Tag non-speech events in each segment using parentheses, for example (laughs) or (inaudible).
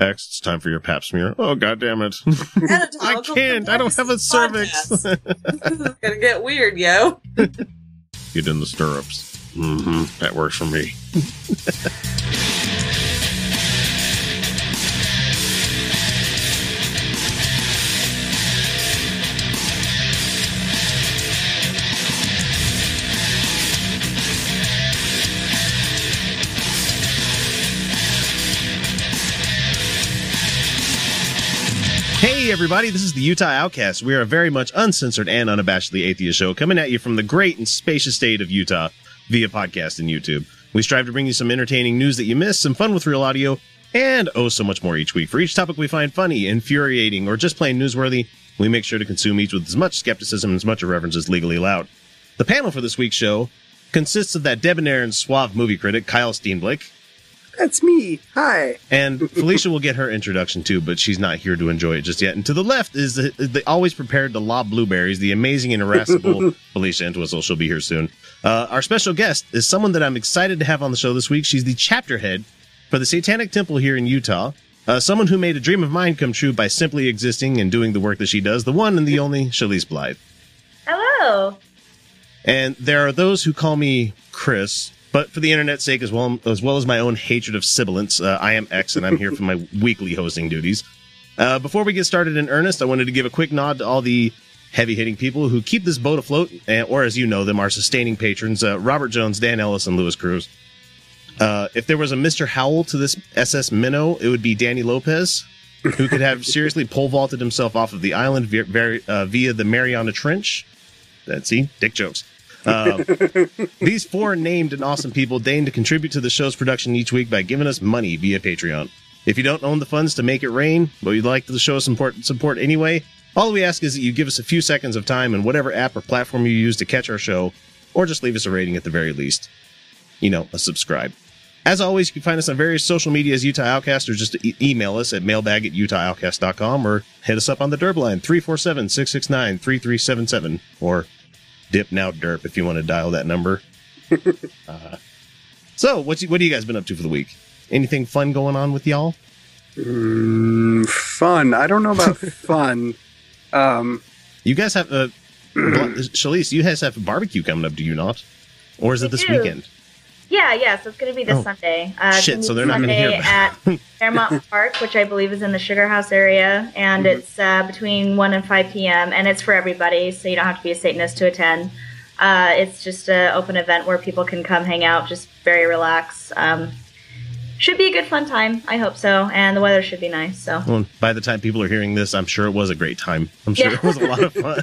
X, it's time for your pap smear. Oh, god damn it. I can't. I don't have a cervix. podcast. this (laughs) is (laughs) gonna get weird, yo. Get in the stirrups. hmm That works for me. (laughs) everybody, this is the Utah Outcast. We are a very much uncensored and unabashedly atheist show coming at you from the great and spacious state of Utah via podcast and YouTube. We strive to bring you some entertaining news that you missed, some fun with real audio, and oh, so much more each week. For each topic we find funny, infuriating, or just plain newsworthy, we make sure to consume each with as much skepticism and as much irreverence as legally allowed. The panel for this week's show consists of that debonair and suave movie critic, Kyle Steenblick, That's me. Hi. and (laughs) Felicia will get her introduction too, but she's not here to enjoy it just yet. And to the left is the, the always prepared to lob blueberries, the amazing and irascible (laughs) Felicia Entwistle. She'll be here soon. Uh, our special guest is someone that I'm excited to have on the show this week. She's the chapter head for the Satanic Temple here in Utah. Uh, someone who made a dream of mine come true by simply existing and doing the work that she does. The one and the only Chalice Blythe. Hello. And there are those who call me Chris, but for the internet's sake, as well as well as my own hatred of sibilants, uh, I am X, and I'm here for my (laughs) weekly hosting duties. Uh, before we get started in earnest, I wanted to give a quick nod to all the heavy-hitting people who keep this boat afloat, and, or as you know them, our sustaining patrons: uh, Robert Jones, Dan Ellis, and Lewis Cruz. Uh, if there was a Mr. Howell to this SS Minnow, it would be Danny Lopez, who could have seriously pole vaulted himself off of the island via, via, uh, via the Mariana Trench. That's see, dick jokes. Uh, (laughs) these four named and awesome people deign to contribute to the show's production each week by giving us money via Patreon. If you don't own the funds to make it rain, but you'd like the show support, support anyway, all we ask is that you give us a few seconds of time in whatever app or platform you use to catch our show, or just leave us a rating at the very least. You know, a subscribe. As always, you can find us on various social media as Utah Outcast, or just e- email us at mailbag at utahoutcast.com, or hit us up on the Derp line, 347-669-3377, or dip now derp if you want to dial that number. (laughs) uh, so, what's what have you guys been up to for the week? Anything fun going on with y'all? Mm, fun. I don't know about (laughs) fun. Um, You guys have uh, (clears throat) Chalice, you guys have a barbecue coming up, do you not? Or is it this do. weekend? Yeah, yeah. So it's going to be this Oh. Sunday. Uh, Shit, so be they're not gonna Sunday hear at (laughs) Fairmont Park, which I believe is in the Sugar House area, and Mm-hmm. it's uh, between one and five p.m. and it's for everybody, so you don't have to be a Satanist to attend. Uh, it's just an open event where people can come hang out, just very relaxed. Um, should be a good fun time. I hope so, and the weather should be nice. So Well, by the time people are hearing this, I'm sure it was a great time. I'm sure Yeah. it was a lot of fun.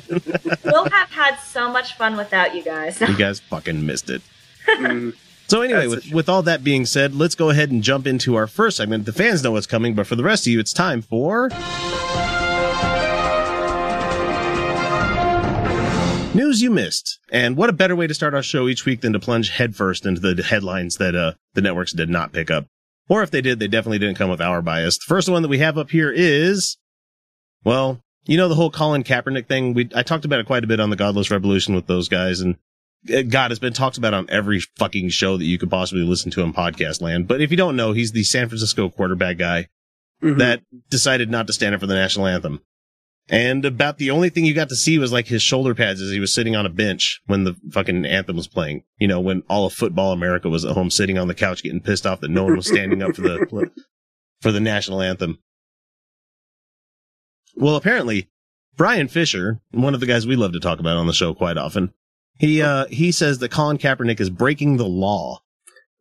(laughs) we'll have had so much fun without you guys. you guys fucking missed it. (laughs) mm, So anyway, That's with, with all that being said, let's go ahead and jump into our first segment. The fans know what's coming, but for the rest of you, it's time for news you missed. And what a better way to start our show each week than to plunge headfirst into the headlines that uh, the networks did not pick up, or if they did, they definitely didn't come with our bias. The first one that we have up here is, well, you know the whole Colin Kaepernick thing. We I talked about it quite a bit on the Godless Revolution with those guys, and God, it's been talked about on every fucking show that you could possibly listen to in podcast land. But if you don't know, he's the San Francisco quarterback guy mhm. that decided not to stand up for the national anthem. And about the only thing you got to see was like his shoulder pads as he was sitting on a bench when the fucking anthem was playing. You know, when all of football America was at home sitting on the couch getting pissed off that no one was standing up for the (laughs) for the national anthem. Well, apparently, Bryan Fischer, one of the guys we love to talk about on the show quite often, he uh he says that Colin Kaepernick is breaking the law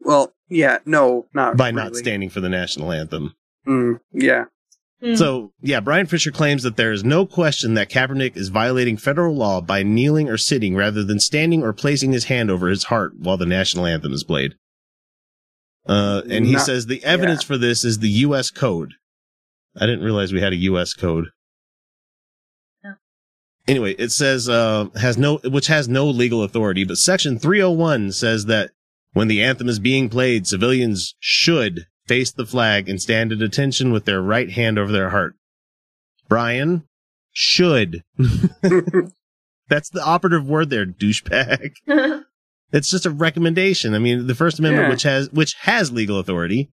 Well, yeah, no, not by not standing for the national anthem. Mm, yeah. Hmm. So, yeah, Bryan Fischer claims that there is no question that Kaepernick is violating federal law by kneeling or sitting rather than standing or placing his hand over his heart while the national anthem is played. Uh, and he Not- says the evidence yeah. for this is the U.S. code. I didn't realize we had a U.S. code. No. Anyway, it says, uh, has no, which has no legal authority, but section 301 says that when the anthem is being played, civilians should face the flag and stand at attention with their right hand over their heart. Bryan, should. (laughs) That's the operative word there, douchebag. (laughs) It's just a recommendation. I mean, the First Amendment, Yeah. which has which has legal authority,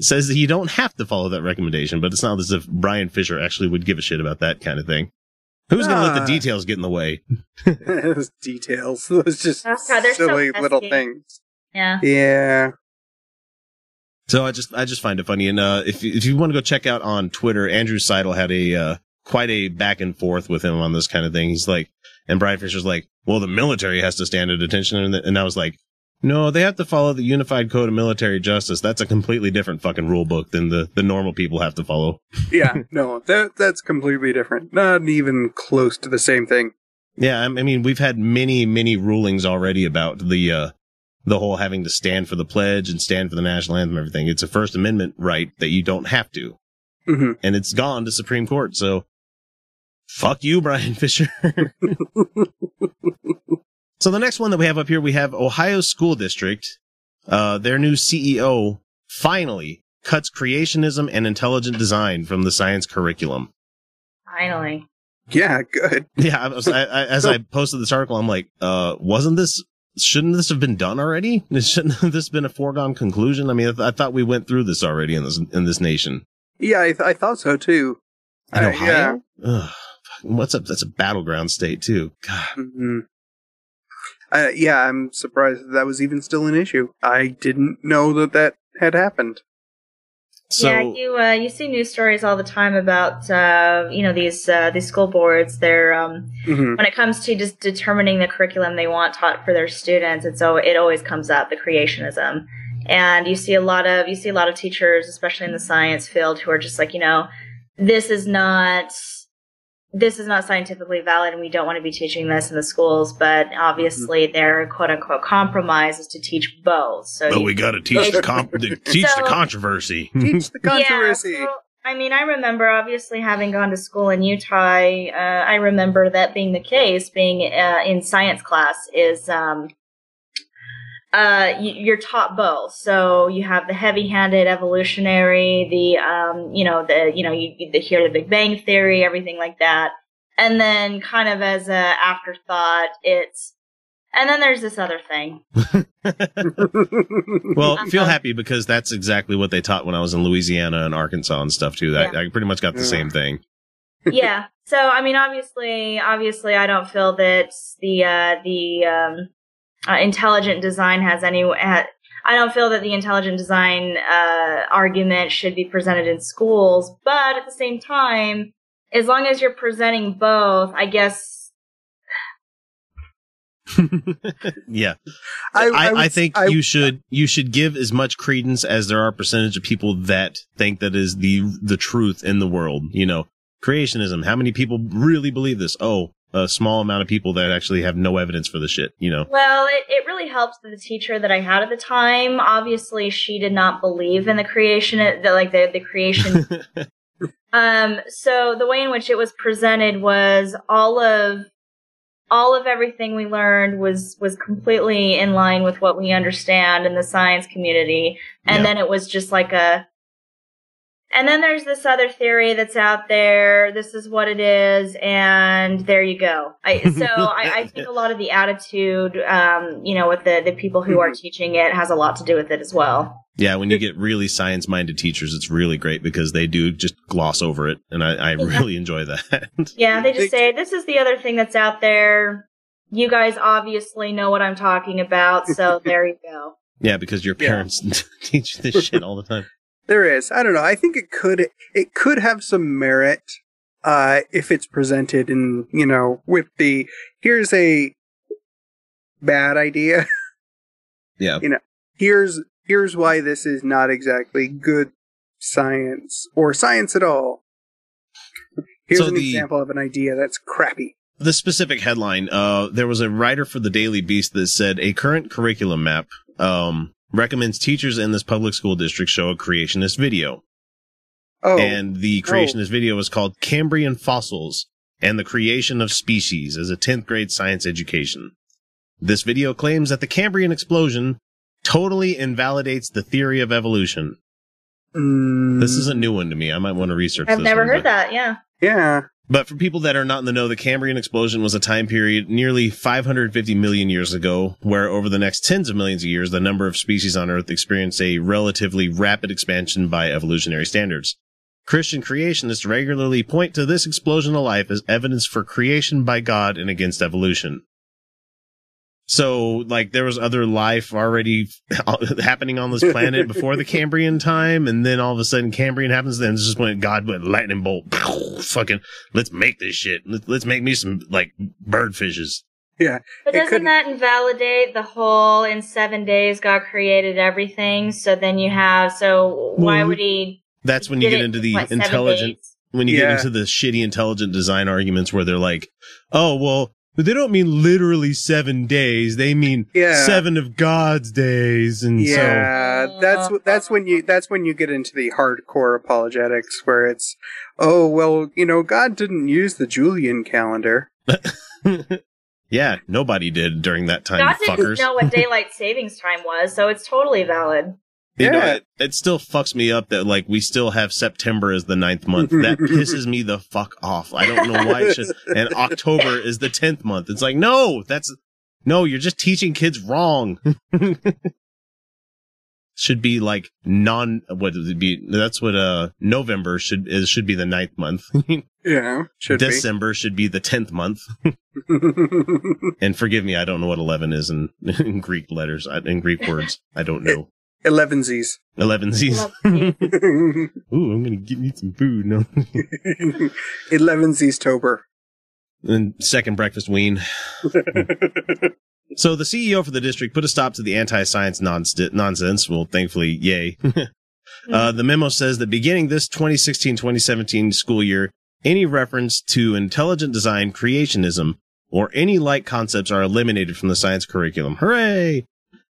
says that you don't have to follow that recommendation. But it's not as if Bryan Fischer actually would give a shit about that kind of thing. Who's going to let the Ah. details get in the way? (laughs) Those details. Those just Oh, God, they're so silly little things. yeah. Yeah. So I just I just find it funny. And uh, if if you want to go check out on Twitter, Andrew Seidel had a uh, quite a back and forth with him on this kind of thing. He's like, and Bryan Fischer's like, well, the military has to stand at attention, and, and I was like. No, they have to follow the Unified Code of Military Justice. That's a completely different fucking rule book than the, the normal people have to follow. (laughs) Yeah. no, that that's completely different. Not even close to the same thing. Yeah, I I mean, we've had many, many rulings already about the uh, the whole having to stand for the pledge and stand for the national anthem, and everything. It's a First Amendment right that you don't have to, hmm and it's gone to Supreme Court. So, fuck you, Bryan (laughs) Fischer. (laughs) so the next one that we have up here, we have Ohio School District. Uh, their new CEO finally cuts creationism and intelligent design from the science curriculum. Finally. Yeah, good. (laughs) Yeah, I was, I, I, as I (laughs) posted this article, I'm like, uh, wasn't this? Shouldn't this have been done already? (laughs) Shouldn't have this been a foregone conclusion? I mean, I, th- I thought we went through this already in this in this nation. Yeah, I, th- I thought so too. In Uh, Ohio, Ugh, what's up? That's a battleground state too. God. hmm Uh, yeah, I'm surprised that, that was even still an issue. I didn't know that that had happened. So yeah, you uh, you see news stories all the time about uh, you know these uh, these school boards. They're um, hmm when it comes to just determining the curriculum they want taught for their students, and so it always comes up the creationism. And you see a lot of you see a lot of teachers, especially in the science field, who are just like, you know, this is not this is not scientifically valid, and we don't want to be teaching this in the schools. But obviously, their quote unquote compromise is to teach both. So but you- we got to teach the com- (laughs) to teach the controversy. (laughs) Teach the controversy. Yeah, so, I mean, I remember obviously having gone to school in Utah. I, uh, I remember that being the case. Being uh, in science class is um, uh, y- you're taught both. So you have the heavy-handed evolutionary, the um, you know, the you know, you, you hear the Big Bang theory, everything like that, and then kind of as a afterthought, it's and then there's this other thing. (laughs) well, feel Uh-huh. happy because that's exactly what they taught when I was in Louisiana and Arkansas and stuff too. That I pretty much got the Yeah. same thing. yeah. So I mean, obviously, obviously, I don't feel that the uh, the um, uh, intelligent design has any. Ha- I don't feel that the intelligent design uh, argument should be presented in schools, but at the same time, as long as you're presenting both, I guess. (laughs) yeah. I, would I, s- think I- you should you should give as much credence as there are percentage of people that think that is the the truth in the world. You know, creationism. How many people really believe this? Oh, a small amount of people that actually have no evidence for the shit. You know. Well, it, it really helps that the teacher that I had at the time, obviously, she did not believe in the creation, the, like the the creation (laughs) Um, so the way in which it was presented was all of all of everything we learned was was completely in line with what we understand in the science community, and Yeah. then it was just like a. And then there's this other theory that's out there. This is what it is, and there you go. I, (laughs) so I, I think a lot of the attitude, um, you know, with the the people who are teaching it, has a lot to do with it as well. Yeah, when you get really science minded teachers, it's really great because they do just gloss over it, and I, I really enjoy that. (laughs) Yeah, they just say this is the other thing that's out there. You guys obviously know what I'm talking about, so (laughs) there you go. yeah, because your Yeah. parents teach this shit all the time. There is. I don't know. I think it could it could have some merit uh if it's presented in, you know, with the here's a bad idea. (laughs) Yeah. You know, here's here's why this is not exactly good science or science at all. Here's So an the- example of an idea that's crappy. the specific headline uh there was a writer for the daily beast that said a current curriculum map um recommends teachers in this public school district show a creationist video. Oh, And the creationist video was called Cambrian Fossils and the Creation of Species as a 10th grade science education. This video claims that the Cambrian explosion totally invalidates the theory of evolution. mm, This is a new one to me. I might want to research this. I've never one, heard but- that. Yeah. yeah. But for people that are not in the know, the Cambrian explosion was a time period nearly 550 million years ago, where over the next tens of millions of years, the number of species on Earth experienced a relatively rapid expansion by evolutionary standards. Christian creationists regularly point to this explosion of life as evidence for creation by God and against evolution. So, like, there was other life already (laughs) happening on this planet before the Cambrian time, and then all of a sudden Cambrian happens, then it's just when God went lightning bolt, (laughs) fucking, let's make this shit. Let- Let's make me some, like, bird fishes. Yeah. But doesn't couldn't- that invalidate the whole in seven days God created everything? So then you have so why Well, would he That's when you get it into the what, intelligent, when you get into the shitty intelligent design arguments where they're like, oh, well, but they don't mean literally seven days. They mean Yeah. seven of God's days. And so, Yeah, that's uh-huh. that's when you that's when you get into the hardcore apologetics where it's oh well you know God didn't use the Julian calendar (laughs) yeah, nobody did during that time, God you didn't fuckers. know what (laughs) daylight savings time was, so it's totally valid. You know, Yeah. it, it still fucks me up that like we still have September as the ninth month. That (laughs) pisses me the fuck off. I don't know why. It's just, and October is the tenth month. It's like no, that's no. You're just teaching kids wrong. (laughs) should be like non. What would it be? That's what uh November should is should be the ninth month. (laughs) yeah should December should be the tenth month. And forgive me, I don't know what eleven is in, in Greek letters in Greek words. I don't know. Elevensies Eleven Z's. Love me. (laughs) Ooh, I'm gonna get me some food. No. (laughs) elevensies tober and second breakfast ween. (laughs) So the CEO for the district put a stop to the anti-science nonst- nonsense. Well, thankfully, yay. uh, the memo says that beginning this 2016-2017 school year, any reference to intelligent design creationism or any like concepts are eliminated from the science curriculum. Hooray!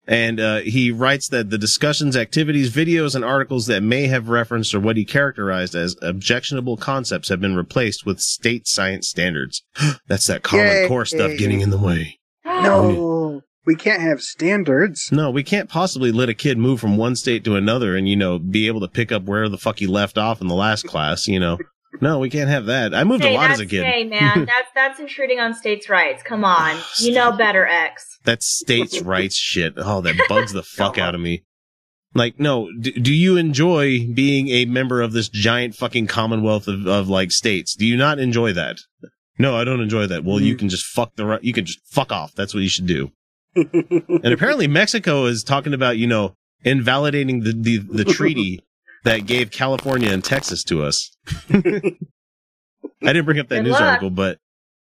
And uh, he writes that the discussions, activities, videos, and articles that may have referenced or what he characterized as objectionable concepts have been replaced with state science standards. (gasps) That's that common Yay. core stuff getting in the way. no we can't have standards No, we can't possibly let a kid move from one state to another and, you know, be able to pick up where the fuck he left off in the last class, you know. No, we can't have that. I moved Hey, a lot that's, as a kid. hey man, (laughs) that's that's intruding on states' rights. Come on, (sighs) you know better, X. That's states' (laughs) rights shit. Oh, that bugs the fuck out of me. Like, no, do, do you enjoy being a member of this giant fucking commonwealth of, of like states? Do you not enjoy that? No, I don't enjoy that. Well, you mm. can just fuck the, ri- you can just fuck off. That's what you should do. (laughs) And apparently Mexico is talking about, you know, invalidating the, the, the treaty that gave California and Texas to us. (laughs) I didn't bring up that Good news luck. article, but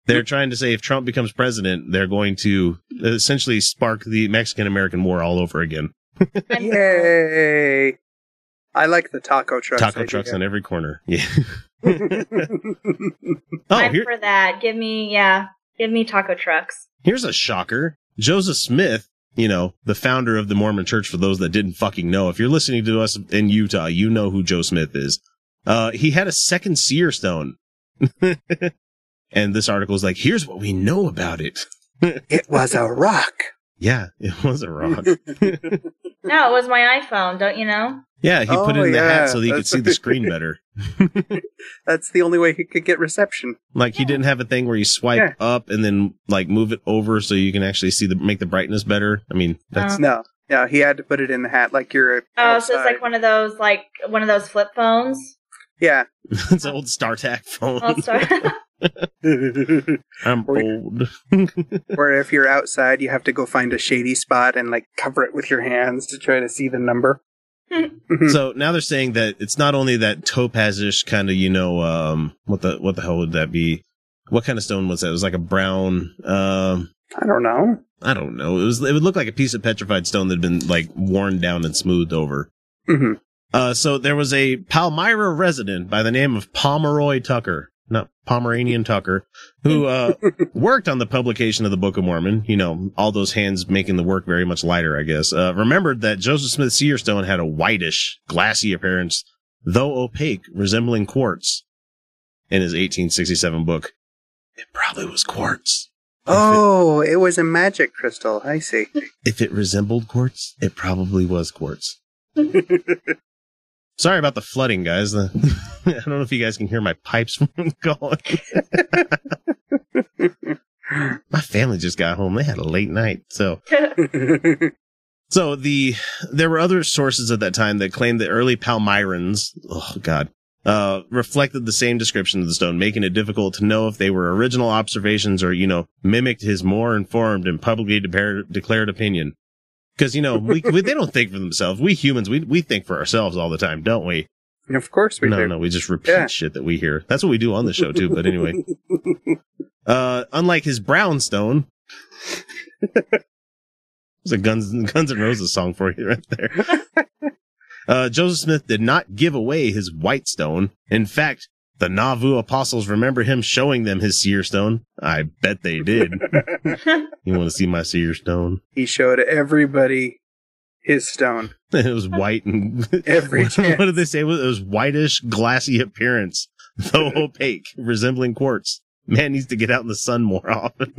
they're trying to say if Trump becomes president, they're going to essentially spark the Mexican American War all over again. Yay I like the taco trucks Taco idea. trucks on every corner. (laughs) Yeah. (laughs) oh, I'm here, for that. Give me, yeah, give me taco trucks. here's a shocker. Joseph Smith, you know, the founder of the Mormon church, for those that didn't fucking know, if you're listening to us in Utah, you know who Joe Smith is. Uh, he had a second seer stone. (laughs) and this article is like, here's what we know about it. (laughs) it was a rock Yeah, it was a rock. (laughs) No, it was my iPhone. Don't you know? Yeah, he put it Oh, in the yeah, hat so that he could see the screen better. (laughs) (laughs) that's the only way he could get reception Like he didn't have a thing where you swipe Yeah. up and then like move it over so you can actually see the make the brightness better. I mean, that's Oh. no no he had to put it in the hat like you're Oh, so it's like one of those, like one of those flip phones. yeah (laughs) it's an old StarTAC phone. Oh, sorry. I'm Or- old. (laughs) Or if you're outside, you have to go find a shady spot and like cover it with your hands to try to see the number. (laughs) so now they're saying that it's not only that topazish kind of, you know, um, what the what the hell would that be? What kind of stone was that? It was like a brown. Um, I don't know. I don't know. It was. It would look like a piece of petrified stone that had been like worn down and smoothed over. hmm Uh, so there was a Palmyra resident by the name of Pomeroy Tucker. Not Pomeranian Tucker, who uh, (laughs) worked on the publication of the Book of Mormon. You know, all those hands making the work very much lighter, I guess. Uh, remembered that Joseph Smith Seer Stone had a whitish, glassy appearance, though opaque, resembling quartz. In his 1867 book, it probably was quartz. Oh, it was a magic crystal. I see. If it resembled quartz, it probably was quartz. (laughs) Sorry about the flooding, guys. The, (laughs) I don't know if you guys can hear my pipes (laughs) going. (laughs) my family just got home. They had a late night, so so the there were other sources at that time that claimed that early Palmyrans, oh god, uh, reflected the same description of the stone, making it difficult to know if they were original observations or you know mimicked his more informed and publicly de- declared opinion. Because you know we, (laughs) we, they don't think for themselves. We humans we we think for ourselves all the time, don't we? of course we no, do. no, no, we just repeat Yeah. shit that we hear. That's what we do on the show too. But anyway, (laughs) uh, unlike his brown stone, there's (laughs) a Guns Guns N' Roses song for you right there. Uh, Joseph Smith did not give away his white stone. In fact, the Nauvoo apostles remember him showing them his seer stone. I bet they did. (laughs) you want to see my seer stone? He showed everybody his stone. (laughs) it was white and (laughs) Every what, chance. what did they say? It was whitish, glassy appearance, though opaque, resembling quartz. Man needs to get out in the sun more often.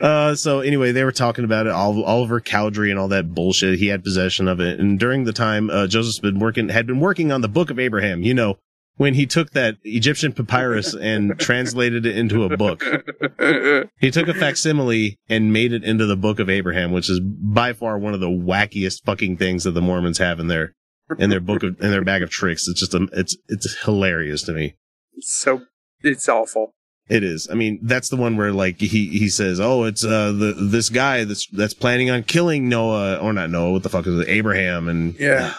uh, so anyway, they were talking about it. Oliver Cowdery and all that bullshit. He had possession of it, and during the time, uh, Joseph's been working, had been working on the Book of Abraham. You know, when he took that Egyptian papyrus and (laughs) translated it into a book. (laughs) He took a facsimile and made it into the Book of Abraham, which is by far one of the wackiest fucking things that the Mormons have in their in their book of in their bag of tricks. It's just a, it's it's hilarious to me. so it's awful. It is. I mean, that's the one where like he he says, "Oh, it's uh the this guy that's that's planning on killing Noah or not Noah. What the fuck is it? Abraham?" And Yeah.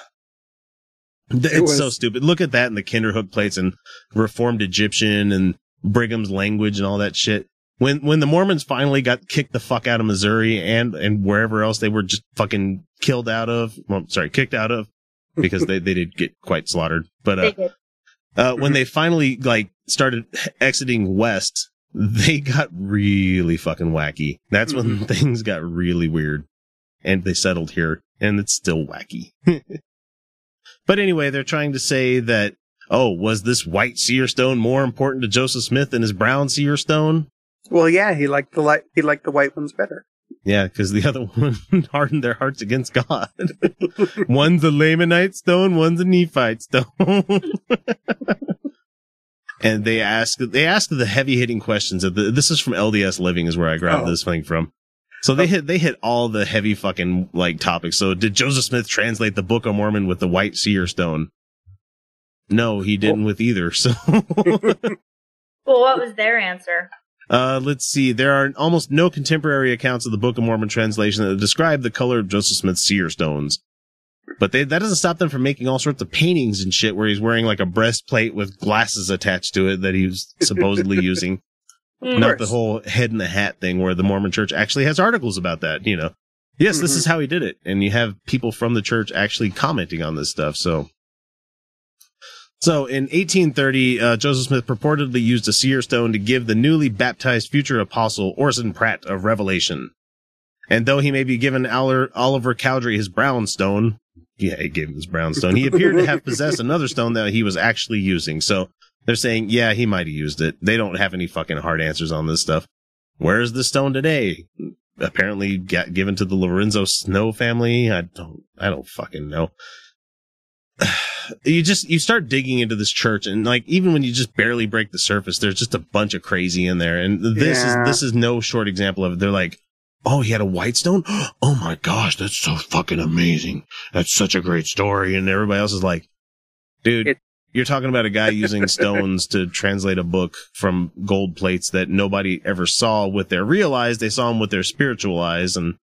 It's was- so stupid. Look at that in the Kinderhook plates and Reformed Egyptian and Brigham's language and all that shit. When when the Mormons finally got kicked the fuck out of Missouri and and wherever else they were just fucking killed out of, well, sorry, kicked out of (laughs) because they they did get quite slaughtered. But uh, uh, when they finally like started exiting west, they got really fucking wacky. That's when (laughs) things got really weird, and they settled here, and it's still wacky. (laughs) but anyway, they're trying to say that oh, was this white seer stone more important to Joseph Smith than his brown seer stone? Well, yeah, he liked the light. He liked the white ones better. Yeah, because the (laughs) other one hardened their hearts against God. (laughs) one's a Lamanite stone, one's a Nephite stone. (laughs) and they ask, they ask the heavy hitting questions. Of the, this is from LDS Living, is where I grabbed Oh. this thing from. So they hit, they hit all the heavy fucking like topics. So did Joseph Smith translate the Book of Mormon with the white seer stone? No, he didn't with either. So (laughs) Well, what was their answer? Uh, let's see. There are almost no contemporary accounts of the Book of Mormon translation that describe the color of Joseph Smith's seer stones. But they, that doesn't stop them from making all sorts of paintings and shit where he's wearing like a breastplate with glasses attached to it that he was supposedly (laughs) using. Not the whole head in the hat thing where the Mormon church actually has articles about that, you know. Yes, this Mhm. is how he did it. And you have people from the church actually commenting on this stuff. So, so in 1830, uh, Joseph Smith purportedly used a seer stone to give the newly baptized future apostle Orson Pratt of Revelation. And though he may be given Aller- Oliver Cowdery his brown stone, yeah, he gave him his brown stone. He appeared to have (laughs) possessed another stone that he was actually using. So they're saying, yeah, he might have used it. They don't have any fucking hard answers on this stuff. Where's the stone today? Apparently got given to the Lorenzo Snow family. I don't, I don't fucking know. (sighs) You just, you start digging into this church and like, even when you just barely break the surface, there's just a bunch of crazy in there. And this Yeah. is, this is no short example of it. They're like, Oh, he had a white stone? (gasps) Oh my gosh, that's so fucking amazing. That's such a great story. And everybody else is like, dude, It- you're talking about a guy using stones to translate a book from gold plates that nobody ever saw with their real eyes. They saw them with their spiritual eyes and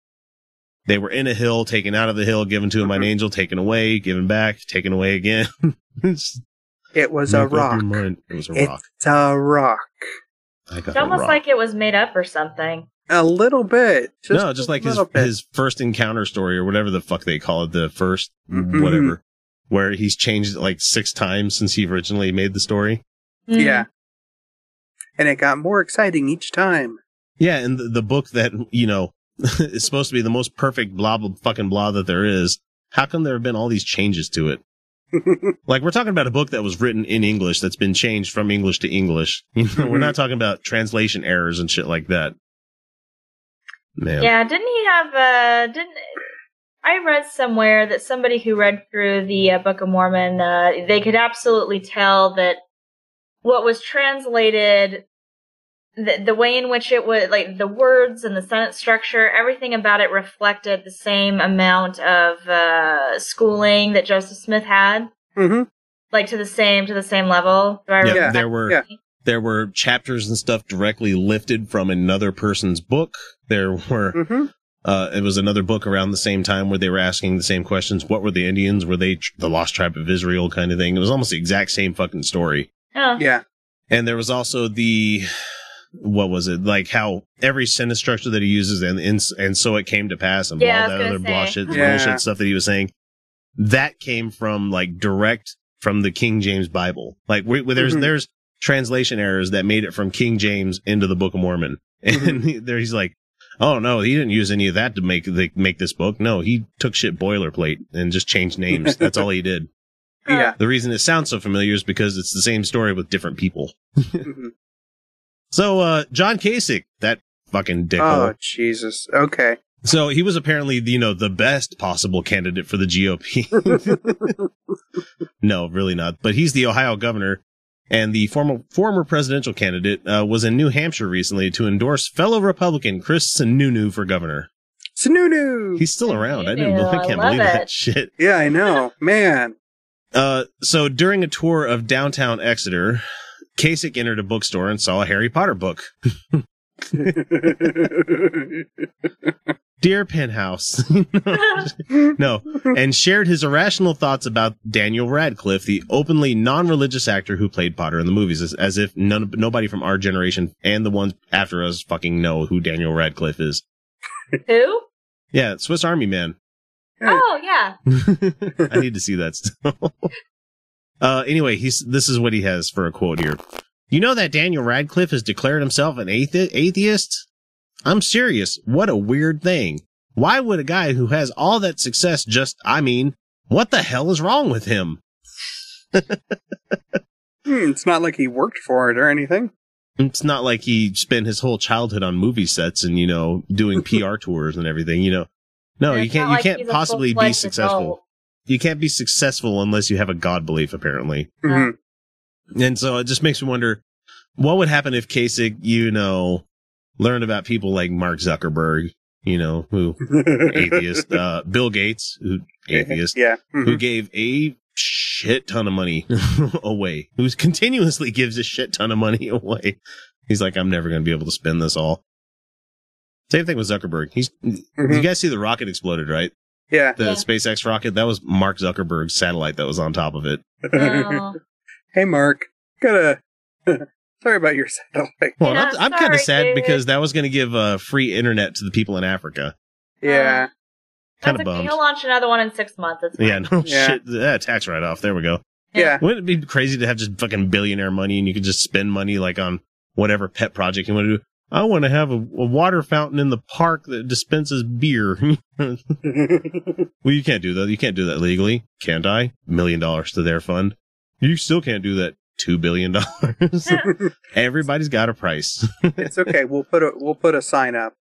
they were in a hill, taken out of the hill, given to him by an Mhm. angel, taken away, given back, taken away again. (laughs) It's- It was a make up your rock. It was a It's rock. It's a rock. It's almost rock. like it was made up or something. A little bit. Just no, just like his bit. his first encounter story or whatever the fuck they call it, the 1st Mhm. whatever, where he's changed it like six times since he originally made the story. Mm. Yeah. And it got more exciting each time. Yeah, and the, the book that, you know, (laughs) is supposed to be the most perfect blah blah fucking blah that there is. How come there have been all these changes to it? (laughs) Like we're talking about a book that was written in English that's been changed from English to English. (laughs) You know, we're not talking about translation errors and shit like that. Man. Yeah, didn't he have uh didn't I read somewhere that somebody who read through the uh, Book of Mormon uh they could absolutely tell that what was translated the, the way in which it was like the words and the sentence structure everything about it reflected the same amount of uh schooling that Joseph Smith had hmm like to the same to the same level do I Yeah, remember? There were yeah. there were chapters and stuff directly lifted from another person's book. There were hmm uh it was another book around the same time where they were asking the same questions. What were the Indians? Were they tr- the lost tribe of Israel kind of thing? It was almost the exact same fucking story. Oh. Yeah. And there was also the what was it? Like how every sentence structure that he uses and and, and so it came to pass and Yeah, all that other bullshit Yeah. bullshit stuff that he was saying. That came from like direct from the King James Bible. Like we, we- there's Mhm. there's translation errors that made it from King James into the Book of Mormon. (laughs) And he- there he's like, "Oh no, he didn't use any of that to make the, make this book. No, he took shit boilerplate and just changed names. That's all he did." (laughs) Yeah. The reason it sounds so familiar is because it's the same story with different people. Mhm. So, uh, John Kasich, that fucking dickhole. Oh, Jesus. Okay. So he was apparently, you know, the best possible candidate for the GOP. (laughs) (laughs) no, really not. But he's the Ohio governor and the former, former presidential candidate, uh, was in New Hampshire recently to endorse fellow Republican Chris Sununu for governor. Sununu. He's still around. I didn't, I I can't love believe that shit. Yeah, I know. Man. Uh, so during a tour of downtown Exeter, Kasich entered a bookstore and saw a Harry Potter book. (laughs) (laughs) Dear Penthouse. (laughs) no, and shared his irrational thoughts about Daniel Radcliffe, the openly non-religious actor who played Potter in the movies, as, as if none, nobody from our generation and the ones after us fucking know who Daniel Radcliffe is. Who? Yeah, Swiss Army Man. Oh yeah. (laughs) I need to see that still. (laughs) uh, anyway, he's this is what he has for a quote here. You know that Daniel Radcliffe has declared himself an athe- atheist? I'm serious. What a weird thing. Why would a guy who has all that success just, I mean, what the hell is wrong with him? Hmm, it's not like he worked for it or anything. It's not like he spent his whole childhood on movie sets and, you know, doing (laughs) PR tours and everything, you know. No, you can't, you like can't possibly be successful. adult. You can't be successful unless you have a God belief, apparently. Mhm. And so it just makes me wonder what would happen if Kasich, you know, learned about people like Mark Zuckerberg, you know, who (laughs) atheist, uh, Bill Gates, who atheist, Yeah. who Mhm. gave a shit ton of money (laughs) away, who continuously gives a shit ton of money (laughs) away. He's like, I'm never going to be able to spend this all. Same thing with Zuckerberg. He's, Mhm. you guys see the rocket exploded, right? Yeah. The Yeah. SpaceX rocket, that was Mark Zuckerberg's satellite that was on top of it. Oh. hey, Mark. Gotta. Sorry about your satellite. Well, Yeah, I'm, I'm kind of sad dude. because that was going to give uh, free internet to the people in Africa. Yeah. Kind of okay. bummed. He'll launch another one in six months. Yeah, no Yeah. shit. Yeah, tax write off. There we go. Yeah. Wouldn't it be crazy to have just fucking billionaire money and you could just spend money like on whatever pet project you want to do? I want to have a, a water fountain in the park that dispenses beer. (laughs) well, you can't do that. You can't do that legally, can't I? Million dollars to their fund. You still can't do that. Two billion dollars. (laughs) (laughs) Everybody's got a price. (laughs) it's okay. We'll put a we'll put a sign up.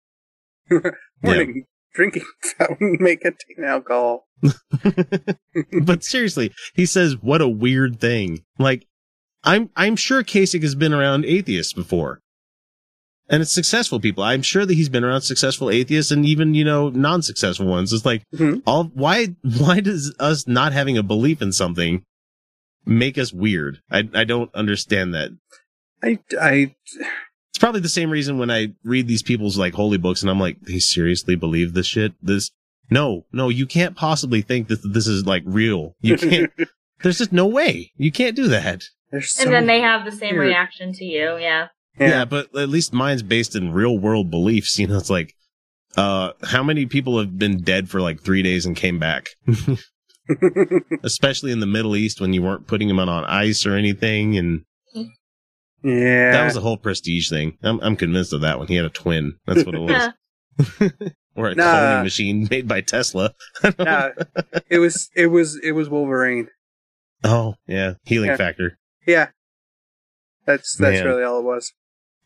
Warning: Drinking fountain may contain alcohol. but seriously, he says, "What a weird thing." Like, I'm I'm sure Kasich has been around atheists before, and it's successful people. I'm sure that he's been around successful atheists and even you know non-successful ones. It's like Mhm. all why why does us not having a belief in something make us weird? I I don't understand that. I I It's probably the same reason when I read these people's like holy books and I'm like, they seriously believe this shit? This, no, no, you can't possibly think that this is like real. You can't, (laughs) there's just no way. You can't do that. so And then they have the same weird. reaction to you. Yeah. Yeah. yeah. but at least mine's based in real world beliefs. You know, it's like, uh, how many people have been dead for like three days and came back? (laughs) (laughs) Especially in the Middle East when you weren't putting them on, on ice or anything. And Yeah. That was the whole prestige thing. I'm, I'm convinced of that one. He had a twin. That's what it was. (laughs) (laughs) or a Nah. cloning machine made by Tesla. no, it was it was it was Wolverine. Oh, yeah. Healing Yeah. factor. Yeah. That's that's Man. really all it was.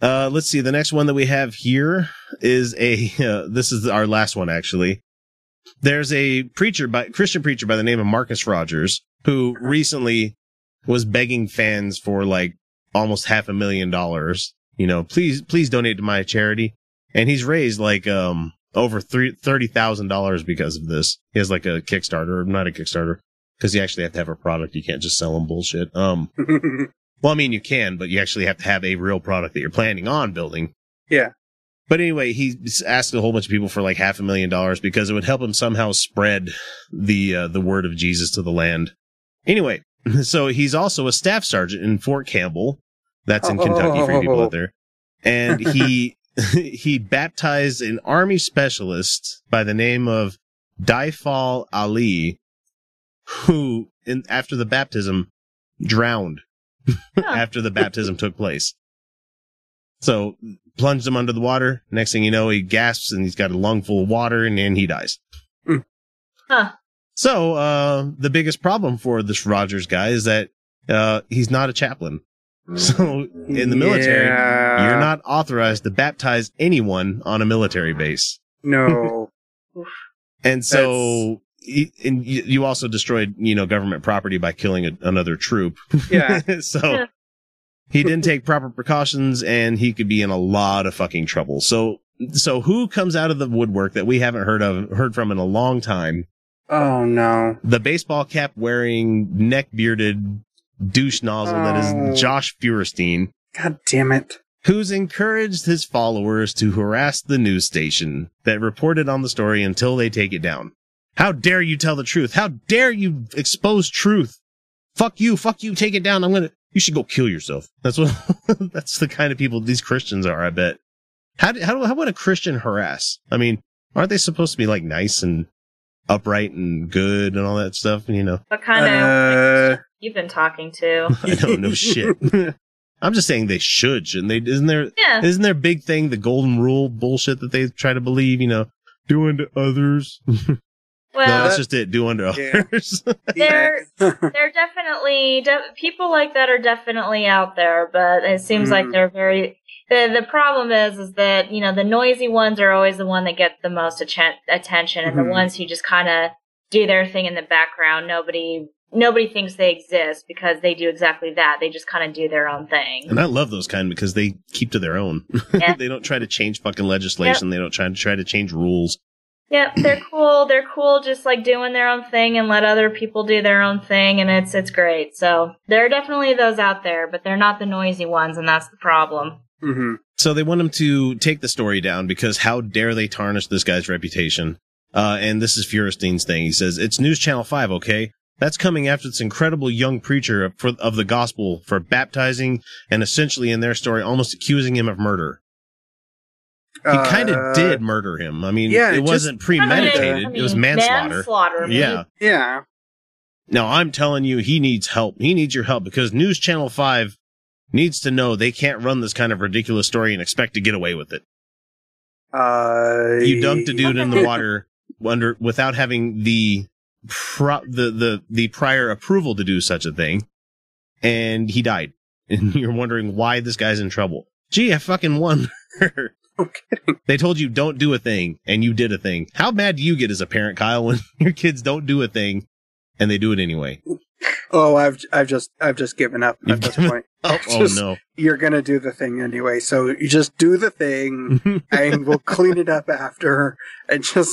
Uh, let's see. The next one that we have here is a, uh, this is our last one actually. There's a preacher by, Christian preacher by the name of Marcus Rogers who recently was begging fans for like almost half a million dollars. You know, please, please donate to my charity. And he's raised like, um, over three, $30,000 because of this. He has like a Kickstarter, not a Kickstarter, because you actually have to have a product. You can't just sell them bullshit. Um, (laughs) well, I mean, you can, but you actually have to have a real product that you're planning on building. Yeah. But anyway, he asked a whole bunch of people for like half a million dollars because it would help him somehow spread the uh, the word of Jesus to the land. Anyway, (laughs) so he's also a staff sergeant in Fort Campbell. That's in Kentucky for you people out there. And he (laughs) he baptized an army specialist by the name of Daifal Ali, who in after the baptism drowned (laughs) after the baptism took place. So plunged him under the water. Next thing you know, he gasps and he's got a lung full of water and then he dies. Huh. So, uh, the biggest problem for this Rogers guy is that, uh, he's not a chaplain. So in the military, Yeah. you're not authorized to baptize anyone on a military base. No. (laughs) And so, he- and you you also destroyed, you know, government property by killing a, another troop. Yeah. (laughs) so Yeah. He didn't take proper precautions and he could be in a lot of fucking trouble. So, so who comes out of the woodwork that we haven't heard of, heard from in a long time? Oh no. The baseball cap wearing, neck bearded douche nozzle that Oh. is Josh Feuerstein, God damn it. who's encouraged his followers to harass the news station that reported on the story until they take it down. How dare you tell the truth? How dare you expose truth? Fuck you, fuck you, take it down. I'm gonna, you should go kill yourself. That's what, (laughs) that's the kind of people these Christians are, I bet. How, do, how, do, how would a Christian harass? I mean, aren't they supposed to be like nice and upright and good and all that stuff? You know, What kind Uh, of you've been talking to? (laughs) I don't know shit. (laughs) I'm just saying they should, shouldn't they? Isn't there, Yeah. isn't their big thing the golden rule bullshit that they try to believe, you know, do unto others? No, Well, that's just it. Do unto Yeah. others. (laughs) They're- they're definitely de- people like that are definitely out there, but it seems like Mhm. they're very. The the problem is is that you know the noisy ones are always the one that get the most atten- attention, and Mhm. the ones who just kind of do their thing in the background. Nobody nobody thinks they exist because they do exactly that. They just kind of do their own thing. and I love those kind because they keep to their own. Yeah. (laughs) they don't try to change fucking legislation. They don't try to try to change rules. Yep, they're cool. They're cool, just like doing their own thing and let other people do their own thing, and it's it's great. So there are definitely those out there, but they're not the noisy ones, and that's the problem. hmm So they want him to take the story down because how dare they tarnish this guy's reputation? Uh, and this is Feuerstein's thing. He says, it's News Channel 5, okay? That's coming after this incredible young preacher for, of the gospel for baptizing and essentially in their story almost accusing him of murder. He kind Uh, of did murder him. I mean, yeah, it just- wasn't premeditated. I mean, it was manslaughter. Manslaughter. Yeah. Yeah. Now I'm telling you, he needs help. He needs your help because News Channel 5 needs to know they can't run this kind of ridiculous story and expect to get away with it. Uh, you dumped a dude in the water (laughs) under without having the pro- the the the prior approval to do such a thing, and he died. (laughs) And you're wondering why this guy's in trouble. Gee, I fucking won. (laughs) No kidding. they told you don't do a thing, and you did a thing. How mad do you get as a parent, Kyle, when (laughs) your kids don't do a thing and they do it anyway? Oh, I've I've just I've just given up You've at this point. Oh, (laughs) oh Just- no. You're gonna do the thing anyway, so you just do the thing, and we'll clean it up after, and just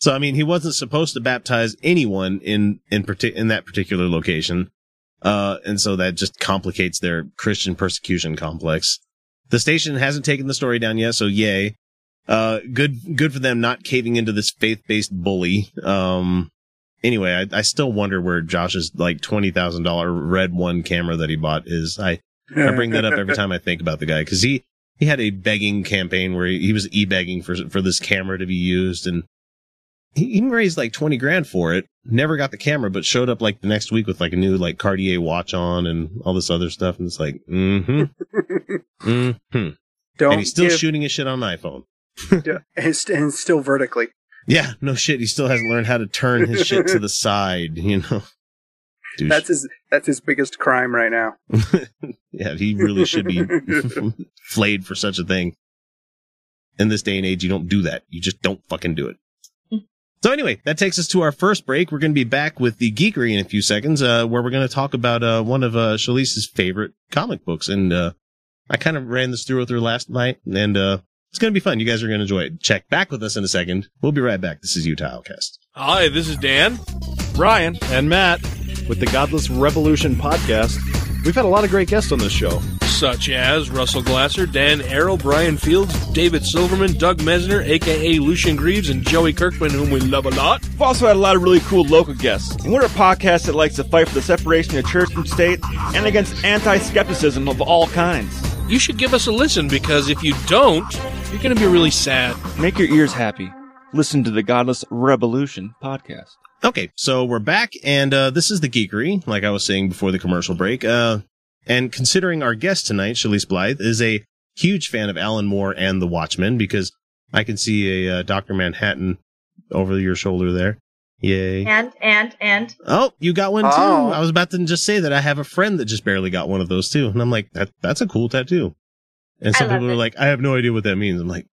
So I mean, he wasn't supposed to baptize anyone in in in that particular location, uh, and so that just complicates their Christian persecution complex. The station hasn't taken the story down yet, so yay. Uh, good good for them not caving into this faith based bully. Um, anyway, I, I still wonder where Josh's like twenty thousand dollar Red One camera that he bought is. I I bring that up every (laughs) time I think about the guy because he he had a begging campaign where he, he was e begging for for this camera to be used, and he even raised like 20 grand for it. Never got the camera, but showed up like the next week with like a new like Cartier watch on and all this other stuff. And it's like, mm-hmm. (laughs) mm-hmm. Don't And he's still give- shooting his shit on an iPhone. (laughs) and, st- and still vertically. Yeah, no shit. He still hasn't learned how to turn his shit to the (laughs) side, you know? Douche. That's his that's his biggest crime right now. yeah, he really should be flayed for such a thing. In this day and age, you don't do that. You just don't fucking do it. So anyway, that takes us to our first break. We're going to be back with the geekery in a few seconds, uh, where we're going to talk about, uh, one of, uh, favorite comic books. And, uh, I kind of ran this through with her last night and, uh, it's going to be fun. You guys are going to enjoy it. Check back with us in a second. We'll be right back. This is Utah Outcast. Hi, this is Dan. Ryan and Matt with the Godless Revolution podcast. We've had a lot of great guests on this show. Such as Russell Glasser, Dan Arel, Brian Fields, David Silverman, Doug Mesner, aka Lucien Greaves, and Joey Kirkman, whom we love a lot. We've also had a lot of really cool local guests. And we're a podcast that likes to fight for the separation of church and state and against anti skepticism of all kinds. You should give us a listen because if you don't, you're going to be really sad. Make your ears happy. Listen to the Godless Revolution podcast. Okay, so we're back, and uh, this is the geekery, like I was saying before the commercial break. Uh, and considering our guest tonight, Chalice Blythe, is a huge fan of Alan Moore and The Watchmen, because I can see a uh, Doctor Manhattan over your shoulder there. Yay! And and and Oh, you got one too. Oh. I was about to just say that I have a friend that just barely got one of those too, and I'm like, that that's a cool tattoo. And some love people are it. like, I have no idea what that means. I'm like,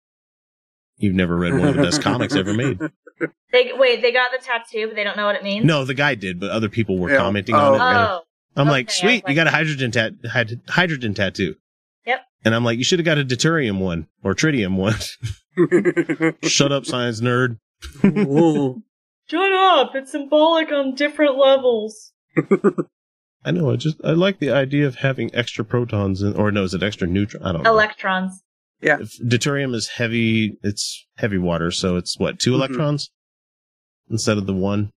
you've never read one of the best comics ever made. (laughs) they wait. They got the tattoo, but they don't know what it means. No, the guy did, but other people were Yeah. commenting on it. Oh. And I'm like, okay, I sweet, was you got a hydrogen tat, hyd- hydrogen tattoo. Yep. And I'm like, you should have got a deuterium one or tritium one. (laughs) (laughs) Shut up, science nerd. shut up! It's symbolic on different levels. (laughs) I know. I just I like the idea of having extra protons in, or no, is it extra neutron? I don't know. Electrons. Yeah. If deuterium is heavy. It's heavy water, so it's what 2 Mhm. electrons instead of the one.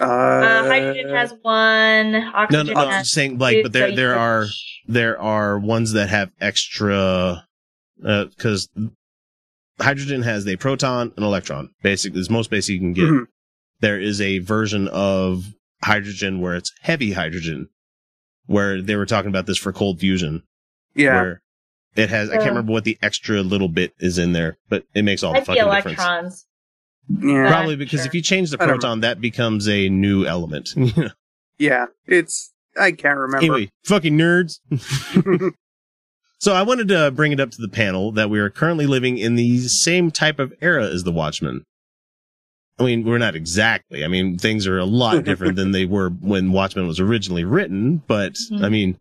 Uh, Uh, hydrogen has one. No, Oxygen no, no. I'm has just saying, like, two, but there there you- are there are ones that have extra because hydrogen has a proton and electron. Basically, is most basic you can get. Mhm. There is a version of hydrogen where it's heavy hydrogen, where they were talking about this for cold fusion, yeah. where it has. I can't remember what the extra little bit is in there, but it makes all the Might be fucking difference. Electrons. Yeah. Probably because Sure. if you change the I don't proton, that becomes a new element. (laughs) Yeah. It's I can't remember. anyway, fucking nerds. (laughs) (laughs) So I wanted to bring it up to the panel that we are currently living in the same type of era as the Watchmen. I mean, we're not exactly. I mean, things are a lot different than they were when Watchmen was originally written, but Mhm. I mean,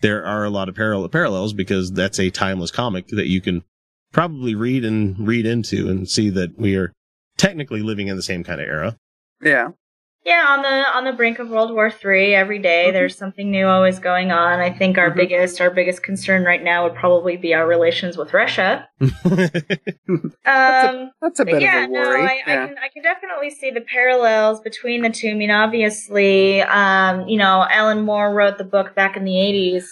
there are a lot of parallel parallels because that's a timeless comic that you can probably read and read into and see that we are technically living in the same kind of era. yeah. Yeah, on the on the brink of World War Three, every day Mhm. there's something new always going on. I think our Mhm. biggest our biggest concern right now would probably be our relations with Russia. (laughs) Um, That's a but bit yeah, of a worry. no, I, I can I can definitely see the parallels between the two. I mean, obviously, um, you know, Alan Moore wrote the book back in the '80s.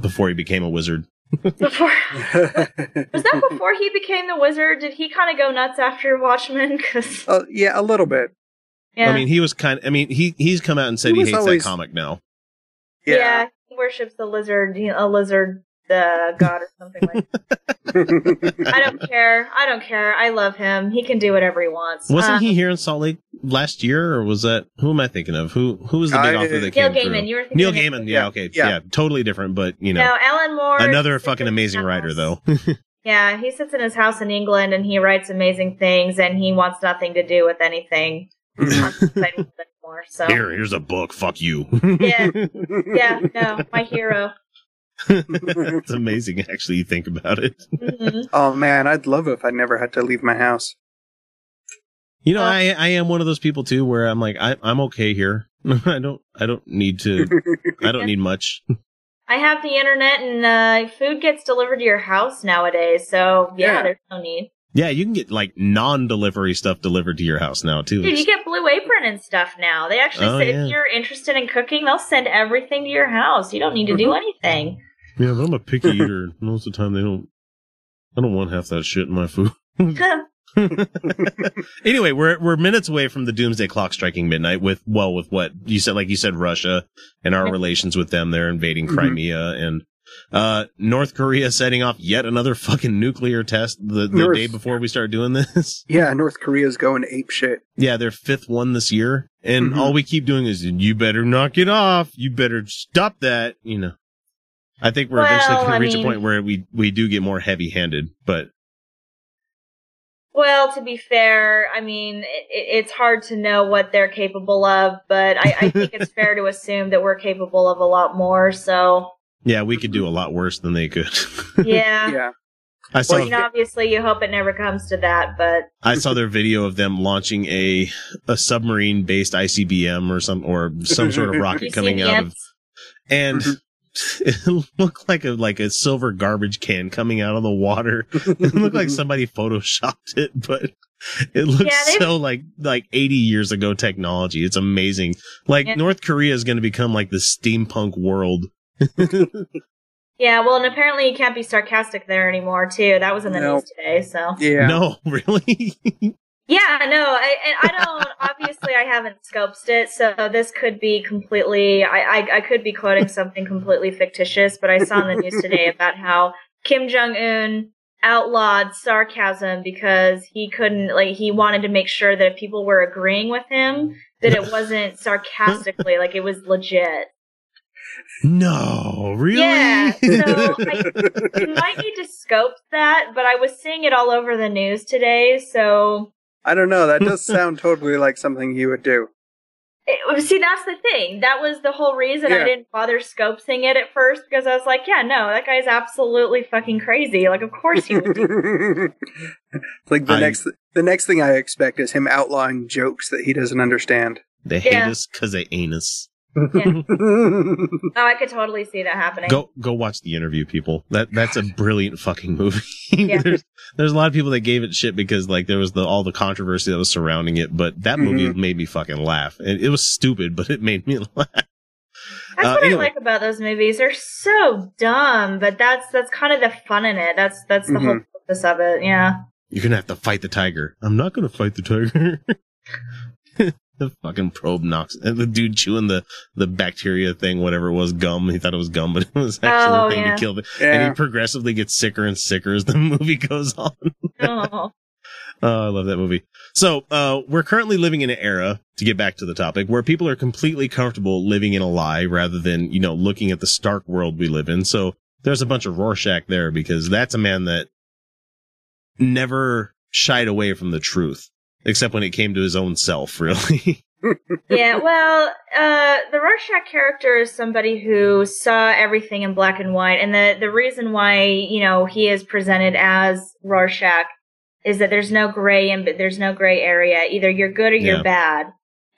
Before he became a wizard. Before (laughs) was that before he became the wizard? Did he kind of go nuts after Watchmen? (laughs) Because Oh, yeah, a little bit. yeah, I mean, he was kind I mean, he, he's come out and said He he, hates always- that comic now. Yeah. yeah, he worships the lizard, you know, a lizard uh, god or something like. that. I don't (laughs) care. I don't care. I love him. He can do whatever he wants. Wasn't Uh, he here in Salt Lake last year, or was that who am I thinking of? Who who was the big I- author that Neil came Gaiman? through? You were thinking Neil of Gaiman, yeah, Yeah, okay, yeah. yeah. totally different, but you know, No, Alan Moore. another fucking in his amazing house. writer though. (laughs) Yeah, he sits in his house in England and he writes amazing things, and he wants nothing to do with anything. (laughs) anymore. So Here, here's a book. Fuck you. Yeah. yeah, no, my hero. (laughs) it's amazing, actually. You think about it. Mhm. oh man, I'd love it if I never had to leave my house. You know, Uh, I I am one of those people too, where I'm like, I, I'm okay here. (laughs) I don't I don't need to. I don't (laughs) need much. I have the internet, and uh, food gets delivered to your house nowadays. So yeah, Yeah. there's no need. Yeah, you can get like non-delivery stuff delivered to your house now too. Dude, you get Blue Apron and stuff now. They actually Oh, say yeah. if you're interested in cooking, they'll send everything to your house. You don't need to do anything. yeah, but I'm a picky (laughs) eater. Most of the time, they don't. I don't want half that shit in my food. (laughs) (laughs) anyway, we're we're minutes away from the doomsday clock striking midnight with well with what you said like you said Russia and our relations with them they're invading Mhm. Crimea and uh North Korea setting off yet another fucking nuclear test the, the North- day before we start doing this. (laughs) Yeah, North Korea's going ape shit. Yeah, their fifth one this year and Mhm. all we keep doing is you better knock it off. You better stop that, you know. I think we're eventually going to reach mean- a point where we we do get more heavy-handed, but Well, to be fair, I mean, it, it's hard to know what they're capable of, but I, I think it's (laughs) fair to assume that we're capable of a lot more. So, yeah, we could do a lot worse than they could. (laughs) yeah. Yeah. I saw I mean, obviously, you hope it never comes to that, but I saw their video of them launching a a submarine based ICBM or some or some sort of rocket (laughs) coming out of and Mhm. (laughs) it looked like a like a silver garbage can coming out of the water. It looked like somebody photoshopped it, but it looks Yeah, so like like 80 years ago technology. It's amazing. Like Yeah. North Korea is going to become like the steampunk world. Yeah, well, and apparently you can't be sarcastic there anymore, too. That was in the No. news today, so. Yeah. No, (laughs) really? Yeah, no, I, and I don't. obviously, I haven't scoped it, so this could be completely. I, I, I could be quoting something completely fictitious, but I saw in the news today about how Kim Jong Un outlawed sarcasm because he couldn't, like, he wanted to make sure that if people were agreeing with him, that it wasn't sarcastically, like it was legit. No, really? Yeah, so (laughs) I, I might need to scope that, but I was seeing it all over the news today, so I don't know. That does sound totally like something he would do. It, see, that's the thing. That was the whole reason Yeah. I didn't bother scoping it at first because I was like, yeah, no, that guy's absolutely fucking crazy. Like, of course he would. do (laughs) like the I- next the next thing I expect is him outlawing jokes that he doesn't understand. They hate Yeah. us because they ain't us. (laughs) Oh, I could totally see that happening. Go go watch the interview, people. That that's a brilliant fucking movie. Yeah. (laughs) there's there's a lot of people that gave it shit because like there was the all the controversy that was surrounding it, but that movie Mhm. made me fucking laugh. And it was stupid, but it made me (laughs) laugh. That's uh, what anyway. I like about those movies. They're so dumb, but that's that's kind of the fun in it. That's that's the whole purpose of it. Yeah. You're gonna have to fight the tiger. I'm not gonna fight the tiger. The fucking probe knocks and (laughs) the dude chewing the the bacteria thing, whatever it was, gum. He thought it was gum, (laughs) but it was actually Oh, the thing yeah. to kill the. Yeah. And he progressively gets sicker and sicker as the (laughs) movie goes on. Oh. Oh, I love that movie. So, uh, we're currently living in an era, to get back to the topic, where people are completely comfortable living in a lie rather than, you know, looking at the stark world we live in. So, there's a bunch of Rorschach there because that's a man that never shied away from the truth, except when it came to his own self, (laughs) really. yeah, well, uh, the Rorschach character is somebody who saw everything in black and white, and the the reason why you know he is presented as Rorschach is that there's no gray and there's no gray area. Either you're good or you're Yeah. bad,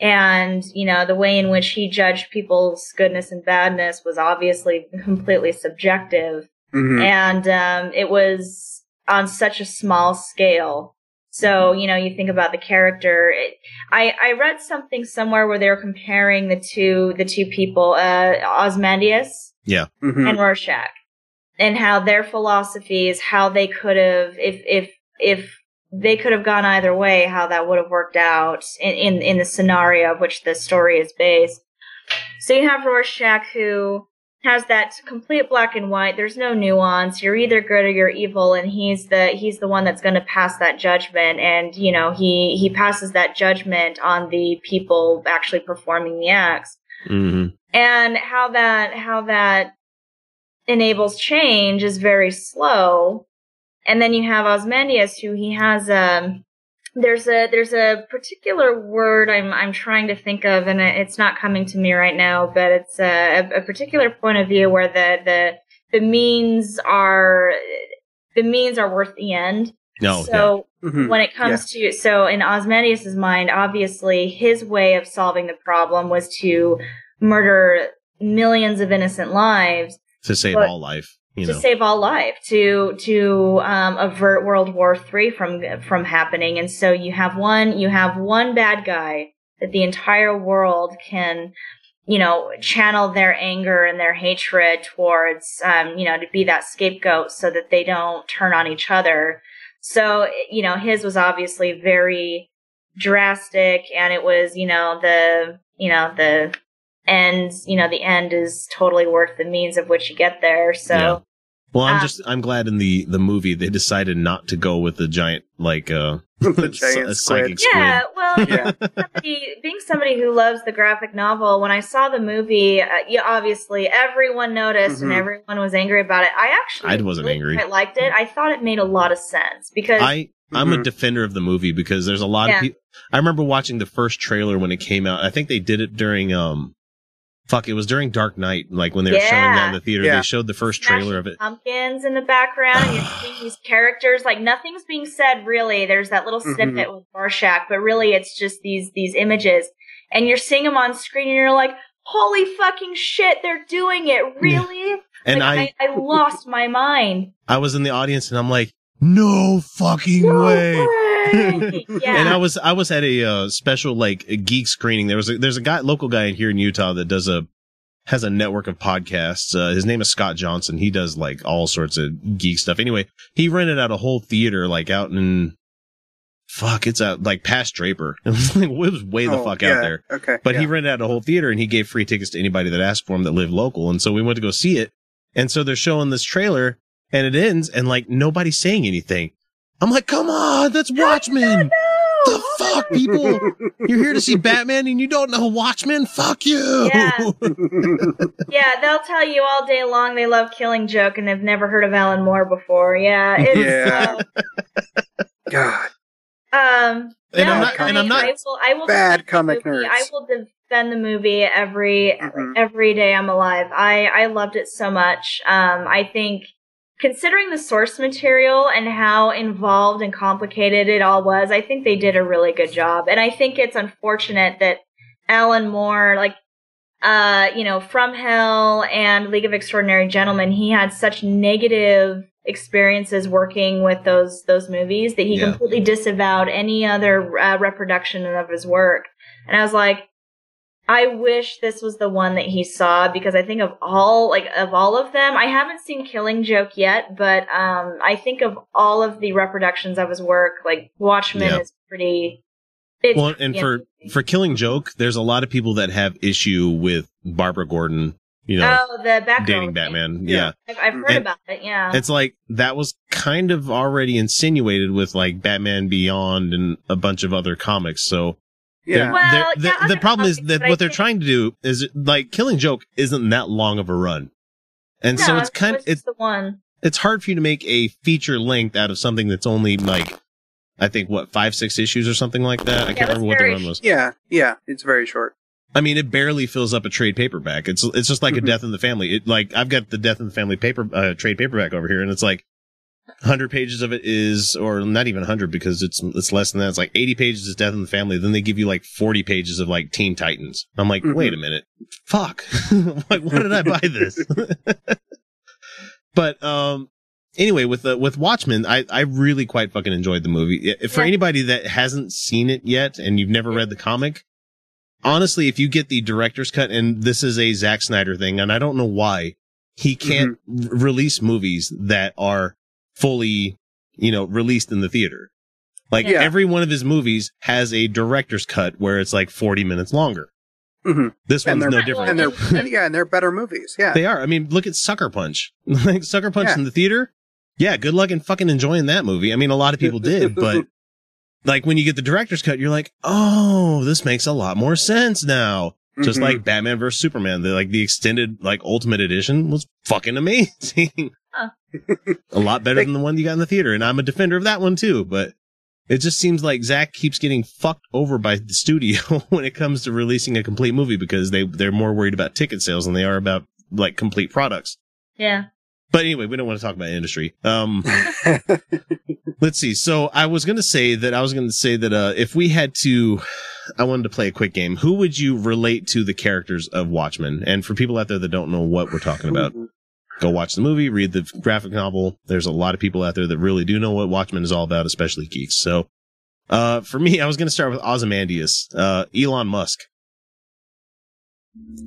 and you know the way in which he judged people's goodness and badness was obviously completely subjective Mhm. and um, it was on such a small scale. So you know, you think about the character. It, I I read something somewhere where they were comparing the two the two people, uh, Ozymandias yeah. Mhm. and Rorschach, and how their philosophies, how they could have, if if if they could have gone either way, how that would have worked out in, in in the scenario of which the story is based. So you have Rorschach who has that complete black and white. There's no nuance. You're either good or you're evil, and he's the he's the one that's going to pass that judgment. And you know he he passes that judgment on the people actually performing the acts hmm and how that how that enables change is very slow and then you have Ozymandias who he has um there's a there's a particular word i'm i'm trying to think of and it's not coming to me right now but it's a, a particular point of view where the the the means are the means are worth the end No, so Mhm. when it comes to so in Ozymandias's mind, obviously his way of solving the problem was to murder millions of innocent lives. To save but- all life, you to know. save all life, to to um, avert World War Three from from happening. And so you have one you have one bad guy that the entire world can you know channel their anger and their hatred towards um, you know to be that scapegoat so that they don't turn on each other. So, you know, his was obviously very drastic and it was, you know, the, you know, the end, you know, the end is totally worth the means of which you get there. So, Yeah. Well, I'm Uh, just I'm glad in the the movie they decided not to go with the giant like uh (laughs) the giant a squid. psychic squid. yeah, well, Yeah. (laughs) somebody, being somebody who loves the graphic novel, when I saw the movie, uh, yeah, obviously everyone noticed and Mhm. everyone was angry about it. I actually I wasn't really angry. I liked it. I thought it made a lot of sense because I I'm a Mhm. defender of the movie because there's a lot Yeah. of people. I remember watching the first trailer when it came out. I think they did it during um, fuck, it was during Dark Knight, like when they were showing Yeah. that in the theater. Yeah. They showed the first trailer of it. pumpkins in the background, and you're (sighs) seeing these characters. Like nothing's being said really. There's that little Mhm. snippet with Rorschach, but really it's just these these images, and you're seeing them on screen, and you're like, "Holy fucking shit! They're doing it! Really?" And like, I, I, I lost my mind. I was in the audience and I'm like, no fucking No way. way! (laughs) yeah. And I was I was at a uh, special like a geek screening. There was a, there's a guy local guy in here in Utah that does a has a network of podcasts. Uh, his name is Scott Johnson. He does like all sorts of geek stuff. Anyway, he rented out a whole theater like out in fuck, it's out like past Draper. (laughs) It was like it was way the Oh, fuck yeah. out there. Okay. But yeah. he rented out a whole theater and he gave free tickets to anybody that asked for him that lived local. And so we went to go see it. And so they're showing this trailer and it ends and like nobody's saying anything. I'm like, come on, that's Watchmen. (laughs) The fuck, people? (laughs) You're here to see Batman and you don't know Watchmen? Fuck you. Yeah. (laughs) yeah, they'll tell you all day long they love Killing Joke and they've never heard of Alan Moore before. Yeah, it's Yeah. uh, God. Um, And no, I'm not- I, and I'm not- I will. I will Bad defend the comic movie. nerds. I will defend the movie every Mhm. every day I'm alive. I I loved it so much. Um, I think considering the source material and how involved and complicated it all was, I think they did a really good job. And I think it's unfortunate that Alan Moore, like, uh, you know, From Hell and League of Extraordinary Gentlemen, he had such negative experiences working with those those movies that he Yeah. completely disavowed any other uh, reproduction of his work. And I was like, I wish this was the one that he saw because I think of all like of all of them, I haven't seen Killing Joke yet, but um, I think of all of the reproductions of his work, like Watchmen Yeah. is pretty. It's Well, and for for Killing Joke, there's a lot of people that have issue with Barbara Gordon, you know, oh the Batgirl dating. Batman. Yeah. yeah. I've, I've heard And- about it. Yeah. It's like that was kind of already insinuated with like Batman Beyond and a bunch of other comics. So Yeah. Well, they're- yeah, the, problem is that what they're think- trying to do is like Killing Joke isn't that long of a run, and so it's kind of it's it's the one. it's hard for you to make a feature length out of something that's only like I think what five six issues or something like that. I Yeah, can't remember what the very run was. yeah. Yeah. It's very short. I mean, it barely fills up a trade paperback. It's it's just like Mhm. a Death in the Family. It like I've got the Death in the Family paper uh, trade paperback over here, and it's like hundred pages of it is, or not even hundred because it's it's less than that. It's like eighty pages is Death in the Family. Then they give you like forty pages of like Teen Titans. I'm like, Mhm. wait a minute, fuck, (laughs) like why did I buy this? (laughs) but um. Anyway, with uh, with Watchmen, I, I really quite fucking enjoyed the movie. For Yeah. anybody that hasn't seen it yet and you've never read the comic, honestly, if you get the director's cut, and this is a Zack Snyder thing, and I don't know why he can't r- release movies that are fully, you know, released in the theater. Like Yeah. every one of his movies has a director's cut where it's like 40 minutes longer. Mhm. This And one's no different. And they're (laughs) and, yeah, and they're better movies. Yeah. They are. I mean, look at Sucker Punch. (laughs) like Sucker Punch Yeah. in the theater. Yeah, good luck in fucking enjoying that movie. I mean, a lot of people did, (laughs) but like when you get the director's cut, you're like, oh, this makes a lot more sense now. Just Mhm. like Batman vs Superman, the like the extended like Ultimate Edition was fucking amazing. Huh. a lot better than the one you got in the theater, and I'm a defender of that one too. But it just seems like Zack keeps getting fucked over by the studio (laughs) when it comes to releasing a complete movie because they they're more worried about ticket sales than they are about like complete products. Yeah. But anyway, we don't want to talk about industry. Um, (laughs) let's see. So I was going to say that I was going to say that, uh, if we had to, I wanted to play a quick game. Who would you relate to the characters of Watchmen? And for people out there that don't know what we're talking about, go watch the movie, read the graphic novel. There's a lot of people out there that really do know what Watchmen is all about, especially geeks. So, uh, for me, (laughs) I was going to start with Ozymandias, uh, Elon Musk.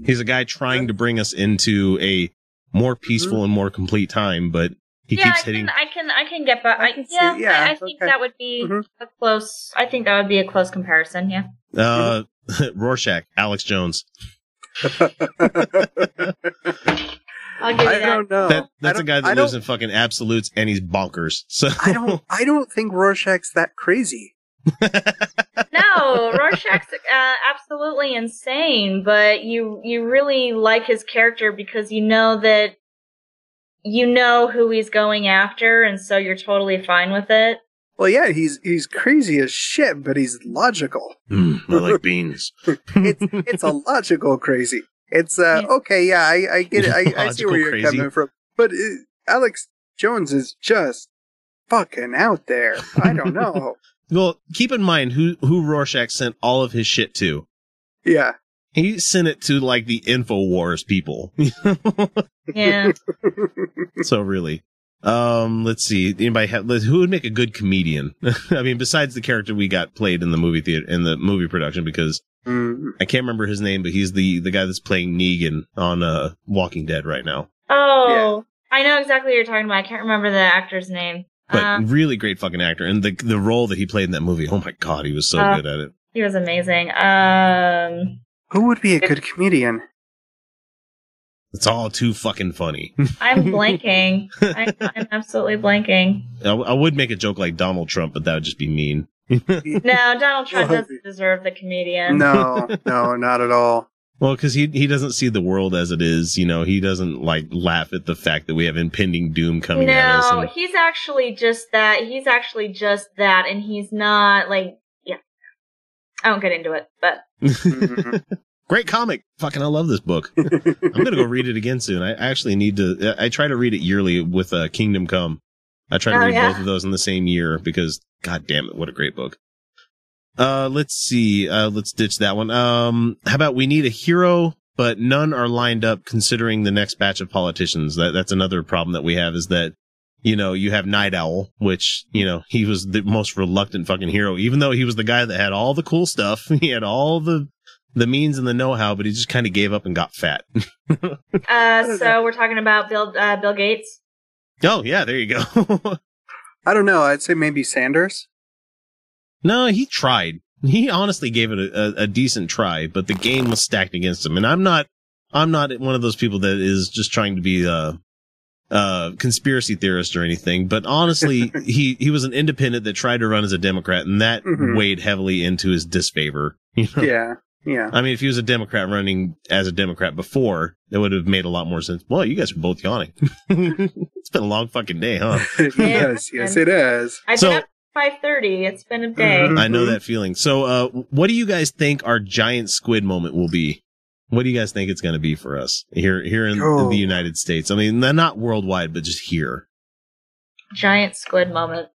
He's a guy trying to bring us into a more peaceful and more complete time, but He yeah, keeps I hitting. can, I can, I can get, but I I, can see- yeah, yeah, I, I think okay. that would be Mhm. a close. I think that would be a close comparison. Yeah. Uh, (laughs) Rorschach, Alex Jones. (laughs) I'll give you I that. don't know. That that's a don't- guy that lives in fucking absolutes and he's bonkers. So I don't. (laughs) I don't think Rorschach's that crazy. (laughs) No, Rorschach's uh, absolutely insane, but you you really like his character because you know that you know who he's going after, and so you're totally fine with it. Well, yeah, he's he's crazy as shit, but he's logical. Mm, I like (laughs) beans. It's it's a logical crazy. It's uh Yeah. okay, yeah, I, I get it. I, (laughs) I see where you're crazy. coming from, but uh, Alex Jones is just fucking out there. I don't (laughs) know. Well, keep in mind who who Rorschach sent all of his shit to. yeah, He sent it to like the Infowars people. (laughs) Yeah. so really, um, let's see. Anybody have who would make a good comedian? I mean, besides the character we got played in the movie theater in the movie production, because Mm, I can't remember his name, but he's the the guy that's playing Negan on uh Walking Dead right now. Oh, I know exactly what you're talking about. I can't remember the actor's name. But Uh, really great fucking actor, and the the role that he played in that movie. Oh my god, he was so Uh, good at it. he was amazing. Um, who would be a good comedian? It's all too fucking funny. (laughs) I'm (laughs) blanking. I, I'm absolutely blanking. I, I would make a joke like Donald Trump, but that would just be mean. (laughs) No, Donald Trump Well, doesn't deserve the comedian. No, (laughs) no, not at all. Well, because he he doesn't see the world as it is. You know, he doesn't like laugh at the fact that we have impending doom coming at us. No, and- he's actually just that. He's actually just that, and he's not like yeah. I won't get into it, but. (laughs) Great comic. Fucking, I love this book. I'm gonna go read it again soon. I actually need to. I try to read it yearly with uh, Kingdom Come. I to Oh, read yeah. both of those in the same year because, god damn it, what a great book. Uh, let's see. Uh, let's ditch that one. Um, how about we need a hero, but none are lined up considering the next batch of politicians. That that's another problem that we have is that. You know, you have Nite Owl, which, you know, he was the most reluctant fucking hero, even though he was the guy that had all the cool stuff. (laughs) He had all the the means and the know-how, but he just kind of gave up and got fat. (laughs) uh, so we're talking about Bill uh, Bill Gates. Oh yeah, there you go. (laughs) I don't know. I'd say maybe Sanders. no, he tried. He honestly gave it a, a, a decent try, but the game was stacked against him. And I'm not, I'm not one of those people that is just trying to be a, uh, conspiracy theorist or anything. But honestly, (laughs) he he was an independent that tried to run as a Democrat, and that Mhm. weighed heavily into his disfavor. (laughs) You know? Yeah, yeah. I mean, if he was a Democrat running as a Democrat before, it would have made a lot more sense. Well, you guys are both yawning. It's been a long fucking day, huh? (laughs) yes, yes, it is. I've So- been up five thirty. It's been a day. Mhm. I know that feeling. So, uh, what do you guys think our giant squid moment will be? What do you guys think it's going to be for us here, here in, in Oh. the United States? I mean, not worldwide, but just here. Giant squid moment.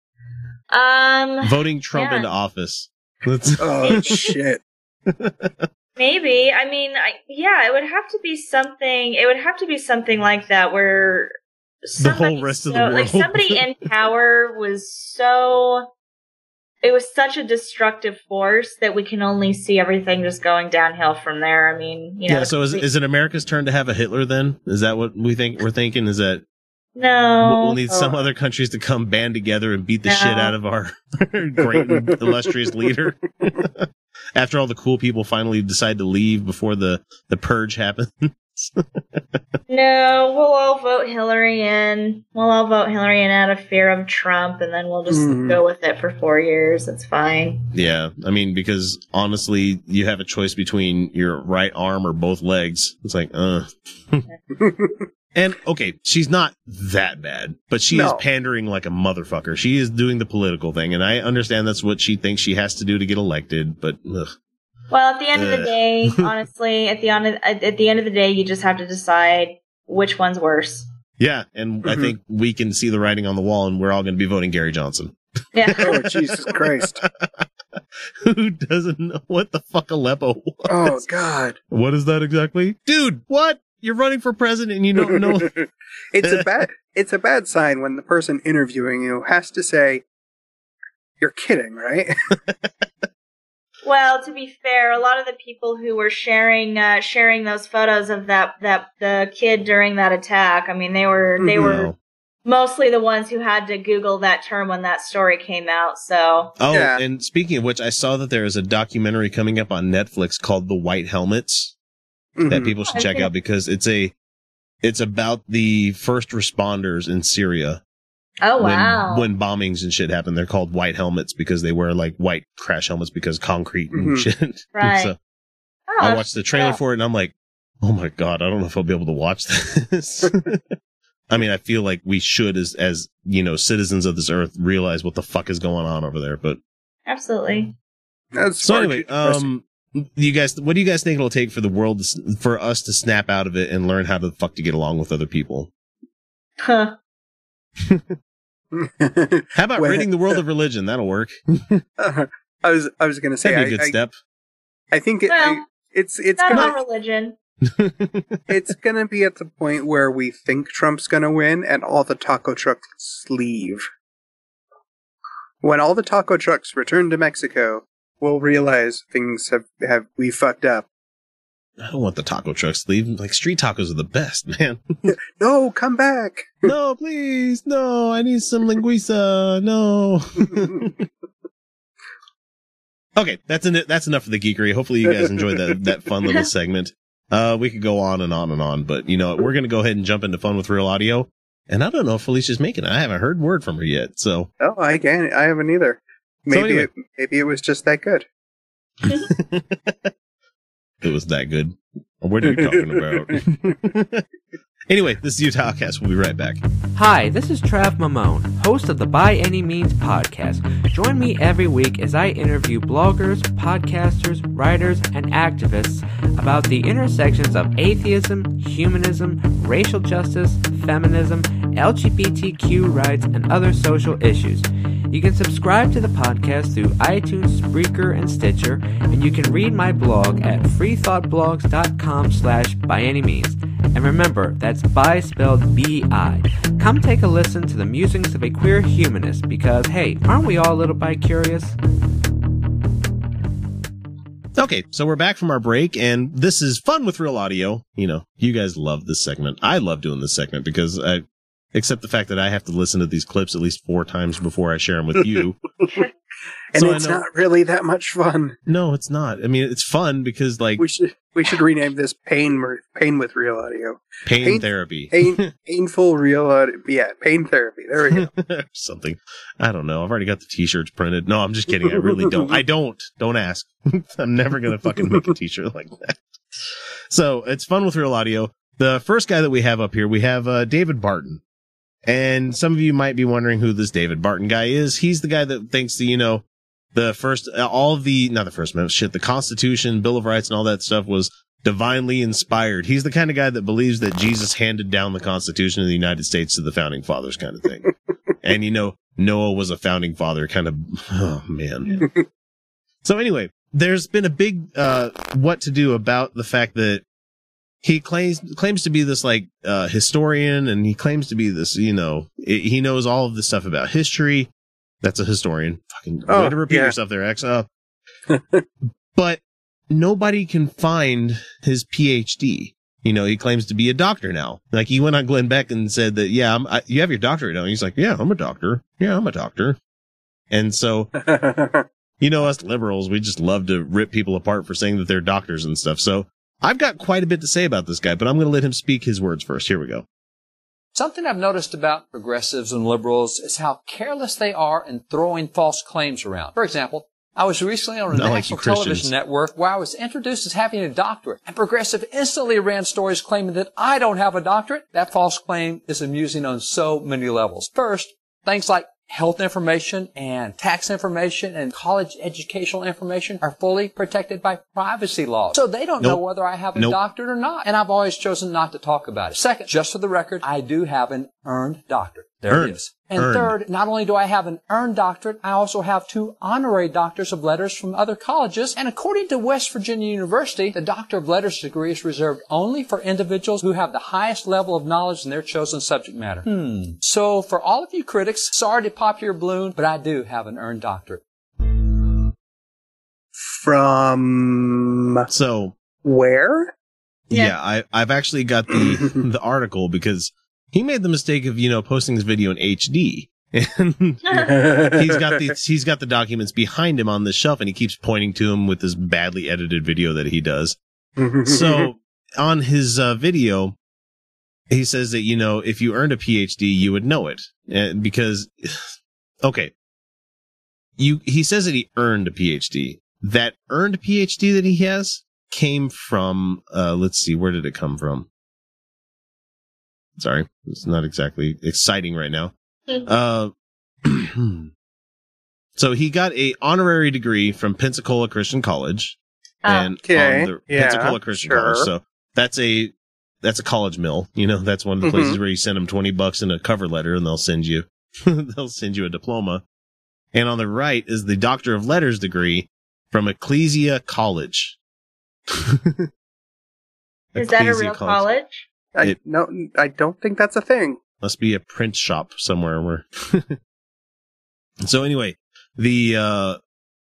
Um, Voting Trump Yeah. into office. (laughs) Let's, Oh shit. (laughs) maybe. I mean, I, yeah, it would have to be something. It would have to be something like that where The whole rest of the world. like somebody in (laughs) power was so. It was such a destructive force that we can only see everything just going downhill from there. I mean, you know. yeah. So is, is it America's turn to have a Hitler then? Is that what we think we're thinking? Is that no. we'll we'll need some other countries to come band together and beat the No. shit out of our (laughs) great illustrious leader? (laughs) After all the cool people finally decide to leave before the, the purge happens. (laughs) No, we'll all vote Hillary in. We'll all vote Hillary in out of fear of Trump, and then we'll just Mhm. go with it for four years. It's fine. Yeah, I mean, because honestly, you have a choice between your right arm or both legs. It's like, uh. (laughs) and okay, she's not that bad, but she is pandering like a motherfucker. She is doing the political thing, and I understand that's what she thinks she has to do to get elected. But ugh. Well, at the end of the day, (laughs) honestly, at the end of, at at the end of the day, you just have to decide which one's worse. yeah, and I Mhm. think we can see the writing on the wall, and we're all going to be voting Gary Johnson. Yeah. (laughs) Oh Jesus Christ. (laughs) Who doesn't know what the fuck Aleppo was? Oh God. What is that exactly, dude? What? You're running for president and you don't know it's a bad it's a bad sign when the person interviewing you has to say you're kidding, right? Well, to be fair, a lot of the people who were sharing uh, sharing those photos of that that the kid during that attack, I mean, they were they Mhm. were mostly the ones who had to Google that term when that story came out. So Oh, Yeah. and speaking of which, I saw that there is a documentary coming up on Netflix called The White Helmets that Mhm. people should check out because it's a it's about the first responders in Syria oh when wow, when bombings and shit happen. They're called white helmets because they wear like white crash helmets because concrete and Mhm. shit. (laughs) Right. so Oh, I watched the trailer yeah. for it and I'm like, oh my god, I don't know if I'll be able to watch (laughs) this. (laughs) I mean, I feel like we should, as as you know, citizens of this earth, realize what the fuck is going on over there. But absolutely. That's so anyway, um, you guys, what do you guys think it'll take for the world to, for us to snap out of it and learn how to fuck to get along with other people? Huh. (laughs) How about Well- ridding the world uh, of religion? That'll work. (laughs) I was I was gonna say That'd be a I, good I, step. I think it, Well, it's it's Not gonna religion. (laughs) it's gonna be at the point where we think Trump's gonna win and all the taco trucks leave. When all the taco trucks return to Mexico, we'll realize things have have we fucked up. I don't want the taco trucks to leave. Like street tacos are the best, (laughs) man. No, come back. (laughs) no, please, no. I need some linguiça. No. (laughs) okay, that's en- that's enough for the geekery. Hopefully, you guys enjoyed that that fun little segment. Uh, we could go on and on and on, but you know, we're gonna go ahead and jump into fun with real audio. And I don't know if Felicia's making it. I haven't heard word from her yet. So oh, I can't. I haven't either. So Maybe anyway. it, maybe it was just that good. It was that good. What are you talking about? (laughs) anyway, this is Utah Cast. We'll be right back. Hi, this is Trav Mamone, host of the By Any Means podcast. Join me every week as I interview bloggers, podcasters, writers, and activists about the intersections of atheism, humanism, racial justice, feminism, LGBTQ rights, and other social issues. You can subscribe to the podcast through iTunes, Spreaker, and Stitcher, and you can read my blog at freethoughtblogs.com slash by any means. And remember, that's by spelled B-I. Come take a listen to the musings of a queer humanist because, hey, aren't we all a little bi curious? Okay, so we're back from our break, and this is fun with real audio. You know, you guys love this segment. I love doing this segment because I, except the fact that I have to listen to these clips at least four times before I share them with you. (laughs) And So it's not really that much fun. no, it's not. I mean, it's fun because like We should we should rename this pain pain with real audio. pain, pain- therapy. Pain (laughs) painful real audio. Yeah, pain therapy. There we go. (laughs) Something. I don't know. I've already got the t-shirts printed. No, I'm just kidding. I really don't. I don't. Don't ask. (laughs) I'm never going to fucking make a t-shirt like that. So it's fun with real audio. The first guy that we have up here, we have uh, David Barton. And some of you might be wondering who this David Barton guy is. He's the guy that thinks that, you know, the first, uh, all of the, not the first amendment, shit, the Constitution, Bill of Rights and all that stuff was divinely inspired. He's the kind of guy that believes that Jesus handed down the Constitution of the United States to the founding fathers kind of thing. (laughs) and you know, Noah was a founding father kind of, oh man. so anyway, there's been a big, uh, what to do about the fact that he claims, claims to be this like, uh, historian and he claims to be this, you know, i- he knows all of this stuff about history. That's a historian. Fucking Oh, way to repeat yeah. yourself there, X. Uh, (laughs) but nobody can find his PhD. You know, he claims to be a doctor now. Like he went on Glenn Beck and said that, yeah, I'm, I, you have your doctorate now. He's like, yeah, I'm a doctor. Yeah, I'm a doctor. And so, (laughs) you know, us liberals, we just love to rip people apart for saying that they're doctors and stuff. So I've got quite a bit to say about this guy, but I'm going to let him speak his words first. Here we go. Something I've noticed about progressives and liberals is how careless they are in throwing false claims around. For example, I was recently on a Not national Christians. television network where I was introduced as having a doctorate, and progressive instantly ran stories claiming that I don't have a doctorate. That false claim is amusing on so many levels. First, things like health information and tax information and college educational information are fully protected by privacy laws. So they don't know whether I have a Nope. doctorate or not. And I've always chosen not to talk about it. Second, just for the record, I do have an earned doctorate. There Earned. it is. And Earned. third, not only do I have an earned doctorate, I also have two honorary doctors of letters from other colleges. And according to West Virginia University, the Doctor of Letters degree is reserved only for individuals who have the highest level of knowledge in their chosen subject matter. Hmm. So for all of you critics, sorry to pop your balloon, but I do have an earned doctorate. From So where? yeah, Yeah. I, I've actually got the, the article because he made the mistake of you know posting this video in HD, (laughs) and (laughs) he's got the he's got the documents behind him on the shelf, and he keeps pointing to him with this badly edited video that he does. so (laughs) on his uh, video, he says that you know if you earned a PhD, you would know it, uh, because (sighs) okay, you he says that he earned a PhD. That earned PhD that he has came from uh let's see where did it come from sorry it's not exactly exciting right now uh (clears throat) so he got a honorary degree from pensacola christian college Oh. and Okay, on the yeah, pensacola christian sure. college so that's a that's a college mill you know that's one of the places Mhm. where you send them 20 bucks in a cover letter and they'll send you (laughs) they'll send you a diploma and on the right is the doctor of letters degree from ecclesia college (laughs) Is that a Ecclesia real college? I, It- no, I don't think that's a thing. Must be a print shop somewhere where. (laughs) so anyway, the uh,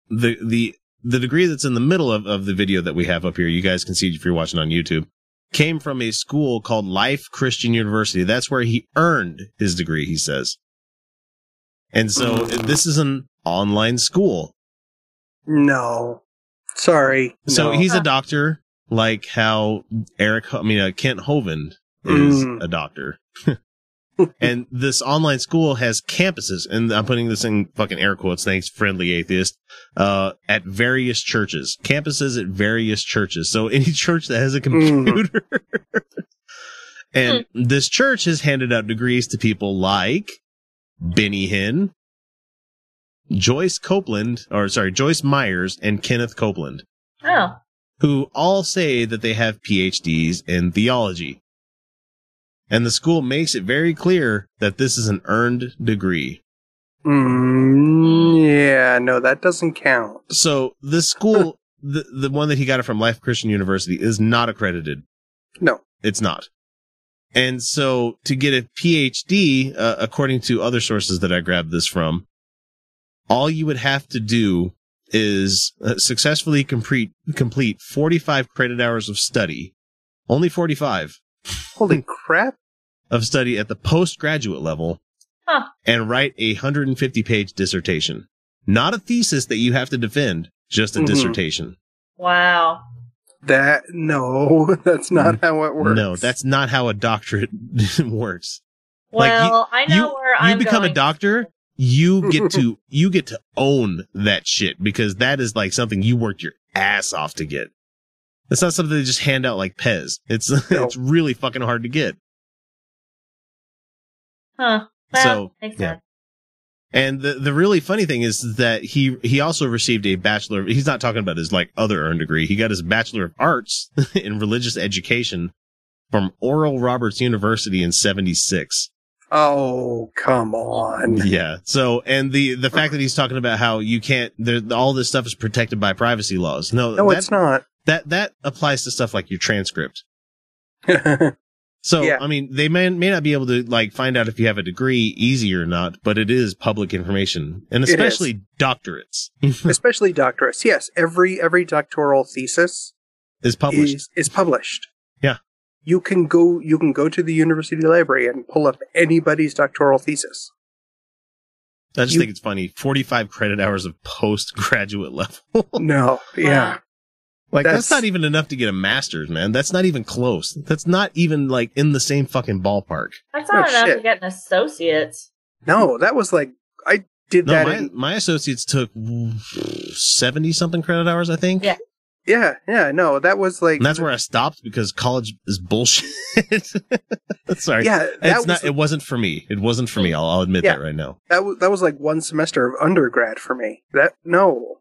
the the the degree that's in the middle of, of the video that we have up here, you guys can see if you're watching on YouTube, came from a school called Life Christian University. That's where he earned his degree. He says, and so this is an online school. No. Sorry. So no. he's a doctor, like how Eric, I mean, uh, Kent Hovind is Mm. a doctor. (laughs) and this online school has campuses, and I'm putting this in fucking air quotes, thanks, friendly atheist, uh, at various churches, campuses at various churches. So (laughs) any church that has a computer. (laughs) and this church has handed out degrees to people like Benny Hinn, Joyce Copeland, or sorry, Joyce Myers and Kenneth Copeland Oh. Who all say that they have PhDs in theology. And the school makes it very clear that this is an earned degree. Mm, yeah, no, that doesn't count. So the school, (laughs) the, the one that he got it from Life Christian University is not accredited. No. It's not. And so to get a PhD, uh, according to other sources that I grabbed this from, all you would have to do is uh, successfully complete, complete 45 credit hours of study. Only 45 Holy crap. of study at the postgraduate level Huh. and write a 150 page dissertation. Not a thesis that you have to defend, just a Mhm. dissertation. Wow. That, no, (laughs) that's not how it works. No, that's not how a doctorate (laughs) works. Well, I know you, where you I'm become going. a doctor, you get (laughs) to you get to own that shit because that is like something you worked your ass off to get. It's not something they just hand out like Pez. It's (laughs) it's really fucking hard to get. Huh. Well, So, makes yeah. sense. And the the really funny thing is that he he also received a bachelor. He's not talking about his like other earned degree. He got his bachelor of arts (laughs) in religious education from Oral Roberts University in '76. Oh, come on. Yeah. So, and the the fact that he's talking about how you can't, there, all this stuff is protected by privacy laws. No, No, that, it's not. That that applies to stuff like your transcript. (laughs) So, Yeah. I mean, they may may not be able to like find out if you have a degree easy or not, but it is public information, and especially doctorates (laughs) Especially doctorates. Yes, every every doctoral thesis is published. is, is published. Yeah. You can go you can go to the university library and pull up anybody's doctoral thesis. I just you- think it's funny. Forty five credit hours of postgraduate (laughs) level. No, yeah. Like that's, That's- not even enough to get a master's, man. That's not even close. That's not even like in the same fucking ballpark. That's not Oh, enough shit. to get an associate's. No, that was like I did No, that my, in, my associates took seventy something credit hours, I think. Yeah. Yeah, yeah, no, that was like And that's where I stopped because college is bullshit. (laughs) Sorry. Yeah, it's was not. It wasn't for me. It wasn't for me. I'll, I'll admit Yeah. that right now. that was that was like one semester of undergrad for me. That no.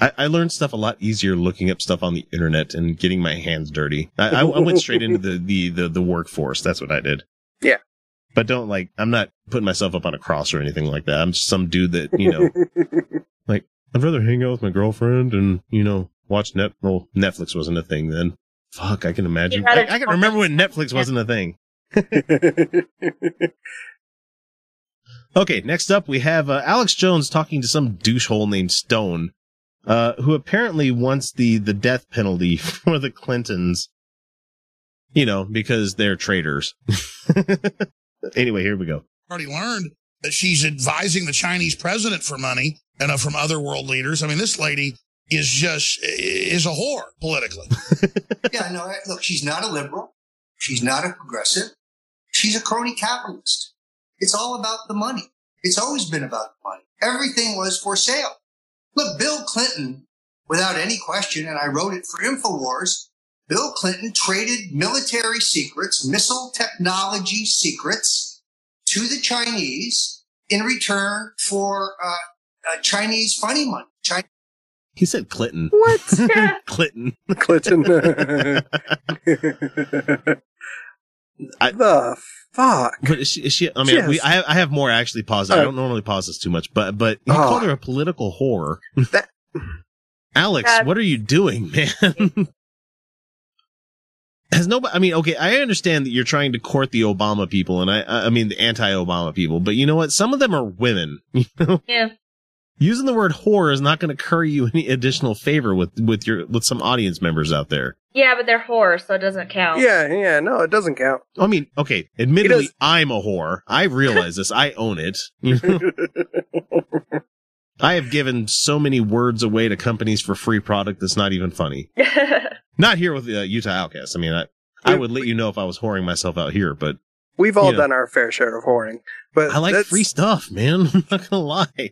I, I learned stuff a lot easier looking up stuff on the internet and getting my hands dirty. I, I, I went straight into the, (laughs) the, the, the workforce. That's what I did. Yeah. But don't like, I'm not putting myself up on a cross or anything like that. I'm just some dude that, you know, (laughs) like, I'd rather hang out with my girlfriend and, you know, watch net, well, Netflix wasn't a thing then. Fuck, I can imagine. I, I can remember when Netflix wasn't a thing. (laughs) Okay, next up we have uh, Alex Jones talking to some douchehole named Stone, uh, who apparently wants the the death penalty (laughs) for the Clintons. You know, because they're traitors. (laughs) anyway, here we go. already learned that she's advising the Chinese president for money and uh, from other world leaders. I mean, this lady is just is a whore politically. (laughs) yeah, no, look, she's not a liberal. She's not a progressive. She's a crony capitalist. It's all about the money. It's always been about the money. Everything was for sale. Look, Bill Clinton, without any question, and I wrote it for InfoWars, Bill Clinton traded military secrets, missile technology secrets to the Chinese in return for uh, uh, Chinese funny money. China- He said Clinton. What? (laughs) Clinton. Clinton. (laughs) I, the fuck? But is she, is she I mean, Yes. we, I, have, I have more actually paused. I Uh, don't normally pause this too much, but but he Oh. called her a political whore. That- (laughs) Alex, That- what are you doing, man? Has nobody? I mean, okay, I understand that you're trying to court the Obama people, and I, I mean the anti-Obama people, but you know what? Some of them are women. You know, Yeah. Using the word whore is not going to curry you any additional favor with with your with some audience members out there. Yeah, but they're whores, so it doesn't count. Yeah, yeah, no, it doesn't count. I mean, okay, admittedly, I'm a whore. I realize this. I own it. You (laughs) know? I have given so many words away to companies for free product that's not even funny. (laughs) Not here with uh, Utah Outcasts. I mean, I, I would let you know if I was whoring myself out here, but We've all You know. done our fair share of whoring, but I like that's- free stuff, man. (laughs) I'm not gonna lie.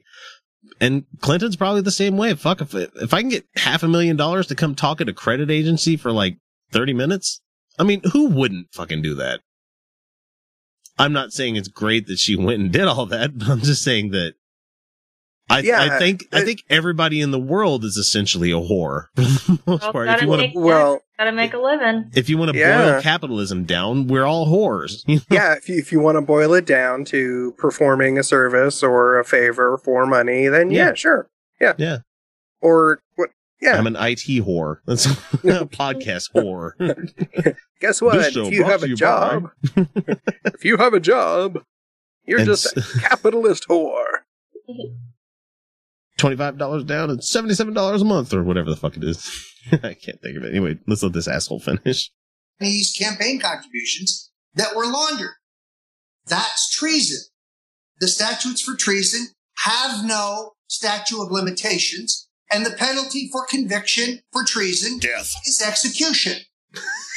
And Clinton's probably the same way. Fuck if if I can get half a million dollars to come talk at a credit agency for like 30 minutes, I mean, who wouldn't fucking do that? I'm not saying it's great that she went and did all that, (laughs) but I'm just saying that I Yeah, I think I think everybody in the world is essentially a whore (laughs) for the most Well, part. If you want to Well, gotta make a living. if you want to Yeah. boil capitalism down, we're all whores. (laughs) You know? yeah, if you, if you want to boil it down to performing a service or a favor for money, then yeah, Yeah. sure. Yeah. Yeah. Or what? Yeah. I'm an IT whore. (laughs) That's a podcast whore. Guess what? If you brought have a you job, if you have a job, you're And just a capitalist whore. Twenty-five dollars down and seventy-seven dollars a month, or whatever the fuck it is. (laughs) I can't think of it. Anyway, let's let this asshole finish. Chinese campaign contributions that were laundered. That's treason. The statutes for treason have no statute of limitations, and the penalty for conviction for treason Death. is execution, (laughs)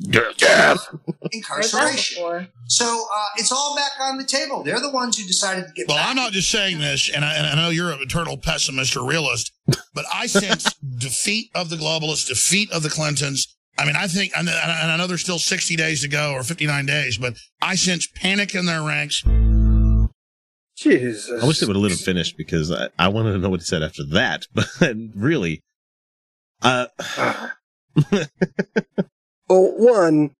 Death. Heard that incarceration. So uh, it's all back on the table. They're the ones who decided to get Well, back. I'm not just saying this, and I, and I know you're an eternal pessimist or realist, but I sense (laughs) defeat of the globalists, defeat of the Clintons. I mean, I think, and I and I know there's still 60 days to go or 59 days, but I sense panic in their ranks. Jesus. I wish they would have let him finish because I, I wanted to know what he said after that. (laughs) But really, uh, (sighs) (sighs) (laughs) Well, one,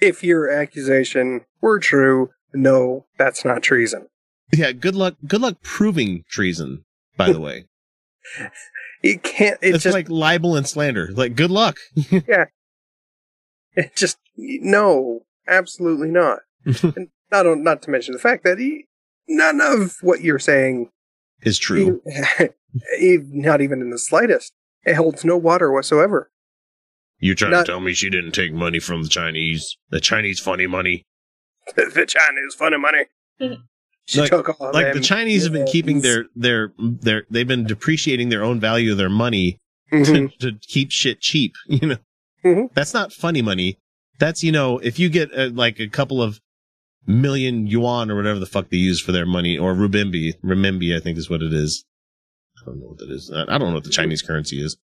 if your accusation were true, no, that's not treason. yeah, good luck. Good luck proving treason. By the (laughs) way, it can't. It it's just. like libel and slander. Like, good luck. (laughs) Yeah. It just no, absolutely not. (laughs) and not not to mention the fact that he, none of what you're saying, Is true. e- e- not even in the slightest, it holds no water whatsoever. You're trying not- to tell me she didn't take money from the Chinese? The Chinese funny money? (laughs) the Chinese funny money. (laughs) She Like- took all like the Chinese have been keeping yuans. their their their they've been depreciating their own value of their money Mhm. to, to keep shit cheap. (laughs) You know, Mhm. that's not funny money. That's you know, if you get uh, like a couple of million yuan or whatever the fuck they use for their money, or renminbi, renminbi, I think is what it is. I don't know what that is. I I don't know what the Chinese currency is,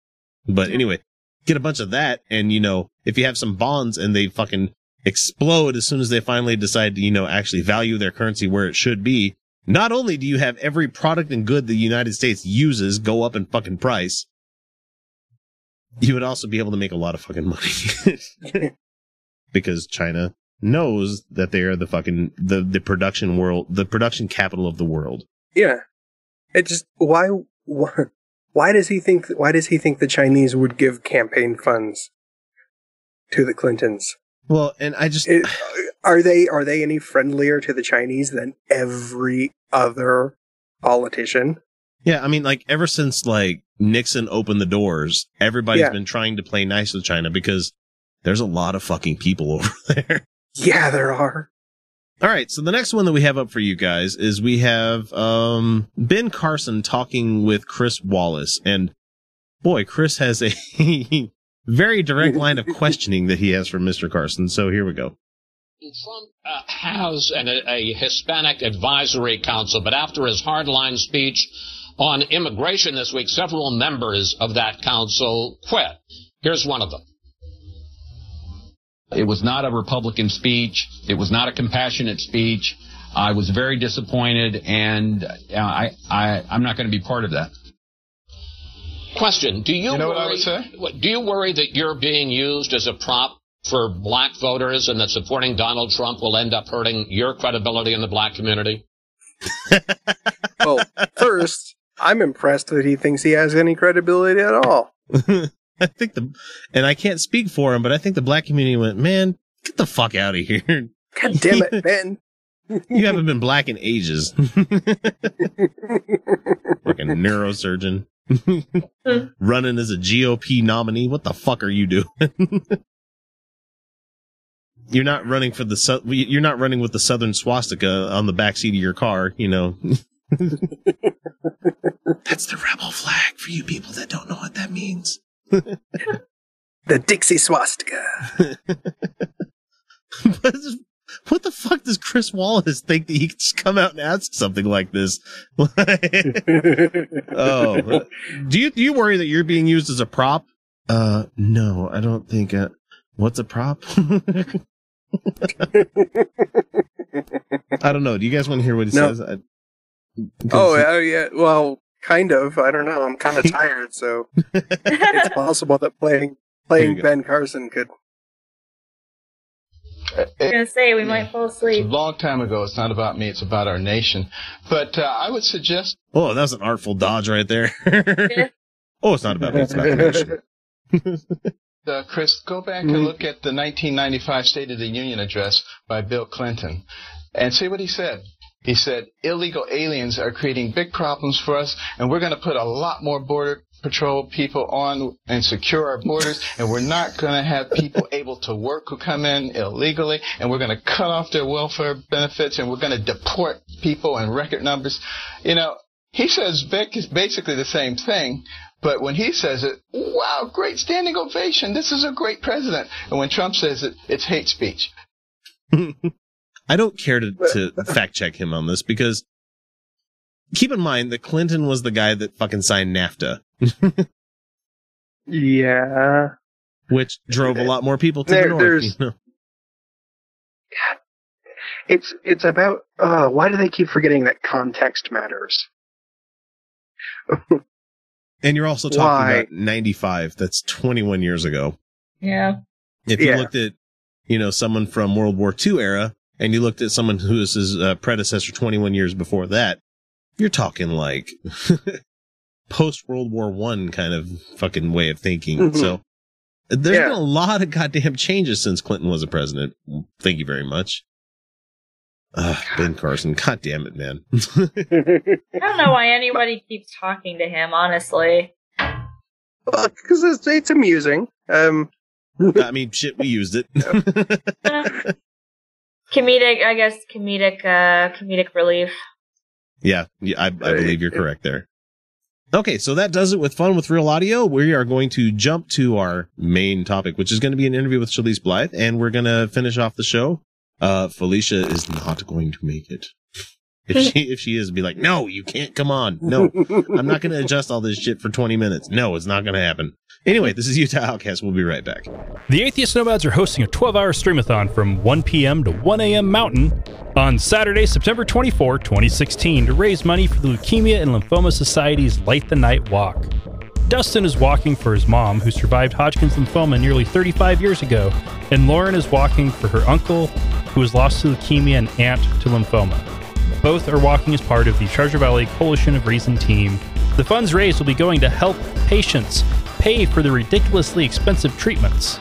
but anyway, get a bunch of that, and you know, if you have some bonds and they fucking explode as soon as they finally decide to, you know, actually value their currency where it should be. Not only do you have every product and good the United States uses go up in fucking price, you would also be able to make a lot of fucking money. (laughs) because China knows that they are the fucking, the, the production world, the production capital of the world. Yeah, it just why why why does he think why does he think the Chinese would give campaign funds to the Clintons? Well, and I just, It, are they are they any friendlier to the Chinese than every other politician? Yeah, I mean, like ever since like Nixon opened the doors, everybody's Yeah. been trying to play nice with China because there's a lot of fucking people (laughs) over there. Yeah, there are. All right, so the next one that we have up for you guys is we have um, Ben Carson talking with Chris Wallace, and boy, Chris has a (laughs) very direct line of questioning that he has for Mr. Carson. So here we go. Trump uh, has an, a Hispanic advisory council, but after his hardline speech on immigration this week, several members of that council quit. Here's one of them. It was not a Republican speech. It was not a compassionate speech. I was very disappointed, and uh, I, I, I'm not going to be part of that. Question: Do you, You know worry, what I would say? Do you worry that you're being used as a prop for black voters, and that supporting Donald Trump will end up hurting your credibility in the black community? (laughs) Well, first, I'm impressed that he thinks he has any credibility at all. (laughs) I think the, and I can't speak for him, but I think the black community went, man, get the fuck out of here. God damn it, (laughs) Ben. you haven't been black in ages. (laughs) like a neurosurgeon. Hmm. Running as a GOP nominee. What the fuck are you doing? (laughs) you're not running for the, you're not running with the Southern swastika on the backseat of your car, you know. That's the rebel flag for you people that don't know what that means. (laughs) The Dixie swastika. (laughs) what the fuck does Chris Wallace think that he can just come out and ask something like this? (laughs) oh, do you do you worry that you're being used as a prop? Uh, no, I don't think. Uh, what's a prop? I don't know. Do you guys want to hear what he No. says? I, Oh, uh, yeah. Well, kind of. I don't know. I'm kind of tired, so (laughs) it's possible that playing playing. Ben Carson could. I was gonna say we might fall It's a asleep. long time ago. It's not about me. It's about our nation. But uh, I would suggest oh, that was an artful dodge right there. (laughs) oh, it's not about me. It's about the nation. (laughs) Uh, Chris, go back and look at the 1995 State of the Union address by Bill Clinton and see what he said. He said, illegal aliens are creating big problems for us, and we're going to put a lot more border patrol people on and secure our borders, and we're not going to have people able to work who come in illegally, and we're going to cut off their welfare benefits, and we're going to deport people in record numbers. You know, he says Vic is basically the same thing, but when he says it, wow, great standing ovation. This is a great president. And when Trump says it, it's hate speech. (laughs) I don't care to, to fact check him on this because keep in mind that Clinton was the guy that fucking signed NAFTA, (laughs) Yeah. which drove a lot more people to There- the north. you know? It's it's about uh why do they keep forgetting that context matters? (laughs) And you're also talking Why? about 95. That's 21 years ago. Yeah. If you Yeah. looked at, you know, someone from World War II era and you looked at someone who is his uh, predecessor 21 years before that, you're talking like (laughs) post World War One kind of fucking way of thinking. Mhm. So there's Yeah. been a lot of goddamn changes since Clinton was a president. Thank you very much. Ugh, ben Carson, god damn it, man. (laughs) (laughs) I don't know why anybody keeps talking to him. Honestly, Because it's, it's amusing. Um, I mean, shit, we used it. Comedic. I guess comedic. Uh, comedic relief. Yeah, yeah I, I believe you're correct there. Okay, so that does it with Fun with Real Audio. We are going to jump to our main topic, which is going to be an interview with Chalice Blythe, and we're going to finish off the show. Uh, Felicia is not going to make it. If she (laughs) if she is, be like, no, you can't come on. No, I'm not going to adjust all this shit for 20 minutes. No, it's not going to happen. Anyway, this is Utah Outcast. We'll be right back. The Atheist Nomads are hosting a 12 hour streamathon from 1 p.m. to 1 a.m. Mountain on Saturday, September 24, 2016, to raise money for the Leukemia and Lymphoma Society's Light the Night Walk. Dustin is walking for his mom, who survived Hodgkin's lymphoma nearly 35 years ago, and Lauren is walking for her uncle, who was lost to leukemia and aunt to lymphoma. Both are walking as part of the Treasure Valley Coalition of Reason team. The funds raised will be going to help patients pay for the ridiculously expensive treatments.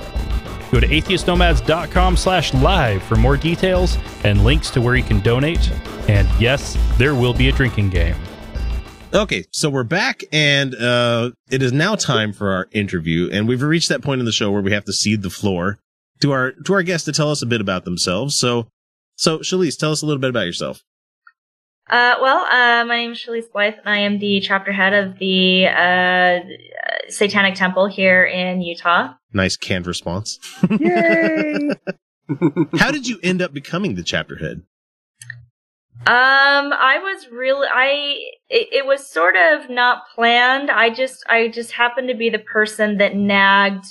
Go to atheistnomads.com slash live for more details and links to where you can donate. And yes, there will be a drinking game. Okay, so we're back, and uh, it is now time for our interview. And we've reached that point in the show where we have to cede the floor to our to our guests to tell us a bit about themselves. So, so Chalice, tell us a little bit about yourself. Uh, well, uh, my name is Chalice Blythe, and I am the chapter head of the uh, Satanic Temple here in Utah. Nice canned response. (laughs) Yay! How did you end up becoming the chapter head? Um, I was really, I, it, it was sort of not planned. I just, I just happened to be the person that nagged,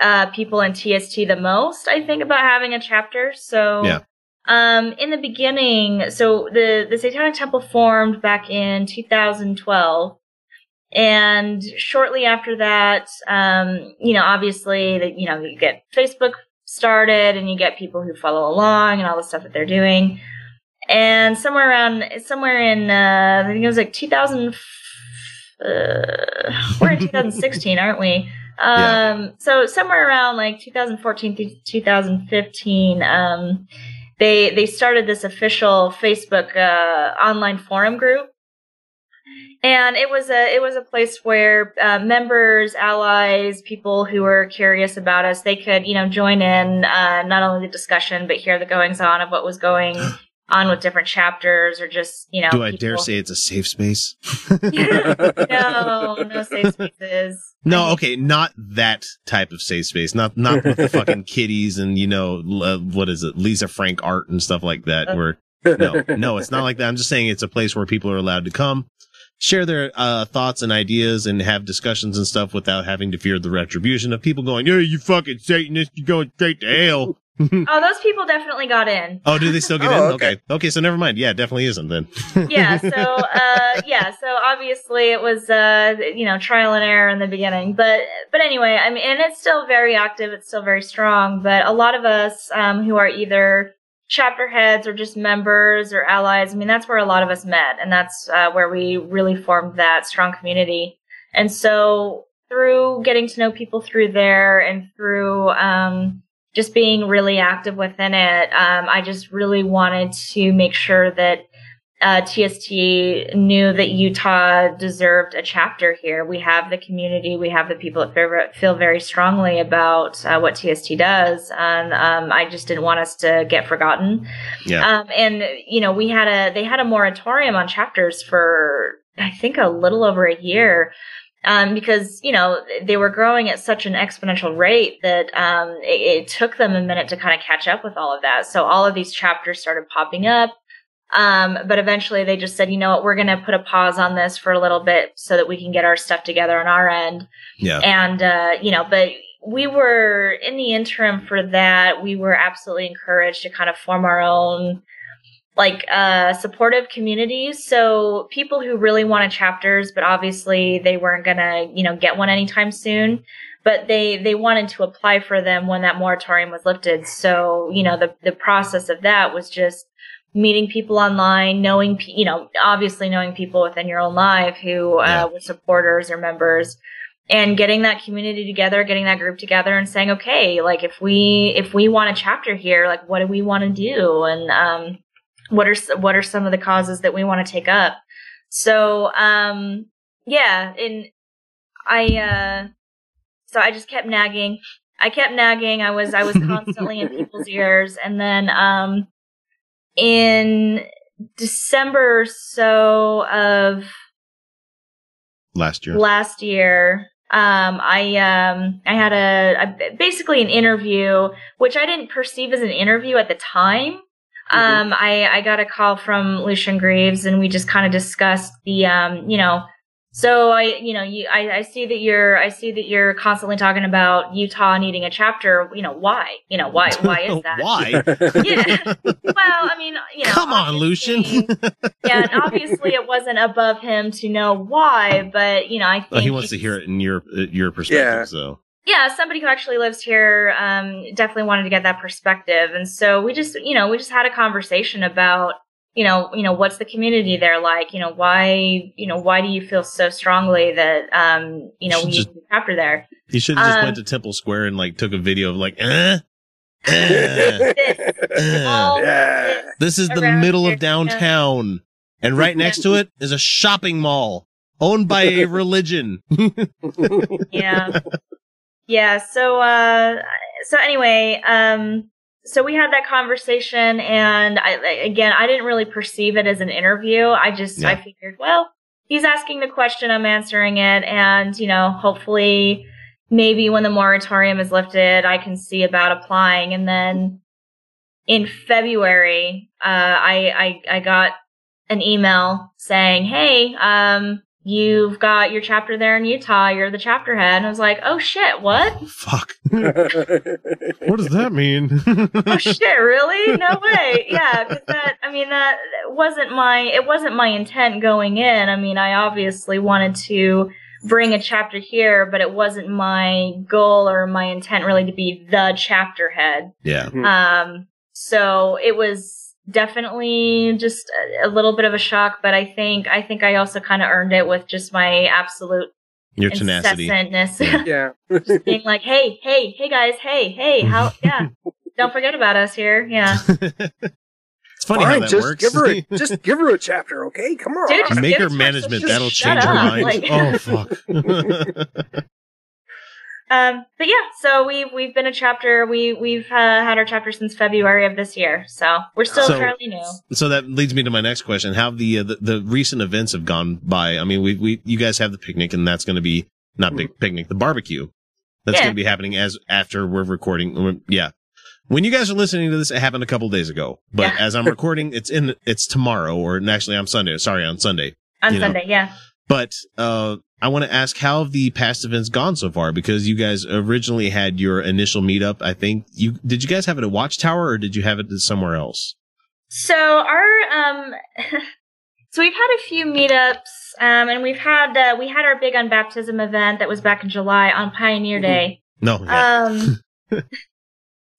uh, people in TST the most, I think, about having a chapter. So, Yeah. Um, in the beginning, so the, the Satanic Temple formed back in 2012. And shortly after that, um, you know, obviously, that you know, you get Facebook started and you get people who follow along and all the stuff that they're doing. And somewhere around, somewhere in, uh, I think it was like 2000, uh, we're in 2016, aren't we? Um, so somewhere around like 2014 through 2015, um, they, they started this official Facebook, uh, online forum group. And it was a it was a place where uh, members, allies, people who were curious about us, they could you know join in uh, not only the discussion but hear the goings on of what was going (gasps) on with different chapters or just you know. Do I dare say it's a safe space? (laughs) (laughs) no, no safe spaces. No, okay, not that type of safe space. Not not with the fucking (laughs) kitties and you know uh, what is it, Lisa Frank art and stuff like that. Where no, no, it's not like that. I'm just saying it's a place where people are allowed to come, share their uh, thoughts and ideas, and have discussions and stuff without having to fear the retribution of people going, "Yeah, you fucking Satanist, you're going straight to hell." (laughs) oh, those people definitely got in. oh, do they still get (laughs) Oh, in? okay. Okay. okay, so never mind. Yeah, it definitely isn't then. (laughs) yeah so uh yeah so obviously it was uh you know trial and error in the beginning but but anyway i mean and it's still very active it's still very strong but a lot of us um who are either chapter heads or just members or allies i mean that's where a lot of us met and that's uh, where we really formed that strong community and so through getting to know people through there and through um just being really active within it, um, I just really wanted to make sure that uh, TST knew that Utah deserved a chapter here. We have the community, we have the people that feel, feel very strongly about uh, what TST does, and um, I just didn't want us to get forgotten. Yeah. Um, and you know, we had a they had a moratorium on chapters for I think a little over a year um, because you know they were growing at such an exponential rate that um, it, it took them a minute to kind of catch up with all of that. So all of these chapters started popping up, um, but eventually they just said, you know what, we're going to put a pause on this for a little bit so that we can get our stuff together on our end. Yeah. And uh, you know, but we were in the interim for that. We were absolutely encouraged to kind of form our own like uh supportive communities. So people who really wanted chapters but obviously they weren't gonna you know get one anytime soon. But they they wanted to apply for them when that moratorium was lifted. So you know the the process of that was just meeting people online knowing pe- you know obviously knowing people within your own life who uh, were supporters or members and getting that community together getting that group together and saying okay like if we if we want a chapter here like what do we want to do? And um what are what are some of the causes that we want to take up? So um yeah and i uh so i just kept nagging. I kept nagging. I was i was constantly in (laughs) people's ears. And then um in december or so of Last year. last year um i um i had a, a basically an interview which i didn't perceive as an interview at the time um i i got a call from Lucien Greaves and we just kind of discussed the um you know so i you know you I, I see that you're i see that you're constantly talking about utah needing a chapter you know why you know why why is (laughs) that Why? (laughs) yeah (laughs) well i mean you know Come on, Lucien. yeah, and obviously it wasn't above him to know why, but you know, I think Well, he wants to hear it in your uh, your perspective. So yeah, somebody who actually lives here um, definitely wanted to get that perspective, and so we just, you know, we just had a conversation about, you know, you know, what's the community there like? You know, why, you know, why do you feel so strongly that, um, you know, we Just- need a chapter there? You should have just Um, went to Temple Square and like took a video of like, eh, eh, eh. this is the middle here, of downtown, and right (laughs) next to it is a shopping mall owned by a (laughs) religion. (laughs) yeah. Yeah, so uh so anyway, um, so we had that conversation, and I again, I didn't really perceive it as an interview. I just I figured, well, he's asking the question, I'm answering it, and you know, hopefully, maybe when the moratorium is lifted, I can see about applying, and then in February, uh, I, I I got an email saying, "Hey, um, you've got your chapter there in Utah. You're the chapter head." And I was like, "Oh shit, what? Fuck. (laughs) what does that mean? oh shit, really? No way. Yeah, 'cause that. I mean, that wasn't my. It wasn't my intent going in. I mean, I obviously wanted to." Bring a chapter here, but it wasn't my goal or my intent really to be the chapter head. yeah. Um, so it was definitely just a, a little bit of a shock, but I think I think I also kind of earned it with just my absolute Your tenacity. incessantness. (laughs) Yeah. Just being like, hey, hey, hey guys, hey, hey, how? (laughs) Yeah, don't forget about us here. Yeah, (laughs) It's funny how Fine, that just works. give her, a, just give her a chapter, okay? Come on. Dude, just Make her management. That'll shut change her mind. like- oh fuck. Um, but yeah, so we've we've been a chapter. We we've uh, had our chapter since February of this year, so we're still So- fairly new. so that leads me to my next question: How the, uh, the the recent events have gone by? I mean, we we you guys have the picnic, and that's going to be not big picnic, the barbecue. That's Yeah. going to be happening as after we're recording. Yeah. When you guys are listening to this, it happened a couple days ago. But Yeah. as I'm recording, it's in it's tomorrow, or actually, I'm Sunday. Sorry, on Sunday. On you know. Sunday, yeah. But uh, I want to ask how have the past events gone so far? Because you guys originally had your initial meetup. I think you did. You guys have it at Watchtower, or did you have it somewhere else? So our um (laughs) so we've had a few meetups um and we've had uh, we had our big unbaptism event that was back in July on Pioneer Day. No. yeah. Um (laughs)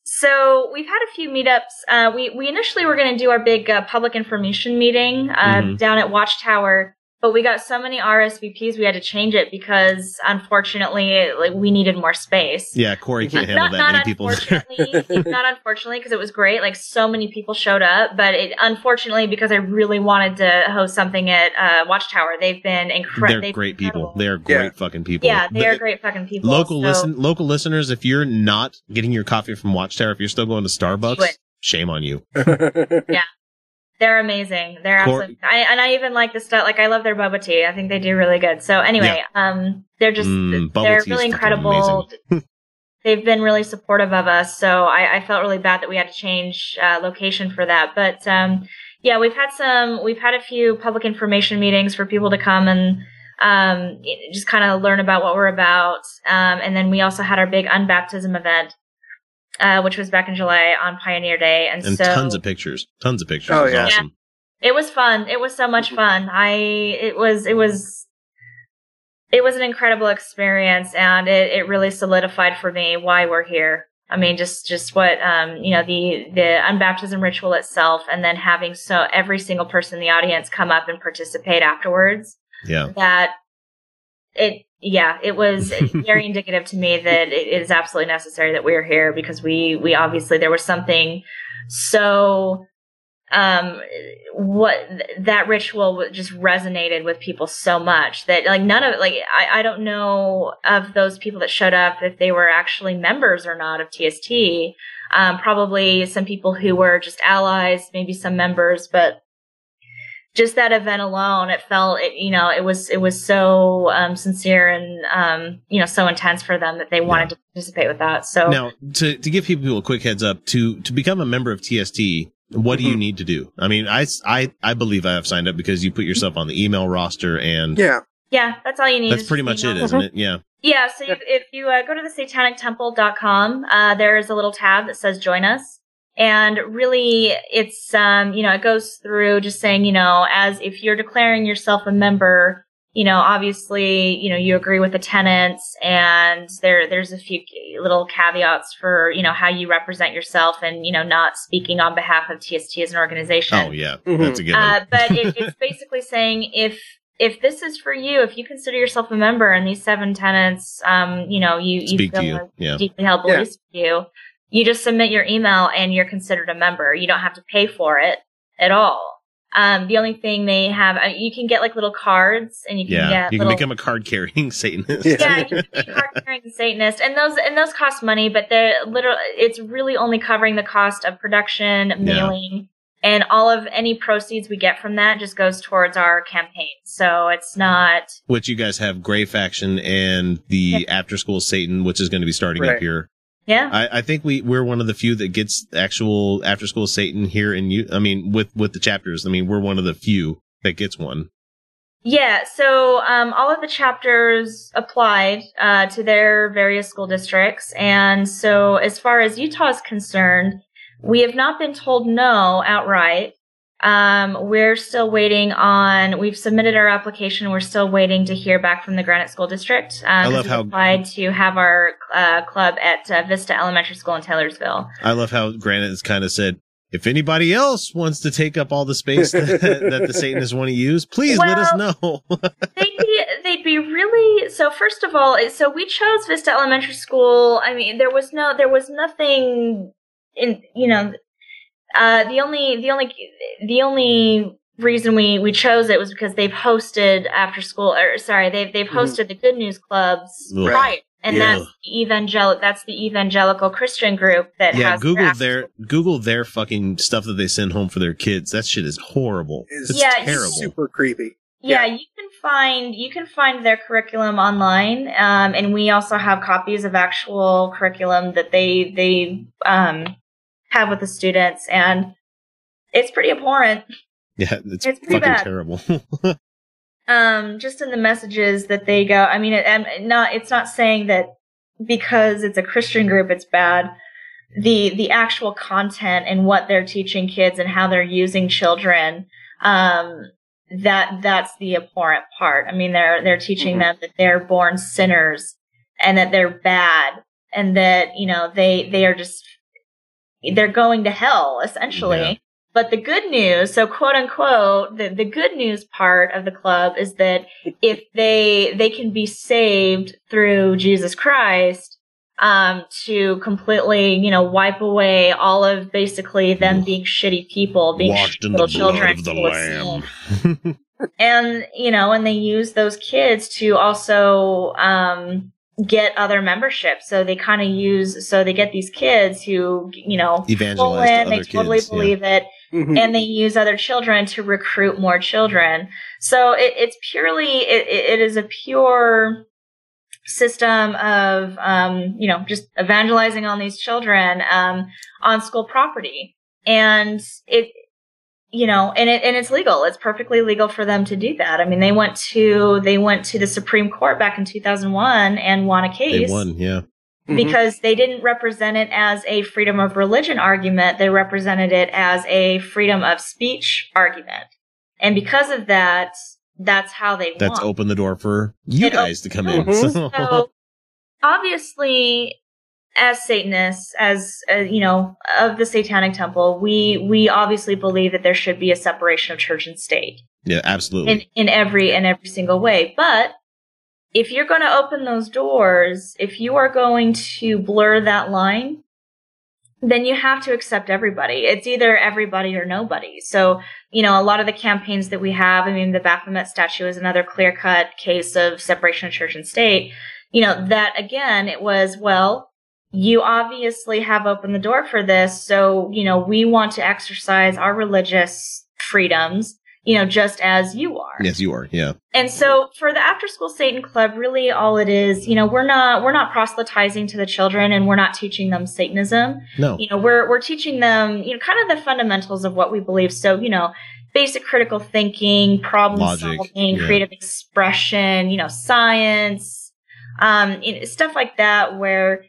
So we've had a few meetups. Uh, we we initially were going to do our big uh, public information meeting uh, Mhm. down at Watchtower, but we got so many RSVPs we had to change it because unfortunately, like we needed more space. Yeah, Corey can't handle not, that not many people. not unfortunately, because it was great. Like so many people showed up, but it unfortunately because I really wanted to host something at uh, Watchtower. They've been incredible. They're great people. They are great fucking people. Yeah, they are great fucking people. Local so- listen, local listeners, if you're not getting your coffee from Watchtower, if you're still going to Starbucks, shame on you. (laughs) (laughs) yeah. They're amazing. They're Cor- absolutely, I, and I even like the stuff. Like I love their boba tea. I think they do really good. So anyway, um, they're just Mm, they're really incredible. (laughs) They've been really supportive of us. So I, I felt really bad that we had to change uh, location for that. But um, yeah, we've had some. We've had a few public information meetings for people to come and um, just kind of learn about what we're about. Um, and then we also had our big unbaptism event. Uh, which was back in July on Pioneer Day, and, And so tons of pictures. Tons of pictures. Oh, It was yeah. awesome. it was fun. It was so much fun. I it was it was it was an incredible experience and it, it really solidified for me why we're here. I mean just just what um you know the the unbaptism ritual itself and then having so every single person in the audience come up and participate afterwards Yeah. that it yeah it was (laughs) very indicative to me that it is absolutely necessary that we're here because we we obviously there was something so um what that ritual just resonated with people so much that like none of like I, I don't know of those people that showed up if they were actually members or not of TST um probably some people who were just allies maybe some members but just that event alone it felt it you know it was it was so um sincere and um you know so intense for them that they wanted to participate with that so Now, to, to give people a quick heads up, to, to become a member of TST, what do you need to do? I mean, I, I, I believe I have signed up because you put yourself on the email roster and Yeah. yeah that's all you need that's pretty much it, email. isn't it? Yeah. (laughs) Yeah, so you, if you uh, go to the satanic satanictemple.com, uh, there is a little tab that says join us. And really, it's, um, you know, it goes through just saying, you know, as if you're declaring yourself a member, you know, obviously, you know, you agree with the tenants and there, there's a few little caveats for, you know, how you represent yourself and, you know, not speaking on behalf of TST as an organization. Oh, yeah. That's a good one. Uh, but it, (laughs) it's basically saying if if this is for you, if you consider yourself a member and these seven tenants, um, you know, you, you Speak to feel you, are yeah. deeply held Yeah. beliefs with you, you just submit your email and you're considered a member. You don't have to pay for it at all. Um, the only thing they have, uh, you can get like little cards, and you can Yeah, get you can little, become a card carrying (laughs) Satanist. yeah, you can (laughs) be a card carrying Satanist, and those and those cost money, but they're literally it's really only covering the cost of production, mailing, and all of any proceeds we get from that just goes towards our campaign. So it's not which you guys have Grey Faction and the After School Satan, which is going to be starting up here. Yeah. I, I think we we're one of the few that gets actual After School Satan here in you. I mean, with with the chapters. I mean, we're one of the few that gets one. Yeah, so um, all of the chapters applied uh, to their various school districts. And so, as far as Utah is concerned, we have not been told no outright. Um, we're still waiting on, we've submitted our application. We're still waiting to hear back from the Granite School District. Uh, I love how- applied to have our uh, club at uh, Vista Elementary School in Taylorsville. I love how Granite has kind of said, if anybody else wants to take up all the space that, (laughs) that the Satanists want to use, please let us know. (laughs) they'd be they'd be really so first of all so we chose vista elementary school i mean there was no there was nothing in you know uh the only the only the only reason we we chose it was because they've hosted after school or sorry they've they've Mhm. hosted the good news clubs right. prior and Yeah. that's evangelical that's the evangelical christian group that yeah, has Google their their Google their fucking stuff that they send home for their kids. That shit is horrible. It's Yeah, it's terrible. Super creepy. Yeah, you can find you can find their curriculum online, um, and we also have copies of actual curriculum that they they um, have with the students, and it's pretty abhorrent. Yeah, it's, It's pretty fucking bad. terrible. (laughs) Um, just in the messages that they go. I mean, it, and not it's not saying that because it's a Christian group, it's bad. The the actual content and what they're teaching kids and how they're using children. Um, that that's the abhorrent part. I mean, they're they're teaching Mhm. them that they're born sinners and that they're bad and that you know they they are just they're going to hell essentially. Yeah. But the good news, so quote unquote, the, the good news part of the club is that if they they can be saved through Jesus Christ, um, to completely, you know, wipe away all of basically them being shitty people, being Washed shitty in the little children, of the Lamb. and you know and they use those kids to also um get other memberships so they kind of use so they get these kids who you know Evangelize full in, they totally kids, yeah. believe it Mhm. and they use other children to recruit more children so it, it's purely it, it it is a pure system of um, you know just evangelizing on these children um, on school property and it you know and it and it's legal it's perfectly legal for them to do that i mean they went to they went to the supreme court back in 2001 and won a case. they case won, yeah. because they didn't represent it as a freedom of religion argument they represented it as a freedom of speech argument and because of that that's how they That's won opened the door for you It guys to come in. Mhm. So- (laughs) so obviously as satanists as uh, you know of the satanic temple we we obviously believe that there should be a separation of church and state yeah, absolutely. in in every in every single way but if you're going to open those doors if you are going to blur that line then you have to accept everybody. It's either everybody or nobody. So, you know, a lot of the campaigns that we have, I mean, the Baphomet statue is another clear cut case of separation of church and state. You know, that again, it was, well, you obviously have opened the door for this. So, you know, we want to exercise our religious freedoms, you know, just as you are. yes, you are. Yeah. And so for the after school Satan club, really all it is, you know, we're not we're not proselytizing to the children and we're not teaching them Satanism. No. You know, we're we're teaching them, you know, kind of the fundamentals of what we believe. So, you know, basic critical thinking, problem Logic, solving, yeah. creative expression, you know, science, um, you know, stuff like that where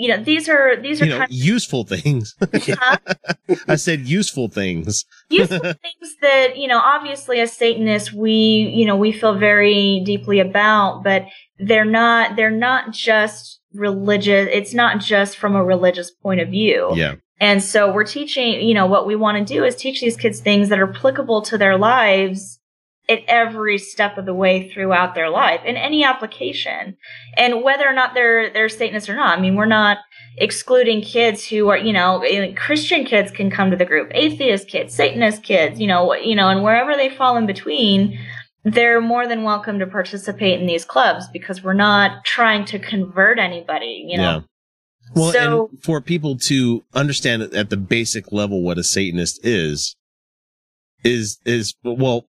you know, these are these are You know, kind of useful things. (laughs) I said useful things. useful (laughs) things that you know obviously as satanists we you know we feel very deeply about but they're not they're not just religious it's not just from a religious point of view Yeah. and so we're teaching you know what we want to do is teach these kids things that are applicable to their lives at every step of the way throughout their life in any application and whether or not they're they're satanists or not i mean we're not excluding kids who are, you know, eh, Christian kids can come to the group, atheist kids, Satanist kids, you know, you know, and wherever they fall in between, they're more than welcome to participate in these clubs because we're not trying to convert anybody, you know. Yeah. Well, So- and for people to understand at the basic level what a Satanist is, is, is, well,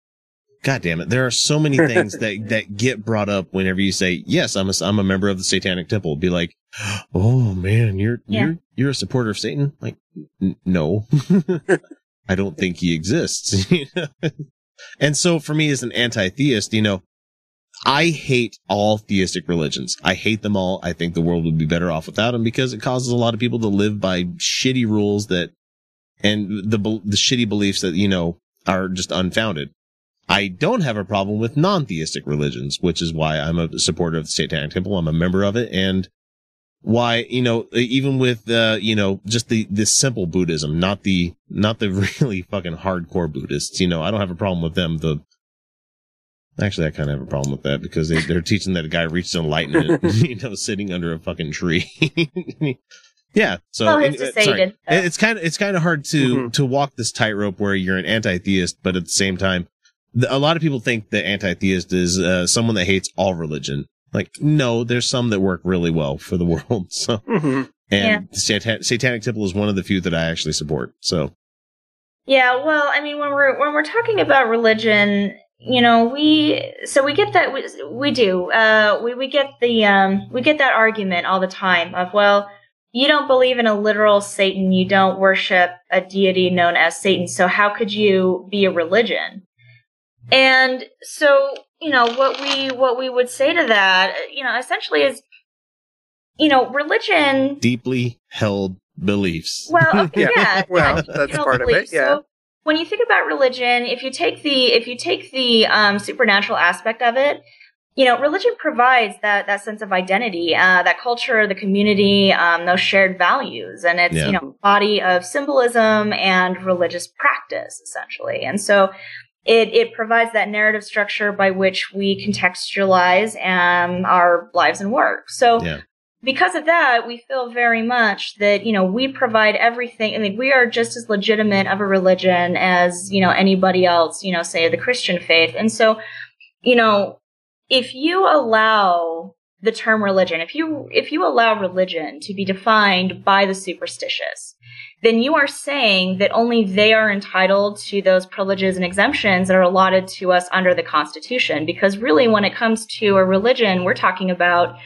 God damn it. There are so many (laughs) things that, that get brought up whenever you say, yes, I'm a, I'm a member of the Satanic Temple. Be like, oh man, you're, Yeah. you're, you're a supporter of Satan? Like, n- no, (laughs) I don't think he exists. (laughs) And so for me as an anti-theist, you know, I hate all theistic religions. I hate them all. I think the world would be better off without them because it causes a lot of people to live by shitty rules that, and the, the shitty beliefs that, you know, are just unfounded. I don't have a problem with non-theistic religions, which is why I'm a supporter of the Satanic Temple. I'm a member of it and why, you know, even with, uh, you know, just the, the simple Buddhism, not the, not the (laughs) really fucking hardcore Buddhists, you know, I don't have a problem with them. The, Actually, I kind of have a problem with that because they, they're teaching that a guy reached enlightenment, (laughs) (laughs) you know, sitting under a fucking tree. yeah. So Well, he's and- uh, sorry. decided, it's kind of it's kind of hard to to walk this tightrope where you're an anti-theist, but at the same time, the, a lot of people think that anti-theist is uh, someone that hates all religion. Like, no, there's some that work really well for the (laughs) world. So, and Yeah. the Satan- Satanic Temple is one of the few that I actually support. So, Yeah, well, I mean, when we're when we're talking about religion, you know, we so we get that we, we do uh, we we get the um, we get that argument all the time of well, you don't believe in a literal Satan, you don't worship a deity known as Satan, so how could you be a religion? And so, you know, what we what we would say to that, you know, essentially is, you know, religion deeply held beliefs. well, (laughs) okay, yeah. Well, that's you know, part of it, yeah. So when you think about religion, if you take the if you take the um, supernatural aspect of it, you know, religion provides that that sense of identity, uh, that culture, the community, um, those shared values, and it's Yeah. you know body of symbolism and religious practice essentially, and so. It, it provides that narrative structure by which we contextualize um, our lives and work. So, Yeah. because of that, we feel very much that, you know, we provide everything. I mean, we are just as legitimate of a religion as, you know, anybody else, you know, say the Christian faith. And so, you know, if you allow the term religion, if you, if you allow religion to be defined by the superstitious, then you are saying that only they are entitled to those privileges and exemptions that are allotted to us under the Constitution. Because really, when it comes to a religion, we're talking about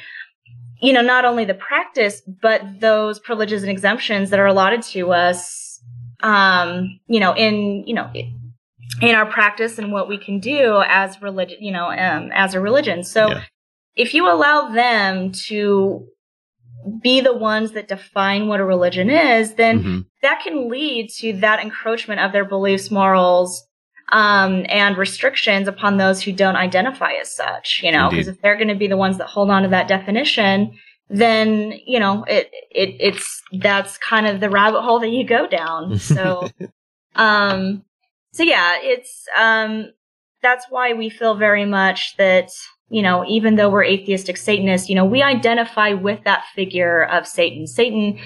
you know, not only the practice, but those privileges and exemptions that are allotted to us, um, you know, in, you know, in our practice and what we can do as religion, you know, um, as a religion. So if you allow them to be the ones that define what a religion is, then Mm-hmm. that can lead to that encroachment of their beliefs, morals, um, and restrictions upon those who don't identify as such. You know, because if they're going to be the ones that hold on to that definition, then you know it it it's that's kind of the rabbit hole that you go down. (laughs) So, um, so yeah, it's um, that's why we feel very much that you know even though we're atheistic Satanists, you know we identify with that figure of Satan. Satan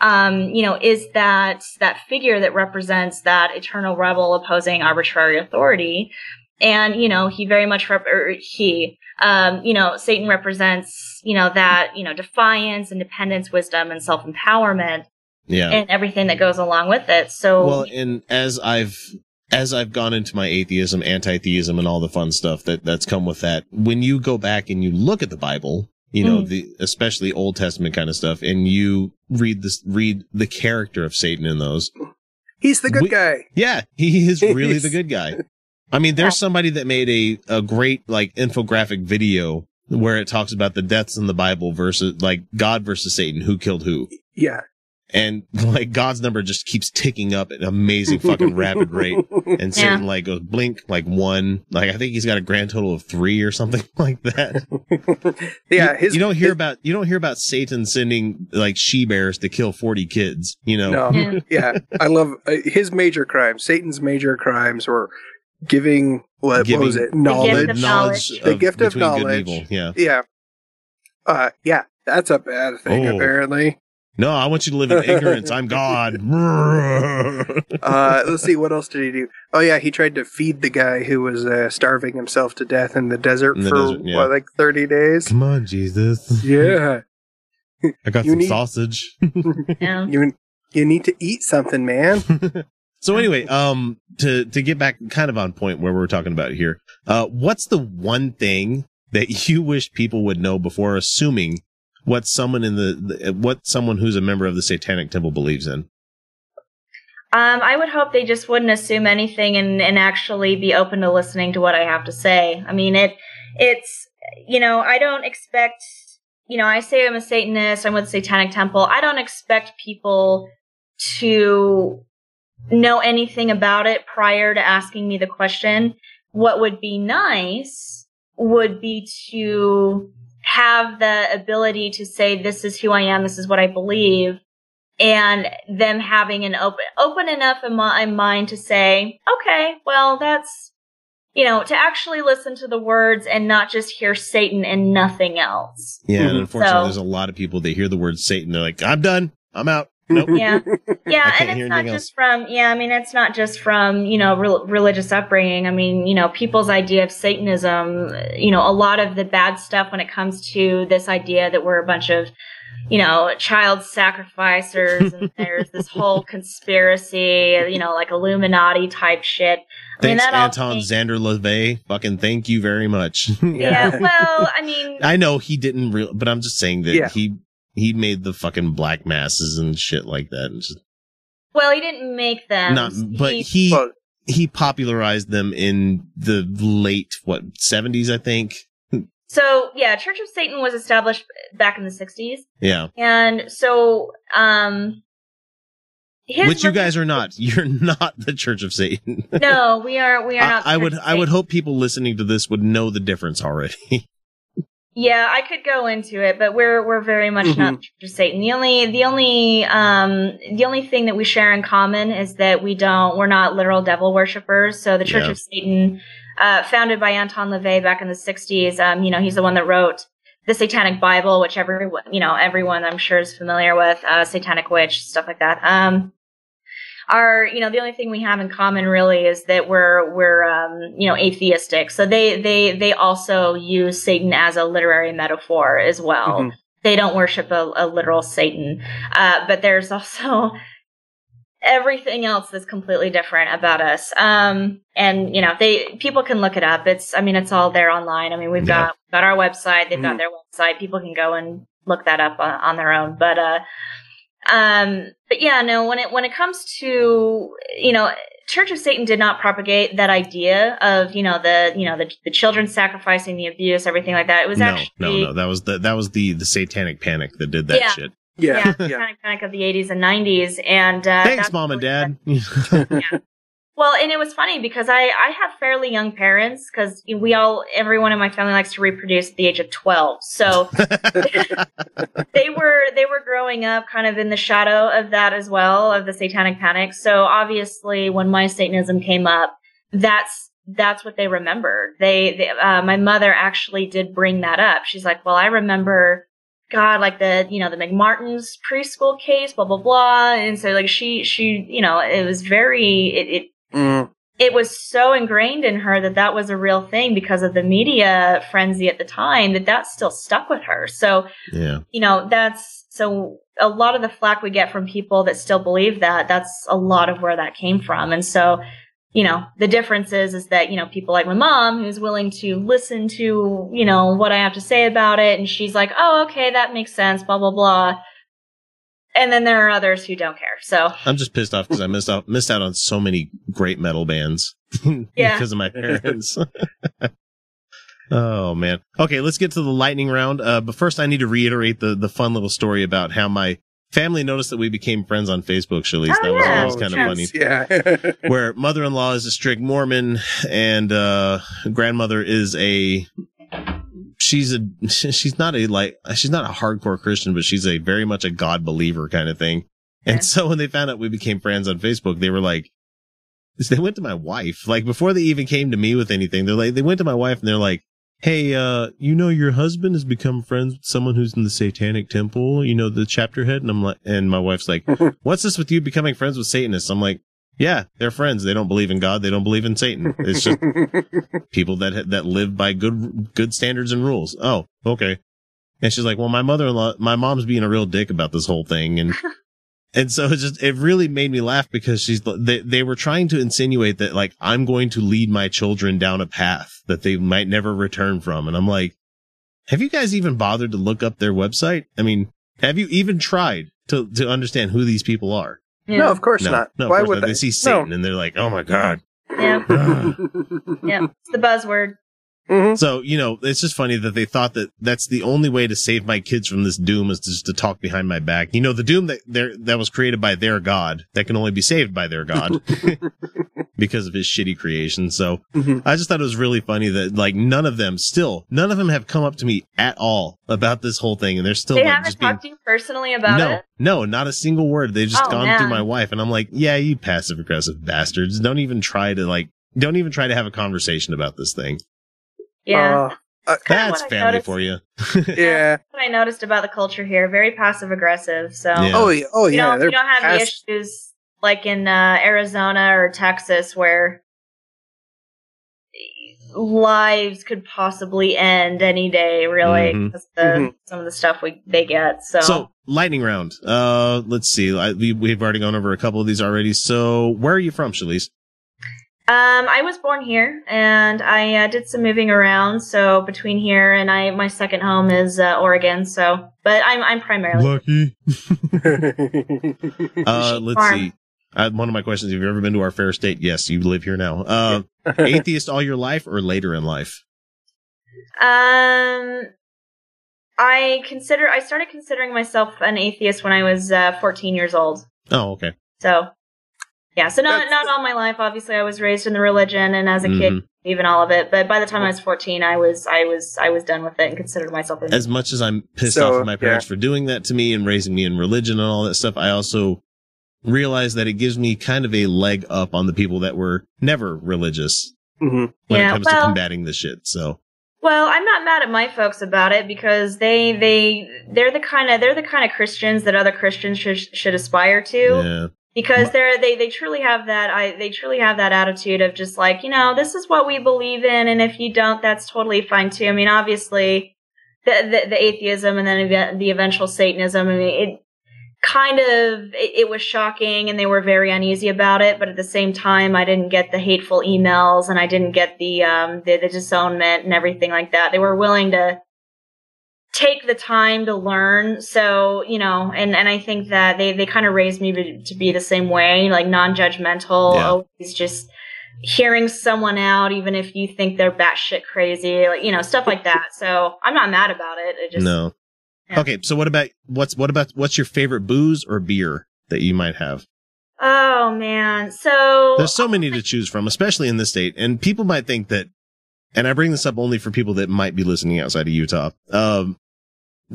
um, you know, is that that figure that represents that eternal rebel opposing arbitrary authority. And, you know, he very much, rep- he, um, you know, Satan represents, you know, that, you know, defiance, independence, wisdom, and self-empowerment Yeah. and everything that goes along with it. So, Well, and as I've as I've gone into my atheism, anti-theism, and all the fun stuff that that's come with that, when you go back and you look at the Bible, you know, Mm. the especially Old Testament kind of stuff, and you read this, read the character of Satan in those. He's the good We- guy. Yeah, he is (laughs) really He's- the good guy. I mean, there's somebody that made a a great like infographic video where it talks about the deaths in the Bible versus like God versus Satan, who killed who. Yeah. And (laughs) like God's number just keeps ticking up at an amazing fucking rapid rate. (laughs) And Yeah. Satan like goes blink like one. Like I think he's got a grand total of three or something (laughs) like that. Yeah, You, his- you don't hear about you don't hear about Satan sending like she bears to kill forty kids. You know. No. yeah. I love uh, his major crimes. Satan's major crimes were giving what, what was it? Knowledge. of knowledge The of- gift of between good and knowledge. yeah. Yeah. Uh, yeah. That's a bad thing, Oh. apparently. No, I want you to live in ignorance. I'm God. (laughs) (laughs) uh, let's see, what else did he do? Oh yeah, he tried to feed the guy who was uh, starving himself to death in the desert In the for desert, yeah. what, like thirty days. Come on, Jesus. Yeah, (laughs) I got You some need- sausage. you you need to eat something, man. So anyway, um, to to get back kind of on point where we're talking about here, uh, what's the one thing that you wish people would know before assuming what someone in the, what someone who's a member of the Satanic Temple believes in? Um, I would hope they just wouldn't assume anything and, and actually be open to listening to what I have to say. I mean, it, it's, you know, I don't expect, you know, I say I'm a Satanist, I'm with Satanic Temple. I don't expect people to know anything about it prior to asking me the question. What would be nice would be to have the ability to say, this is who I am, this is what I believe, and them having an open open enough in my mind to say, okay, well, that's you know, to actually listen to the words and not just hear Satan and nothing else. Yeah, and unfortunately, So- there's a lot of people they hear the word Satan, they're like, "I'm done, I'm out." Nope. Yeah, (laughs) yeah, and it's not anything just from yeah. I mean, it's not just from you know rel religious upbringing. I mean, you know, people's idea of Satanism. You know, a lot of the bad stuff when it comes to this idea that we're a bunch of you know child sacrificers and (laughs) there's this whole conspiracy. You know, like Illuminati type shit. I mean, Thanks, that all Anton Szandor LaVey. Fucking thank you very much. (laughs) yeah. Well, I mean, I know he didn't real, but I'm just saying that Yeah. he he made the fucking black masses and shit like that, and just well, he didn't make them. not. But he Well- he popularized them in the late what 70s, I think. So yeah, Church of Satan was established back in the '60s. Yeah, And so, um, his which you guys are not. (laughs) You're not the Church of Satan. no, we are we are I, not. I would of I would hope people listening to this would know the difference already. (laughs) Yeah, I could go into it, but we're we're very much not Mm-hmm. Church of Satan. The only the only um the only thing that we share in common is that we don't we're not literal devil worshippers. So the Church Yeah. of Satan, uh, founded by Anton LaVey back in the '60s, um, you know, he's the one that wrote the Satanic Bible, which everyone you know everyone I'm sure is familiar with, uh, Satanic Witch, stuff like that. Um, our you know the only thing we have in common really is that we're we're um, you know atheistic. So they they they also use satan as a literary metaphor as well. Mhm. they don't worship a, a literal satan. Uh, but there's also everything else that's completely different about us. Um and you know they people can look it up. It's i mean it's all there online. I mean we've Yeah. got got our website. They've got Mhm. their website. People can go and look that up on, on their own. But uh um, but yeah, no, when it, when it comes to, you know, Church of Satan did not propagate that idea of, you know, the, you know, the, the children sacrificing, the abuse, everything like that. It was no, actually, no, no. That was the that was the the Satanic Panic that did that Yeah. shit. yeah, Yeah, the yeah. Satanic Panic of the 80s and 90s. And, uh, Thanks, mom and really- dad. Well, and it was funny because I, I have fairly young parents because we all, everyone in my family likes to reproduce at the age of 12. So (laughs) they were, they were growing up kind of in the shadow of that as well, of the satanic panic. So obviously when my Satanism came up, that's, that's what they remembered. They, they uh, my mother actually did bring that up. She's like, well, I remember God, like the, you know, the McMartin's preschool case, blah, blah, blah. And so like she, she, you know, it was very, it, it Mm. it was so ingrained in her that that was a real thing because of the media frenzy at the time that that still stuck with her. So, yeah. you know, that's so a lot of the flack we get from people that still believe that, that's a lot of where that came from. And so, you know, the difference is, is that, you know, people like my mom who's willing to listen to, you know, what I have to say about it. And she's like, oh, okay, that makes sense, blah, blah, blah. And then there are others who don't care. So, I'm just pissed off because I missed out missed out on so many great metal bands (laughs) Yeah. because of my parents. (laughs) oh man. Okay, let's get to the lightning round. Uh, but first, I need to reiterate the the fun little story about how my family noticed that we became friends on Facebook. Chalice. Oh, that was, yeah. kind of funny. Yeah. (laughs) Where mother-in-law is a strict Mormon and uh, grandmother is a she's a (laughs) she's not a like she's not a hardcore Christian, but she's a very much a God believer kind of thing. And so when they found out we became friends on Facebook, they were like, they went to my wife. Like before they even came to me with anything, they're like, they went to my wife and they're like, Hey, uh, you know your husband has become friends with someone who's in the Satanic Temple. You know the chapter head, and I'm like, and my wife's like, (laughs) "What's this with you becoming friends with Satanists?" I'm like, "Yeah, they're friends. They don't believe in God. They don't believe in Satan. It's just (laughs) people that that live by good good standards and rules." Oh, okay. And she's like, "Well, my mother-in-law, my mom's being a real dick about this whole thing," and (laughs) and so it just it really made me laugh because she's they they were trying to insinuate that like I'm going to lead my children down a path that they might never return from, and I'm like, have you guys even bothered to look up their website? I mean, have you even tried to to understand who these people are? No, of course no, not. No, of Why course would not. they? They see Satan and they're like, oh my god. Yeah. yeah. It's the buzzword. Mm-hmm. So, you know, it's just funny that they thought that that's the only way to save my kids from this doom is just to talk behind my back. You know, the doom that there that was created by their god that can only be saved by their god (laughs) because of his shitty creation. So, mm-hmm. I just thought it was really funny that like none of them still none of them have come up to me at all about this whole thing and they're still they like haven't just being talked to you personally about no, it. no, not a single word. They've just Oh, gone man. through my wife and I'm like, yeah, you passive aggressive bastards. Don't even try to like don't even try to have a conversation about this thing. Yeah. That's what I family noticed. for you. (laughs) yeah. That's what I noticed about the culture here. Very passive aggressive. So Yeah. Oh, yeah. Oh, you yeah, Don't, you don't have the issues like in uh, Arizona or Texas where lives could possibly end any day. Really, Mhm. because the, Mhm. some of the stuff we they get. So, So, lightning round. Uh, let's see. I, we, we've already gone over a couple of these already. So, where are you from, Chalice? Um, I was born here, and I uh, did some moving around. So between here and I, my second home is uh, Oregon. So, but I'm I'm primarily Lucky. (laughs) Uh, let's farm. see. Uh, one of my questions: Have you ever been to our fair state? Yes, you live here now. Uh, (laughs) atheist all your life or later in life? Um, I consider I started considering myself an atheist when I was uh, 14 years old. Oh, okay. So, yeah. So not not all my life. Obviously, I was raised in the religion, and as a kid, Mhm. even all of it. But by the time I was 14, I was I was I was done with it and considered myself As much as I'm pissed So, off at my parents yeah. for doing that to me and raising me in religion and all that stuff, I also realize that it gives me kind of a leg up on the people that were never religious Mm-hmm. when Yeah, it comes to combating this shit. So, Well, I'm not mad at my folks about it because they they they're the kind of they're the kind of Christians that other Christians should should aspire to. yeah. Because they're they they truly have that I they truly have that attitude of just like you know this is what we believe in and if you don't that's totally fine too. I mean obviously the the, the atheism and then the, the eventual Satanism. I mean it kind of it, it was shocking and they were very uneasy about it, but at the same time I didn't get the hateful emails and I didn't get the um the, the disownment and everything like that. They were willing to take the time to learn. So, you know, and, and I think that they, they kind of raised me to, to be the same way, like non-judgmental, Yeah. always just hearing someone out, even if you think they're batshit crazy, like, you know, stuff like that. So I'm not mad about it. It just, no. Okay, so what about what's what about what's your favorite booze or beer that you might have? oh man. So There's so many to choose from, especially in this state. And people might think that, and I bring this up only for people that might be listening outside of Utah. Um,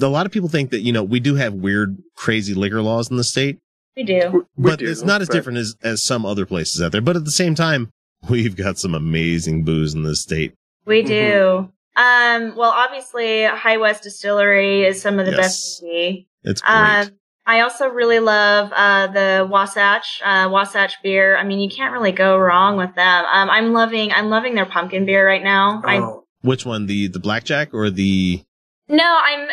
a lot of people think that, you know, we do have weird, crazy liquor laws in the state, we do. but it's not as different as, as some other places out there. But at the same time, (laughs) we've got some amazing booze in this state. We do. Um, well, obviously, High West Distillery is some of the Yes. best whiskey. It's great. Um, I also really love uh, the Wasatch uh, Wasatch beer. I mean, you can't really go wrong with them. Um, I'm loving I'm loving their pumpkin beer right now. I Which one? The, the blackjack or the, no, I'm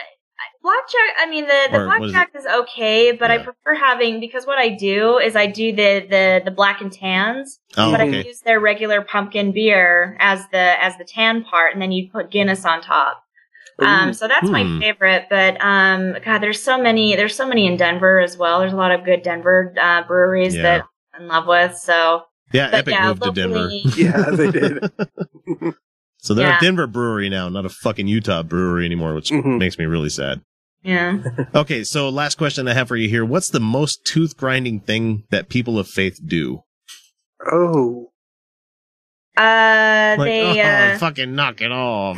blackjack. I mean, the the Or blackjack is, okay, but I prefer having because what I do is I do the the the black and tans, Oh, but I okay. use their regular pumpkin beer as the as the tan part, and then you put Guinness on top. Um, so that's my Hmm. favorite, but um, God, there's so many. There's so many in Denver as well. There's a lot of good Denver uh, breweries Yeah. that I'm in love with. So yeah, But Epic yeah, moved to Denver. locally- (laughs) Yeah, they did. (laughs) So they're Yeah. a Denver brewery now, not a fucking Utah brewery anymore, which Mm-hmm. makes me really sad. yeah. (laughs) Okay, so last question I have for you here. What's the most tooth grinding thing that people of faith do? Oh. Uh, Like, they oh, uh, fucking knock it off.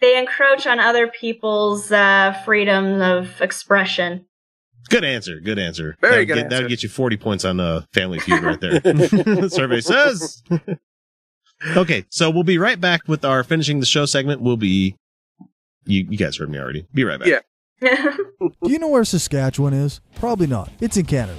They encroach on other people's uh, freedom of expression. good answer. Good answer. Very that would good get, That would answer. get you 40 points on uh, Family Feud right there. (laughs) Survey says. Okay, so we'll be right back with our finishing the show segment. We'll be, you, you guys heard me already. Be right back. Yeah. (laughs) Do you know where Saskatchewan is? Probably not. It's in Canada.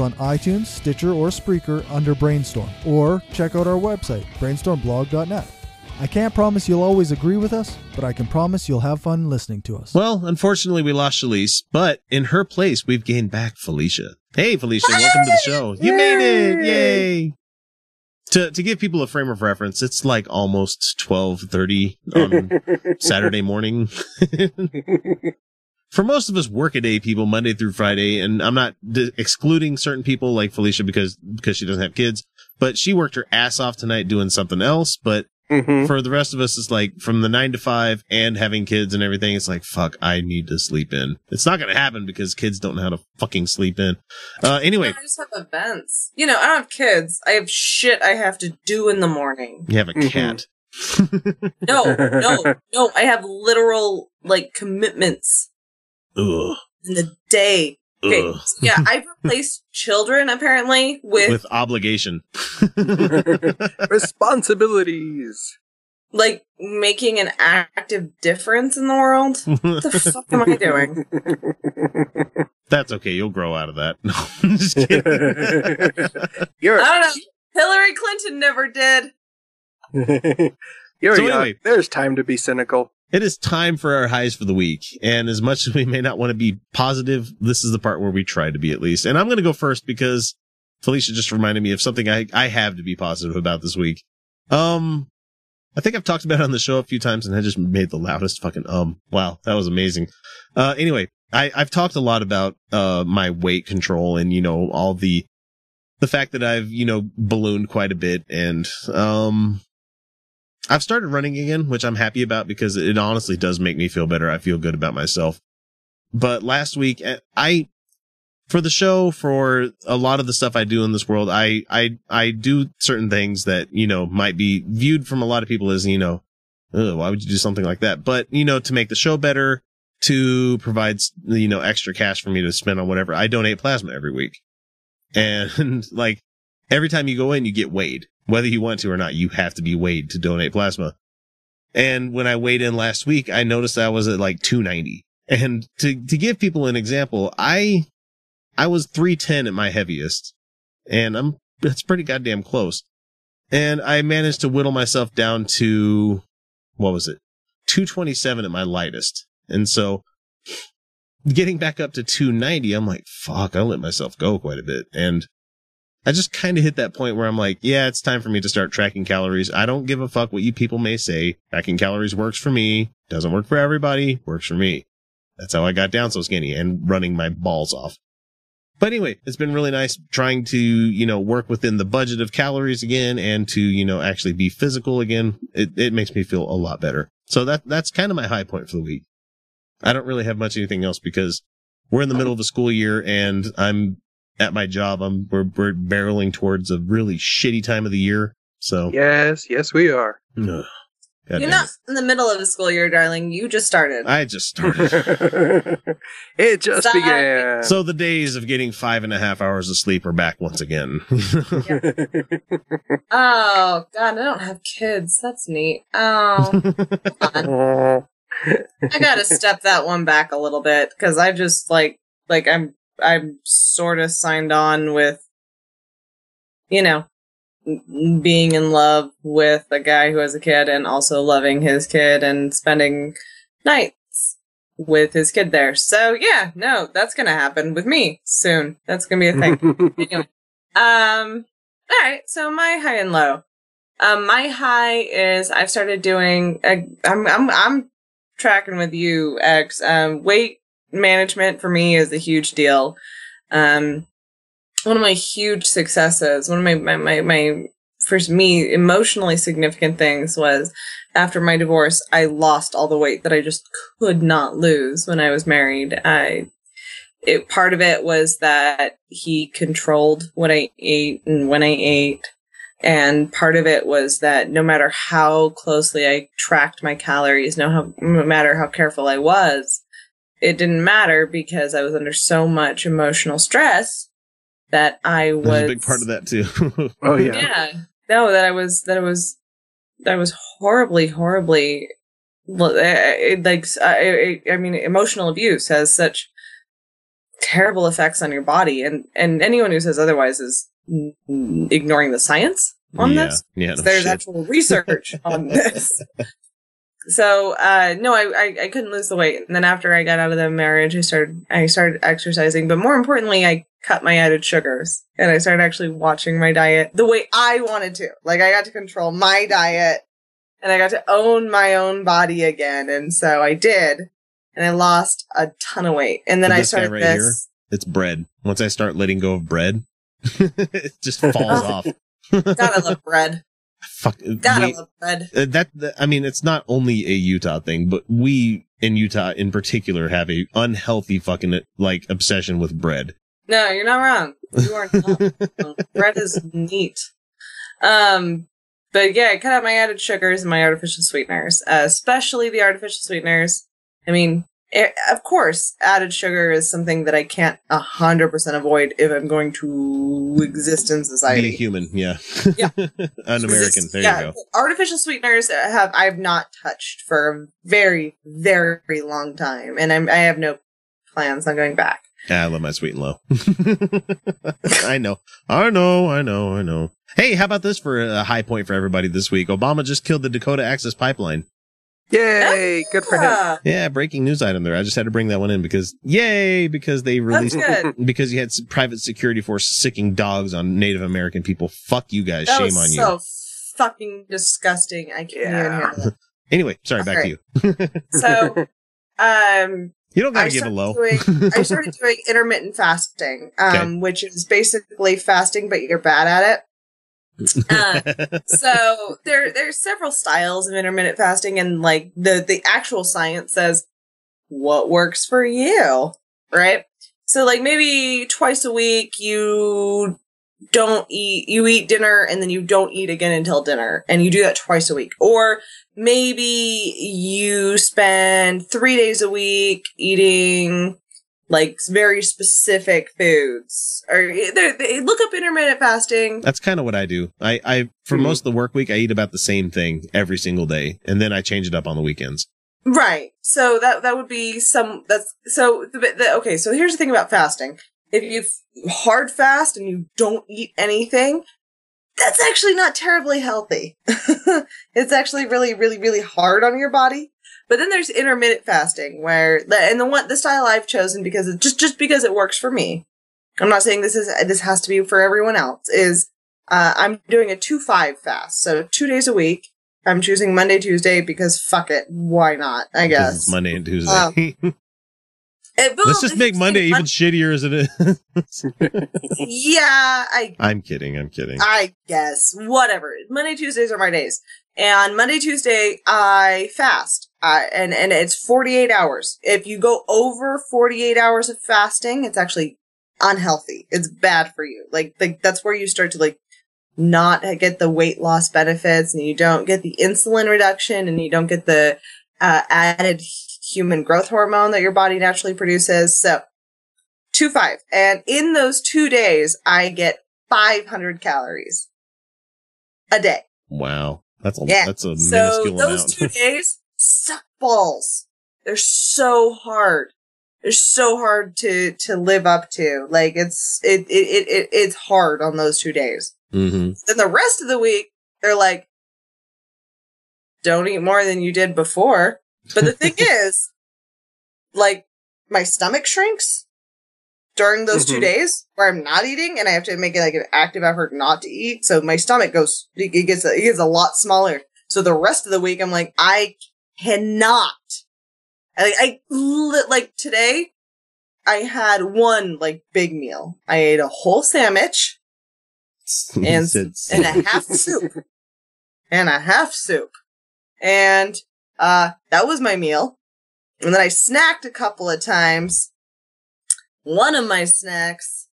on iTunes, Stitcher, or Spreaker under Brainstorm, or check out our website, brainstormblog.net. I can't promise you'll always agree with us, but I can promise you'll have fun listening to us. Well, unfortunately, we lost Chalice, but in her place, we've gained back Felicia. Hey, Felicia, welcome to the show. You made it! Yay! To to give people a frame of reference, it's like almost twelve thirty on (laughs) Saturday morning. (laughs) For most of us workaday people, Monday through Friday, and I'm not d- excluding certain people like Felicia because because she doesn't have kids, but she worked her ass off tonight doing something else. But for the rest of us, it's like from the nine to five and having kids and everything, it's like, fuck, I need to sleep in. It's not going to happen because kids don't know how to fucking sleep in. Uh, anyway, I just have events. You know, I don't have kids. I have shit I have to do in the morning. you have a cat. No, no, (laughs) no. I have literal like commitments Ugh. in the day. Okay, (laughs) yeah, I've replaced children apparently with, With obligation. (laughs) (laughs) Responsibilities. like making an active difference in the world. what the fuck am I doing? That's okay. You'll grow out of that. No, I'm just kidding. You're I don't know. Hillary Clinton never did. You're So young. anyway. There's time to be cynical. It is time for our highs for the week. And as much as we may not want to be positive, this is the part where we try to be at least. And I'm going to go first because Felicia just reminded me of something I, I have to be positive about this week. Um, I think I've talked about it on the show a few times and I just made the loudest fucking um. Wow, that was amazing. Uh, anyway, I, I've talked a lot about, uh, my weight control and, you know, all the, the fact that I've, you know, ballooned quite a bit and, um, I've started running again, which I'm happy about because it honestly does make me feel better. I feel good about myself. But last week, eh, I, for the show, for a lot of the stuff I do in this world, I, I, I do certain things that, you know, might be viewed from a lot of people as, you know, why would you do something like that? But, you know, to make the show better, to provide, you know, extra cash for me to spend on whatever, I donate plasma every week. And (laughs) like every time you go in, you get weighed. Whether you want to or not, you have to be weighed to donate plasma. And when I weighed in last week, I noticed I was at like 290. And to, to give people an example, I, I was 310 at my heaviest and I'm, that's pretty goddamn close. And I managed to whittle myself down to, what was it? 227 at my lightest. And so getting back up to 290, I'm like, fuck, I let myself go quite a bit. And I just kind of hit that point where I'm like, yeah, it's time for me to start tracking calories. I don't give a fuck what you people may say. Tracking calories works for me. Doesn't work for everybody. Works for me. That's how I got down so skinny and running my balls off. But anyway, it's been really nice trying to, you know, work within the budget of calories again and to, you know, actually be physical again. It, it makes me feel a lot better. So that, that's kind of my high point for the week. I don't really have much anything else because we're in the middle of a school year and I'm at my job. I'm, we're, we're barreling towards a really shitty time of the year. So Yes, yes, we are. Ugh. God You're damn not in the middle of the school year, darling. You just started. I just started. (laughs) it just Sorry. began. So the days of getting five and a half hours of sleep are back once again. (laughs) Oh God, I don't have kids. That's neat. Oh, Oh. (laughs) I gotta step that one back a little bit because I just like like I'm I'm sort of signed on with, you know, being in love with a guy who has a kid and also loving his kid and spending nights with his kid there. So yeah, no, that's gonna happen with me soon. That's gonna be a thing. (laughs) anyway, um, all right. So my high and low. Um, my high is I've started doing. i I'm I'm I'm tracking with you, X. Um, weight management for me is a huge deal. Um, one of my huge successes, one of my my my, my me, emotionally significant things was after my divorce, I lost all the weight that I just could not lose when I was married. I, it, part of it was that he controlled what I ate and when I ate. And part of it was that no matter how closely I tracked my calories, no, how, no matter how careful I was, it didn't matter because I was under so much emotional stress that I was There's a big part of that too. (laughs) oh yeah. Yeah. No, that I was that I was that I was horribly, horribly well, eh, eh, like I, I I mean, emotional abuse has such terrible effects on your body, and and anyone who says otherwise is ignoring the science on yeah, this. yeah. no There's shit. actual research on (laughs) this. So uh no, I, I I couldn't lose the weight. And then after I got out of the marriage, I started I started exercising, but more importantly, I cut my added sugars and I started actually watching my diet the way I wanted to. Like I got to control my diet and I got to own my own body again. And so I did. And I lost a ton of weight. And then I started right this. here, it's bread. Once I start letting go of bread, (laughs) it just falls (laughs) off. Gotta love bread. Fuck. Gotta we- love bread. uh, that, that I mean, it's not only a Utah thing, but we in Utah in particular have a unhealthy fucking like obsession with bread. No, you're not wrong. You are not. (laughs) Bread is neat. Um, but yeah, I cut out my added sugars and my artificial sweeteners, uh, especially the artificial sweeteners. I mean, eh, of course, added sugar is something that I can't a hundred percent avoid if I'm going to exist in Be society. human, yeah. Yeah. (laughs) Un American. There yeah, you go. Artificial sweeteners have I've not touched for a very, very long time, and I'm I have no plans on going back. Yeah, I love my sweet and low. (laughs) I know. I know. I know. I know. Hey, how about this for a high point for everybody this week? Obama just killed the Dakota Access Pipeline. Yay! Good for him. Yeah. Yeah, breaking news item there. I just had to bring that one in because, yay, because they released, good. (laughs) because you had private security force sicking dogs on Native American people. Fuck you guys. That Shame was on you. so fucking disgusting. I can't even hear that. (laughs) Anyway, sorry, back Alright. to you. So, (laughs) um, you don't gotta I give a low. doing- I started doing intermittent fasting, um, Okay. which is basically fasting, but you're bad at it. Uh, (laughs) so there there's several styles of intermittent fasting and like the the actual science says what works for you right? So like maybe twice a week you don't eat you eat dinner and then you don't eat again until dinner and you do that twice a week. Or maybe you spend 3 days a week eating like very specific foods or they're- look up intermittent fasting That's kind of what I do. I, I, for Mhm. most of the work week, I eat about the same thing every single day. And then I change it up on the weekends. Right. So that that would be some that's so the, the, okay, so here's the thing about fasting. If you hard fast and you don't eat anything, that's actually not terribly healthy. (laughs) it's actually really really really hard on your body. But then there's intermittent fasting where the and the one the style I've chosen because it just just because it works for me. I'm not saying this is this has to be for everyone else is uh, I'm doing a 2-5 fast. So 2 days a week. I'm choosing Monday, Tuesday because fuck it, why not? I guess. It's Monday and Tuesday. Um, (laughs) It- well, Let's just make Monday even shittier as it is. (laughs) yeah, I I'm kidding. I'm kidding. I guess whatever. Monday, Tuesdays are my days, and Monday, Tuesday I fast, uh, and and it's forty eight hours. If you go over forty eight hours of fasting, it's actually unhealthy. It's bad for you. Like like that's where you start to like not get the weight loss benefits, and you don't get the insulin reduction, and you don't get the uh, added human growth hormone that your body naturally produces. So two five, and in those two days, I get five hundred calories a day. Wow. That's a, Yeah. that's a so minuscule those amount. two days suck balls. They're so hard. They're so hard to to live up to. Like it's it it it, it it's hard on those two days. mm-hmm. Then the rest of the week, they're like, don't eat more than you did before. But the thing (laughs) is, like, my stomach shrinks during those two Mhm. days where I'm not eating and I have to make it like an active effort not to eat. So my stomach goes, it gets, it gets a lot smaller. So the rest of the week, I'm like, I cannot. I, I li- like today, I had one like big meal. I ate a whole sandwich (laughs) and and a half soup. and a half soup. And uh that was my meal. And then i snacked a couple of times. One of my snacks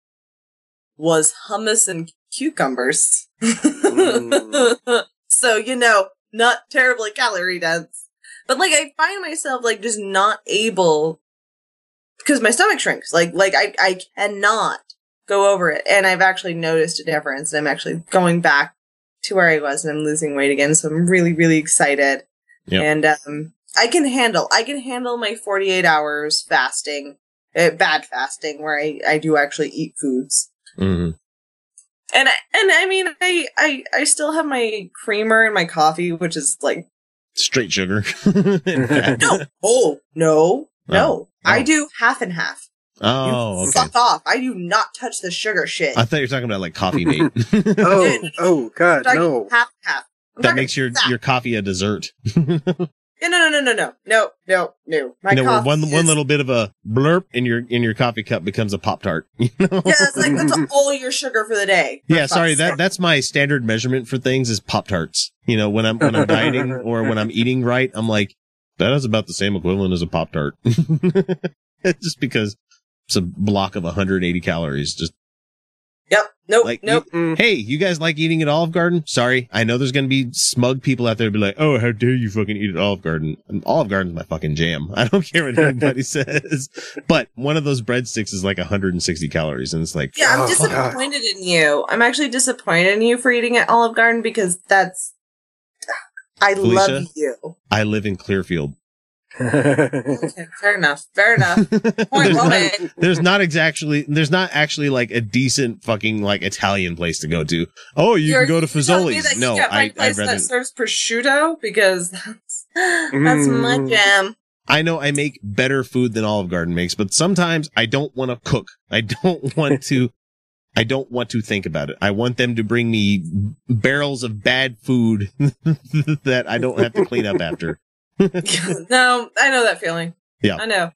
was hummus and cucumbers. (laughs) So you know not terribly calorie dense but like i find myself like just not able because my stomach shrinks like like i i cannot go over it and i've actually noticed a difference and i'm actually going back to where i was and i'm losing weight again so i'm really really excited Yep. and um i can handle i can handle my 48 hours fasting uh, bad fasting where i i do actually eat foods Mhm. and I, and I mean I, I I still have my creamer and my coffee, which is like Straight sugar. (laughs) (laughs) And fat. no, oh no, oh. no. Oh. I do half and half. Oh, okay. Fuck off! I do not touch the sugar shit. I thought you were talking about like coffee mate. (laughs) oh, oh, God, no. half half. I'm that makes your fat. your coffee a dessert. No, no, no, no, no, no, no, no. My you know, one is... one little bit of a blurp in your in your coffee cup becomes a pop tart. (laughs) You know? Yeah, it's like that's all your sugar for the day. Yeah, sorry that that's my standard measurement for things is pop tarts. You know, when I'm when I'm dieting (laughs) or when I'm eating right, I'm like that is about the same equivalent as a pop tart. (laughs) just because it's a block of 180 calories just Yep. Nope. like, nope. you- hey, you guys like eating at Olive Garden? Sorry, I know there's gonna be smug people out there to be like, oh, how dare you fucking eat at Olive Garden? And Olive Garden's my fucking jam. (laughs) I don't care what anybody (laughs) says. But one of those breadsticks is like 160 calories, and it's like, Yeah, I'm oh, disappointed in you. I'm actually disappointed in you for eating at Olive Garden because that's I love you. I live in Clearfield. Okay, fair enough. Fair enough. Point there's, well not, made. there's not exactly there's not actually like a decent fucking like Italian place to go to. Oh, you You're- can go to you're telling me Fazoli's. No, can't I find a I'd place rather that serves prosciutto because that's that's my Mm. jam. I know I make better food than Olive Garden makes, but sometimes I don't want to cook. I don't (laughs) want to I don't want to think about it. I want them to bring me barrels of bad food (laughs) that I don't have to clean up after. (laughs) no, I know that feeling. Yeah. I know.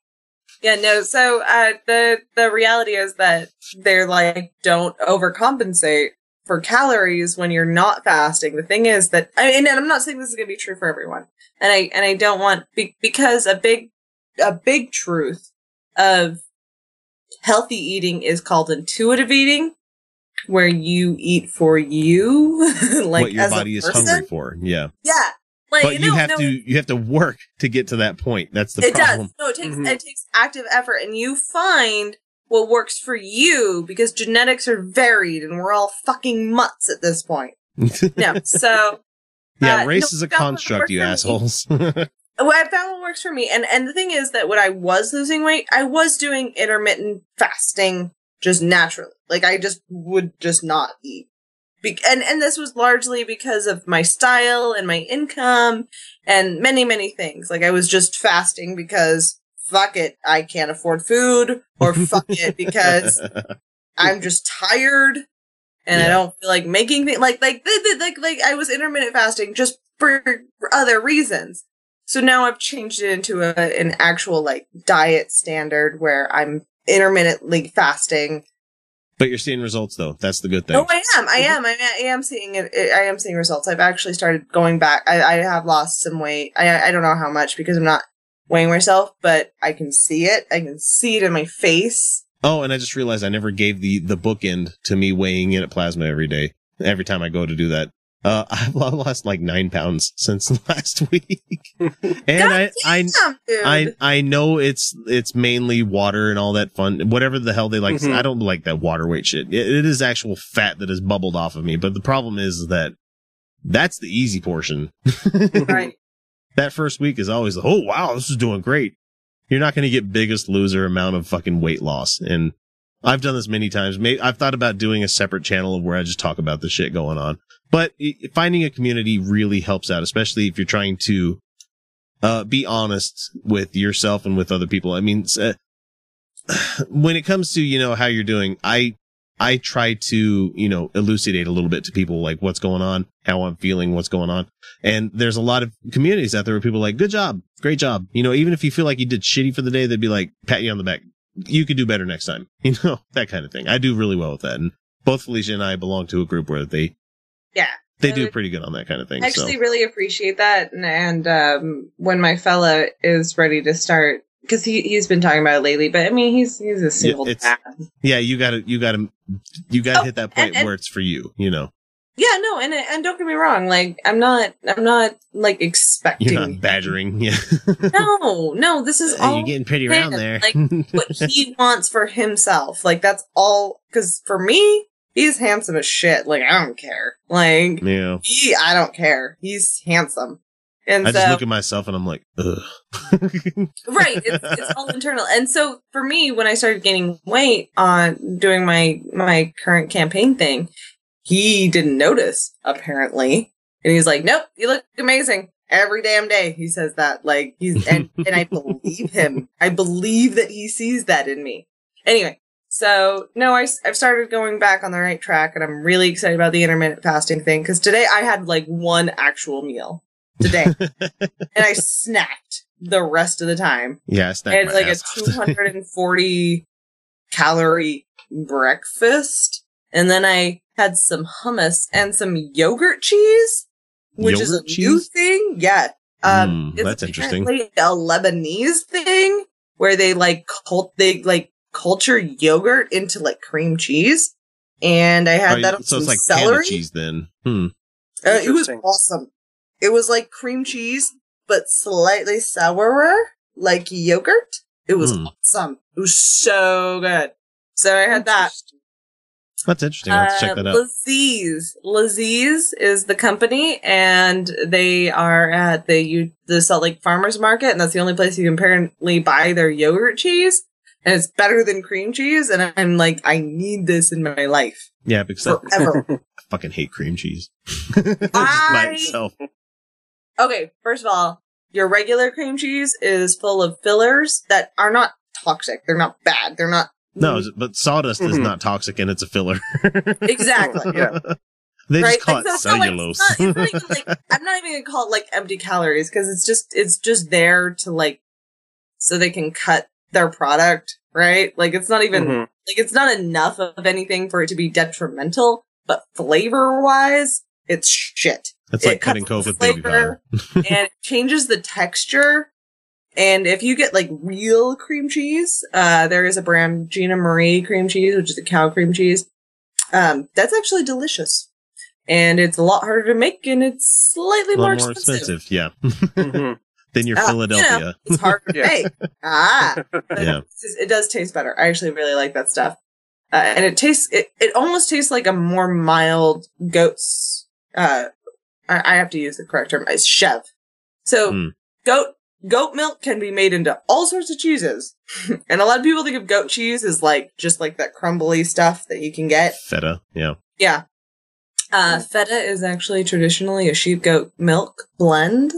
Yeah, no. So uh, the the reality is that they're like don't overcompensate for calories when you're not fasting. The thing is that I mean, and I'm not saying this is going to be true for everyone, and I and I don't want be, because a big a big truth of healthy eating is called intuitive eating, where you eat for you, (laughs) like what your body is hungry for. Yeah. Yeah, like but you no, have no, to you have to work to get to that point. That's the it problem. does. No, it takes it takes active effort, and you find what works for you because genetics are varied, and we're all fucking mutts at this point. (laughs) No, so yeah, uh, race no, is a construct, you assholes. (laughs) well, I found what works for me, and and the thing is that when I was losing weight, I was doing intermittent fasting just naturally. Like I just would just not eat. Be- and and this was largely because of my style and my income and many many things. Like I was just fasting because fuck it, I can't afford food, or fuck it (laughs) because I'm just tired and I don't feel like making things like like like like I was intermittent fasting just for, for other reasons. So now I've changed it into a, an actual like diet standard where I'm intermittently fasting. But you're seeing results though. That's the good thing. Oh, I am. I mm-hmm. am. I am, seeing it. I am seeing results. I've actually started going back. I, I have lost some weight. I I don't know how much because I'm not weighing myself, but I can see it. I can see it in my face. Oh, and I just realized I never gave the the bookend to me weighing in at plasma every day. Every time I go to do that, uh, (laughs) I've lost like nine pounds since (laughs) last week, (laughs) and I I. I I know it's it's mainly water and all that fun, whatever the hell they like. Mhm. I don't like that water weight shit. It, it is actual fat that has bubbled off of me, but the problem is that that's the easy portion. right. That first week is always, oh wow, this is doing great. You're not going to get biggest loser amount of fucking weight loss. And I've done this many times. May I've thought about doing a separate channel where I just talk about the shit going on. But finding a community really helps out, especially if you're trying to uh, be honest with yourself and with other people. I mean, uh, (sighs) when it comes to you know how you're doing, I I try to you know elucidate a little bit to people like what's going on, how I'm feeling, what's going on. And there's a lot of communities out there where people are like, good job, great job. You know, even if you feel like you did shitty for the day, they'd be like, pat you on the back. You could do better next time. (laughs) You know, that kind of thing. I do really well with that. And both Felicia and I belong to a group where they Yeah. they do pretty good on that kind of thing. I actually so really appreciate that. And, and um, when my fella is ready to start, because he, he's been talking about it lately, but I mean, he's he's a single dad. yeah, you gotta you gotta you gotta hit that point Oh, and- and- where it's for you. You know, Yeah, no, and and don't get me wrong, like I'm not I'm not like expecting you're not badgering. Yeah, (laughs) No, no, this is all you're getting pretty him, around there. Like what he (laughs) wants for himself. Like that's all because for me, he's handsome as shit. Like I don't care. Like yeah. he I don't care. He's handsome. And I so just look at myself and I'm like, ugh. right it's, (laughs) it's all internal and so for me when i started gaining weight on doing my my current campaign thing he didn't notice apparently and he's like nope you look amazing every damn day he says that like he's and, and i (laughs) believe him i believe that he sees that in me anyway so no I, have started going back on the right track and i'm really excited about the intermittent fasting thing because today i had like one actual meal today. (laughs) And i snacked the rest of the time. Yeah, I it's like a 240 calorie breakfast and then i had some hummus and some yogurt cheese which is a Yogurt new cheese? thing. Yeah. Um Mm, it's that's interesting. a lebanese thing where they like cult they like culture yogurt into like cream cheese and i had Oh, that on so it's some like celery cheese then. Hmm. uh, it was awesome. It was like cream cheese, but slightly sourer, like yogurt. It was Hmm. awesome. It was so good. So I had that. That's interesting. Let's check Uh, that out. Laziz. Laziz is the company, and they are at the U- the Salt Lake Farmers Market, and that's the only place you can apparently buy their yogurt cheese. And it's better than cream cheese, and I'm like, I need this in my life. Yeah, because I, Forever. (laughs) I fucking hate cream cheese. (laughs) Just I- itself. Okay, first of all, your regular cream cheese is full of fillers that are not toxic. They're not bad. They're not No, but sawdust is Mhm. not toxic and it's a filler. (laughs) exactly. yeah. They Right? just call Like, it so- so, like, cellulose. not- it's not even, like, I'm not even gonna call it like empty calories because it's just it's just there to like so they can cut their product, right? Like it's not even Mhm. like it's not enough of anything for it to be detrimental, but flavor wise, it's shit. It's like It cutting cuts coke the with baby flavor, (laughs) and it changes the texture. And if you get like real cream cheese, uh, there is a brand Gina Marie cream cheese, which is a cow cream cheese. Um, that's actually delicious, and it's a lot harder to make, and it's slightly a more little more expensive. expensive. Yeah. (laughs) Mm-hmm. Than your Uh, you know, Philadelphia. it's hard to (laughs) Yeah. make. Ah, (laughs) Yeah. it's- it does taste better. I actually really like that stuff, uh, and it tastes. It, it almost tastes like a more mild goat's. Uh, I, I have to use the correct term. It's chev. So Mm. goat goat milk can be made into all sorts of cheeses, (laughs) and a lot of people think of goat cheese as like just like that crumbly stuff that you can get. Feta. Yeah. Yeah. Uh, feta is actually traditionally a sheep goat milk blend.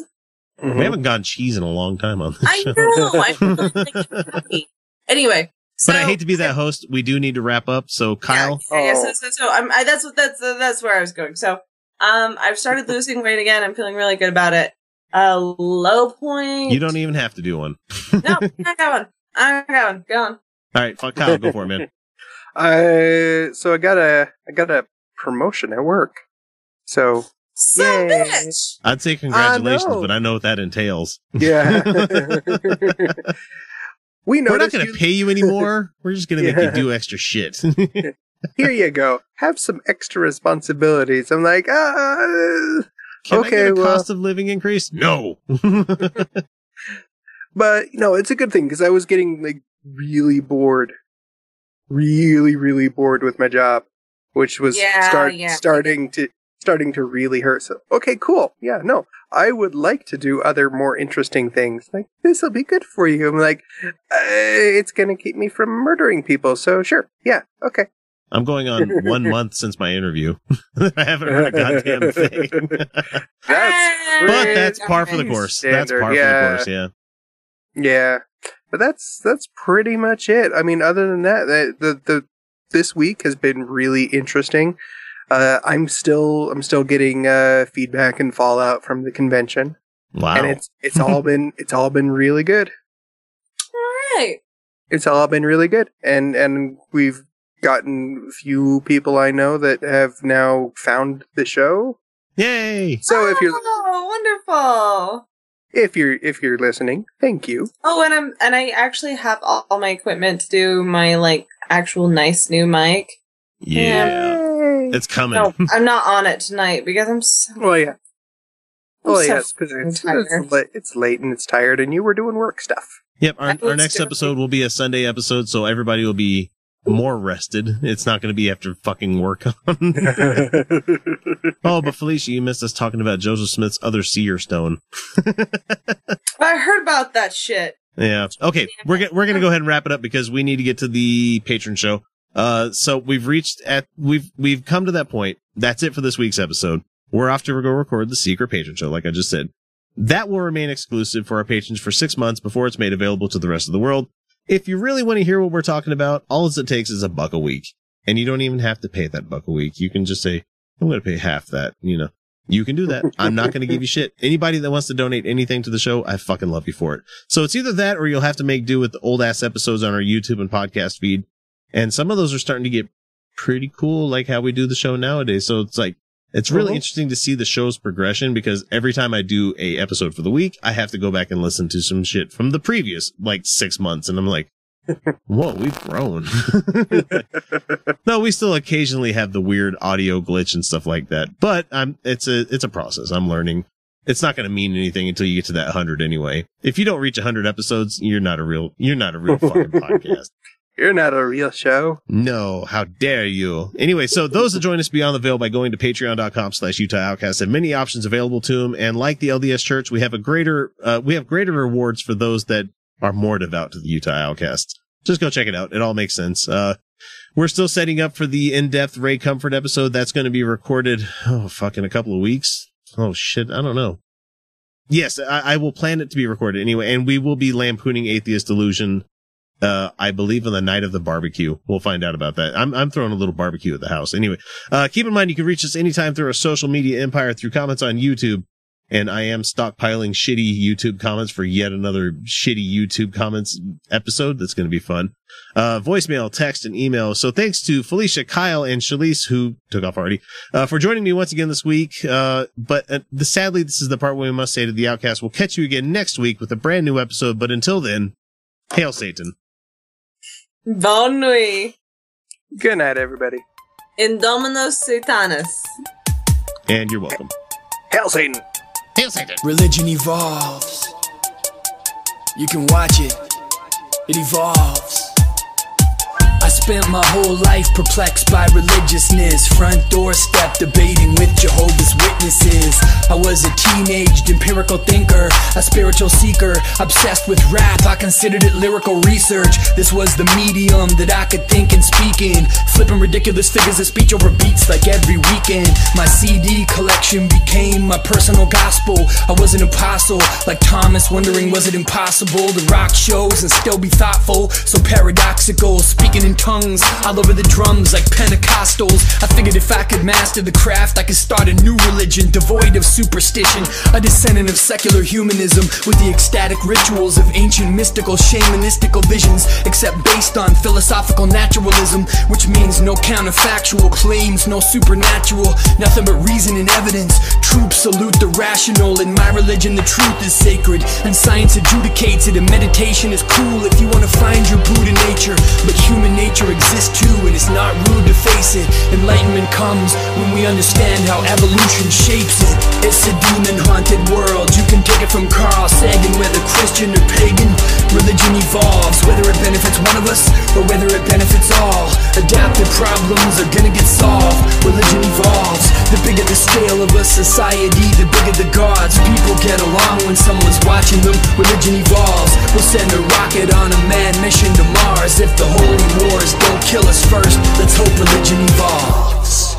We haven't gone cheese in a long time on this I show. know. (laughs) I'm really. Anyway, so but I hate to be that host. We do need to wrap up. So Kyle, Yeah, yeah, so, so, so I'm, I, that's what that's uh, that's where I was going. So, um, I've started (laughs) losing weight again. I'm feeling really good about it. Uh, low point. you don't even have to do one. (laughs) No, I got one. I got one. Go on. All right, fuck Kyle, go for it, man. I so I got a I got a promotion at work. So Son of bitch. I'd say congratulations, know. but I know what that entails. yeah, (laughs) we know We're not going to pay you anymore. We're just going to make you do extra shit. (laughs) (laughs) Here you go. Have some extra responsibilities. I'm like, ah, Can I okay, get a well, cost of living increase? No. but no, it's a good thing because I was getting like really bored, really, really bored with my job, which was Yeah, start yeah. starting to starting to really hurt. So, okay, cool. Yeah, no, I would like to do other more interesting things. Like this will be good for you. I'm like, uh, it's gonna keep me from murdering people. So sure, yeah, okay. I'm going on (laughs) one month since my interview. (laughs) I haven't heard a goddamn (laughs) thing. That's but that's par for the pretty course. That's par yeah. for the course, yeah. Yeah, but that's that's pretty much it. I mean, other than that, the the, the this week has been really interesting. Uh, I'm still I'm still getting uh, feedback and fallout from the convention, Wow. and it's it's all been (laughs) it's all been really good. All right. It's all been really good, and and we've gotten a few people I know that have now found the show. Yay! So if you're Oh, wonderful. if you're if you're listening, thank you. Oh, and I'm and I actually have all, all my equipment to do my like actual nice new mic. Yeah. It's coming. No, (laughs) I'm not on it tonight because I'm so. Well, yeah. I'm Well, so yes, because it's, tired. it's, late, it's late and it's tired, and you were doing work stuff. Yep, our, our next good. episode will be a Sunday episode, so everybody will be more rested. It's not going to be after fucking work (laughs) on. (laughs) oh, but Felicia, you missed us talking about Joseph Smith's other seer stone. I heard about that shit. Yeah. Okay, we're we're gonna go ahead and wrap it up because we need to get to the patron show. Uh, so we've reached at we've we've come to that point. That's it for this week's episode. We're off to go record the secret patron show, like I just said. That will remain exclusive for our patrons for six months before it's made available to the rest of the world. If you really want to hear what we're talking about, all it takes is a buck a week, and you don't even have to pay that buck a week. You can just say, "I'm going to pay half that." You know, you can do that. I'm not going to give you shit. Anybody that wants to donate anything to the show, I fucking love you for it. So it's either that or you'll have to make do with the old ass episodes on our YouTube and podcast feed. And some of those are starting to get pretty cool, like how we do the show nowadays. So it's like, it's really Mhm. interesting to see the show's progression because every time I do a episode for the week, I have to go back and listen to some shit from the previous like six months. And I'm like, (laughs) whoa, we've grown. (laughs) no, we still occasionally have the weird audio glitch and stuff like that, but I'm, it's a, it's a process. I'm learning. It's not going to mean anything until you get to that 100 anyway. If you don't reach 100 episodes, you're not a real, you're not a real fucking (laughs) podcast. You're not a real show. No, how dare you? Anyway, so those that join us beyond the veil by going to patreon.com slash Utah Outcast have many options available to them. And like the LDS church, we have a greater, uh, we have greater rewards for those that are more devout to the Utah Outcasts. Just go check it out. It all makes sense. Uh, we're still setting up for the in-depth Ray Comfort episode. That's going to be recorded, oh, fuck, in a couple of weeks. Oh, shit. I don't know. Yes, I, I will plan it to be recorded anyway, and we will be lampooning Atheist Delusion uh, I believe on the night of the barbecue. We'll find out about that. I'm, I'm throwing a little barbecue at the house. Anyway, uh, keep in mind you can reach us anytime through our social media empire through comments on YouTube. And I am stockpiling shitty YouTube comments for yet another shitty YouTube comments episode. That's going to be fun. Uh, voicemail, text, and email. So thanks to Felicia, Kyle, and Chalice, who took off already, uh, for joining me once again this week. Uh, but uh, the, sadly, this is the part where we must say to the outcast, we'll catch you again next week with a brand new episode. But until then, hail Satan. Bonne nuit. Good night, everybody. Indominus Satanis. And you're welcome. Hail Satan. Hail Satan. Religion evolves. You can watch it. It evolves. Spent my whole life perplexed by religiousness. Front doorstep debating with Jehovah's Witnesses. I was a teenaged empirical thinker, a spiritual seeker, obsessed with rap. I considered it lyrical research. This was the medium that I could think and speak in. Flipping ridiculous figures of speech over beats like every weekend. My CD collection became my personal gospel. I was an apostle, like Thomas, wondering was it impossible to rock shows and still be thoughtful? So paradoxical, speaking in tongues all over the drums like Pentecostals. I figured if I could master the craft, I could start a new religion devoid of superstition. A descendant of secular humanism with the ecstatic rituals of ancient mystical shamanistical visions, except based on philosophical naturalism, which means no counterfactual claims, no supernatural, nothing but reason and evidence. Troops salute the rational. In my religion, the truth is sacred, and science adjudicates it. And meditation is cool if you want to find your Buddha nature. But human nature exists too, and it's not rude to face it. Enlightenment comes when we understand how evolution shapes it. It's a demon haunted world. You can take it from Carl Sagan, whether Christian or pagan. Religion evolves, whether it benefits one of us or whether it benefits all. Adaptive problems are gonna get solved. Religion evolves. The bigger the scale of a society, the bigger the gods. People get along when someone's watching them. Religion evolves. We'll send a rocket on a mad mission to Mars. If the holy wars don't kill us first, let's hope religion evolves.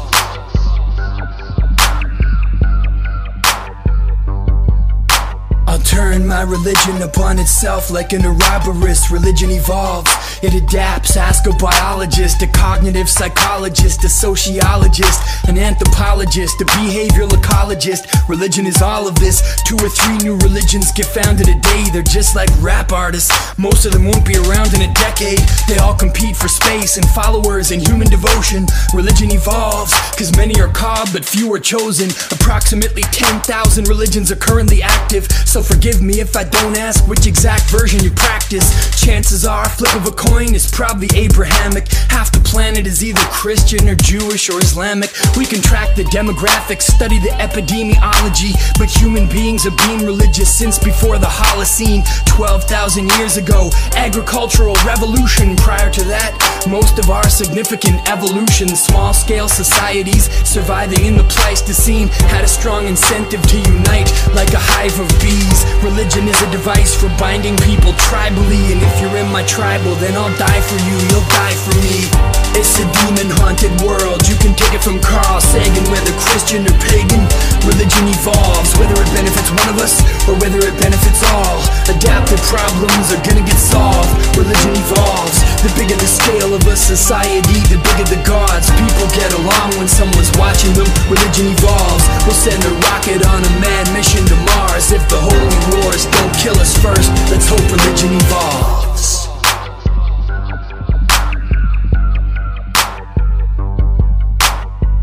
I'll turn my religion upon itself like an Ouroboros. Religion evolves, it adapts. Ask a biologist, a cognitive psychologist, a sociologist, an anthropologist, a behavioral ecologist. Religion is all of this. Two or three new religions get founded a day. They're just like rap artists. Most of them won't be around in a decade. They all compete for space and followers and human devotion. Religion evolves, cause many are called but few are chosen. Approximately 10,000 religions are currently active. So forgive me if I don't ask which exact version you practice. Chances are, flip of a coin is probably Abrahamic. Half the planet is either Christian or Jewish or Islamic. We can track the demographics, study the epidemiology. But human beings have been religious since before the Holocene. 12,000 years ago, agricultural revolution. Prior to that, most of our significant evolution, small scale societies surviving in the Pleistocene, had a strong incentive to unite like a hive of bees. Religion is a device for binding people tribally, and if you're in my tribal, then I'll die for you, you'll die for me. It's a demon haunted world, you can take it from Carl Sagan, whether Christian or pagan. Religion evolves, whether it benefits one of us or whether it benefits all. Adaptive problems are gonna get solved. Religion evolves. The bigger the scale of a society, the bigger the gods. People get along when someone's watching them. Religion evolves. We'll send a rocket on a mad mission to Mars. If the holy wars don't kill us first, let's hope religion evolves.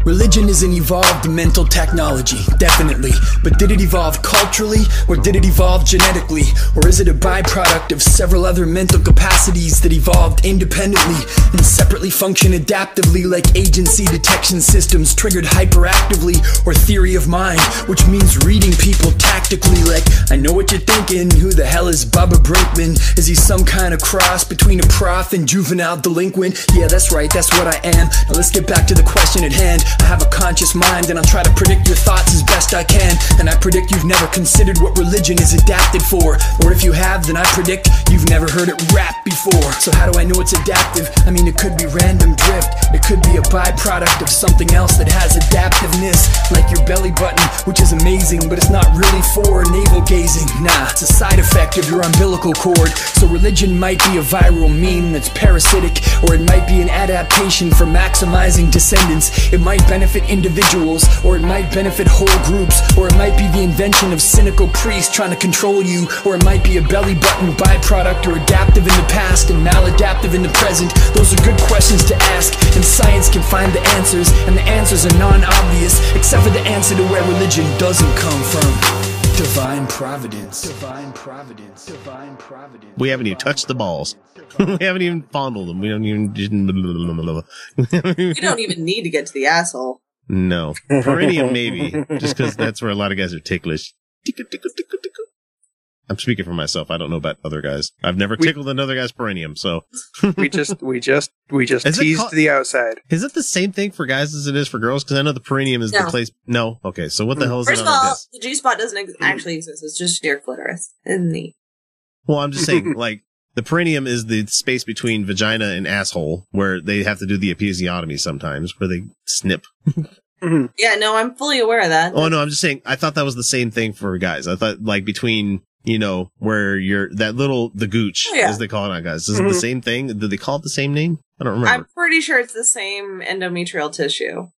Religion is an evolved mental technology, definitely. But did it evolve culturally, or did it evolve genetically? Or is it a byproduct of several other mental capacities that evolved independently and separately function adaptively, like agency detection systems triggered hyperactively, or theory of mind, which means reading people tactically, like, I know what you're thinking, who the hell is Baba Brinkman? Is he some kind of cross between a prof and juvenile delinquent? Yeah, that's right, that's what I am. Now let's get back to the question at hand. I have a conscious mind and I'll try to predict your thoughts as best I can. And I predict you've never considered what religion is adapted for. Or if you have, then I predict you've never heard it rap before. So how do I know it's adaptive? I mean, it could be random drift. It could be a byproduct of something else that has adaptiveness. Like your belly button, which is amazing, but it's not really for navel gazing. Nah, it's a side effect of your umbilical cord. So religion might be a viral meme that's parasitic, or it might be an adaptation for maximizing descendants. It might benefit individuals, or it might benefit whole groups, or it might be the invention of cynical priests trying to control you, or it might be a belly button byproduct or adaptive in the past and maladaptive in the present. Those are good questions to ask, and science can find the answers, and the answers are non obvious, except for the answer to where religion doesn't come from. Divine providence. Divine providence. Divine providence. We haven't even touched the balls. (laughs) we haven't even fondled them. We don't even. (laughs) we don't even need to get to the asshole. No. Perineum, maybe. Just because that's where a lot of guys are ticklish. (laughs) I'm speaking for myself. I don't know about other guys. I've never tickled another guy's perineum, so. (laughs) we just, we just, we just Is teased called- the outside. Is it the same thing for guys as it is for girls? Because I know the perineum is No. the place. No. Okay. So what the hmm. hell is First it of all, disc? the G spot doesn't ex- actually exist. It's just your clitoris. Isn't neat. Well, I'm just saying, (laughs) like, the perineum is the space between vagina and asshole where they have to do the episiotomy sometimes, where they snip. Mm-hmm. Yeah, no, I'm fully aware of that. Oh no, I'm just saying. I thought that was the same thing for guys. I thought like between you know where you're that little the gooch Oh, yeah. as they call it on guys. Is it Mhm. the same thing? Do they call it the same name? I don't remember. I'm pretty sure it's the same endometrial tissue.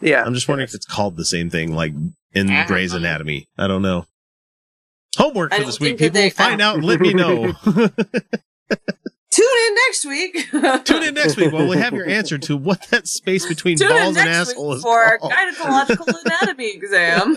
Yeah. I'm just wondering if it's called the same thing like in I Grey's. Anatomy. I don't know. Homework for this week, people. they- Find out and let me know. (laughs) (laughs) Tune in next week. (laughs) Tune in next week when we have your answer to what that space between Tune in balls and next asshole week is for a called. gynecological anatomy exam.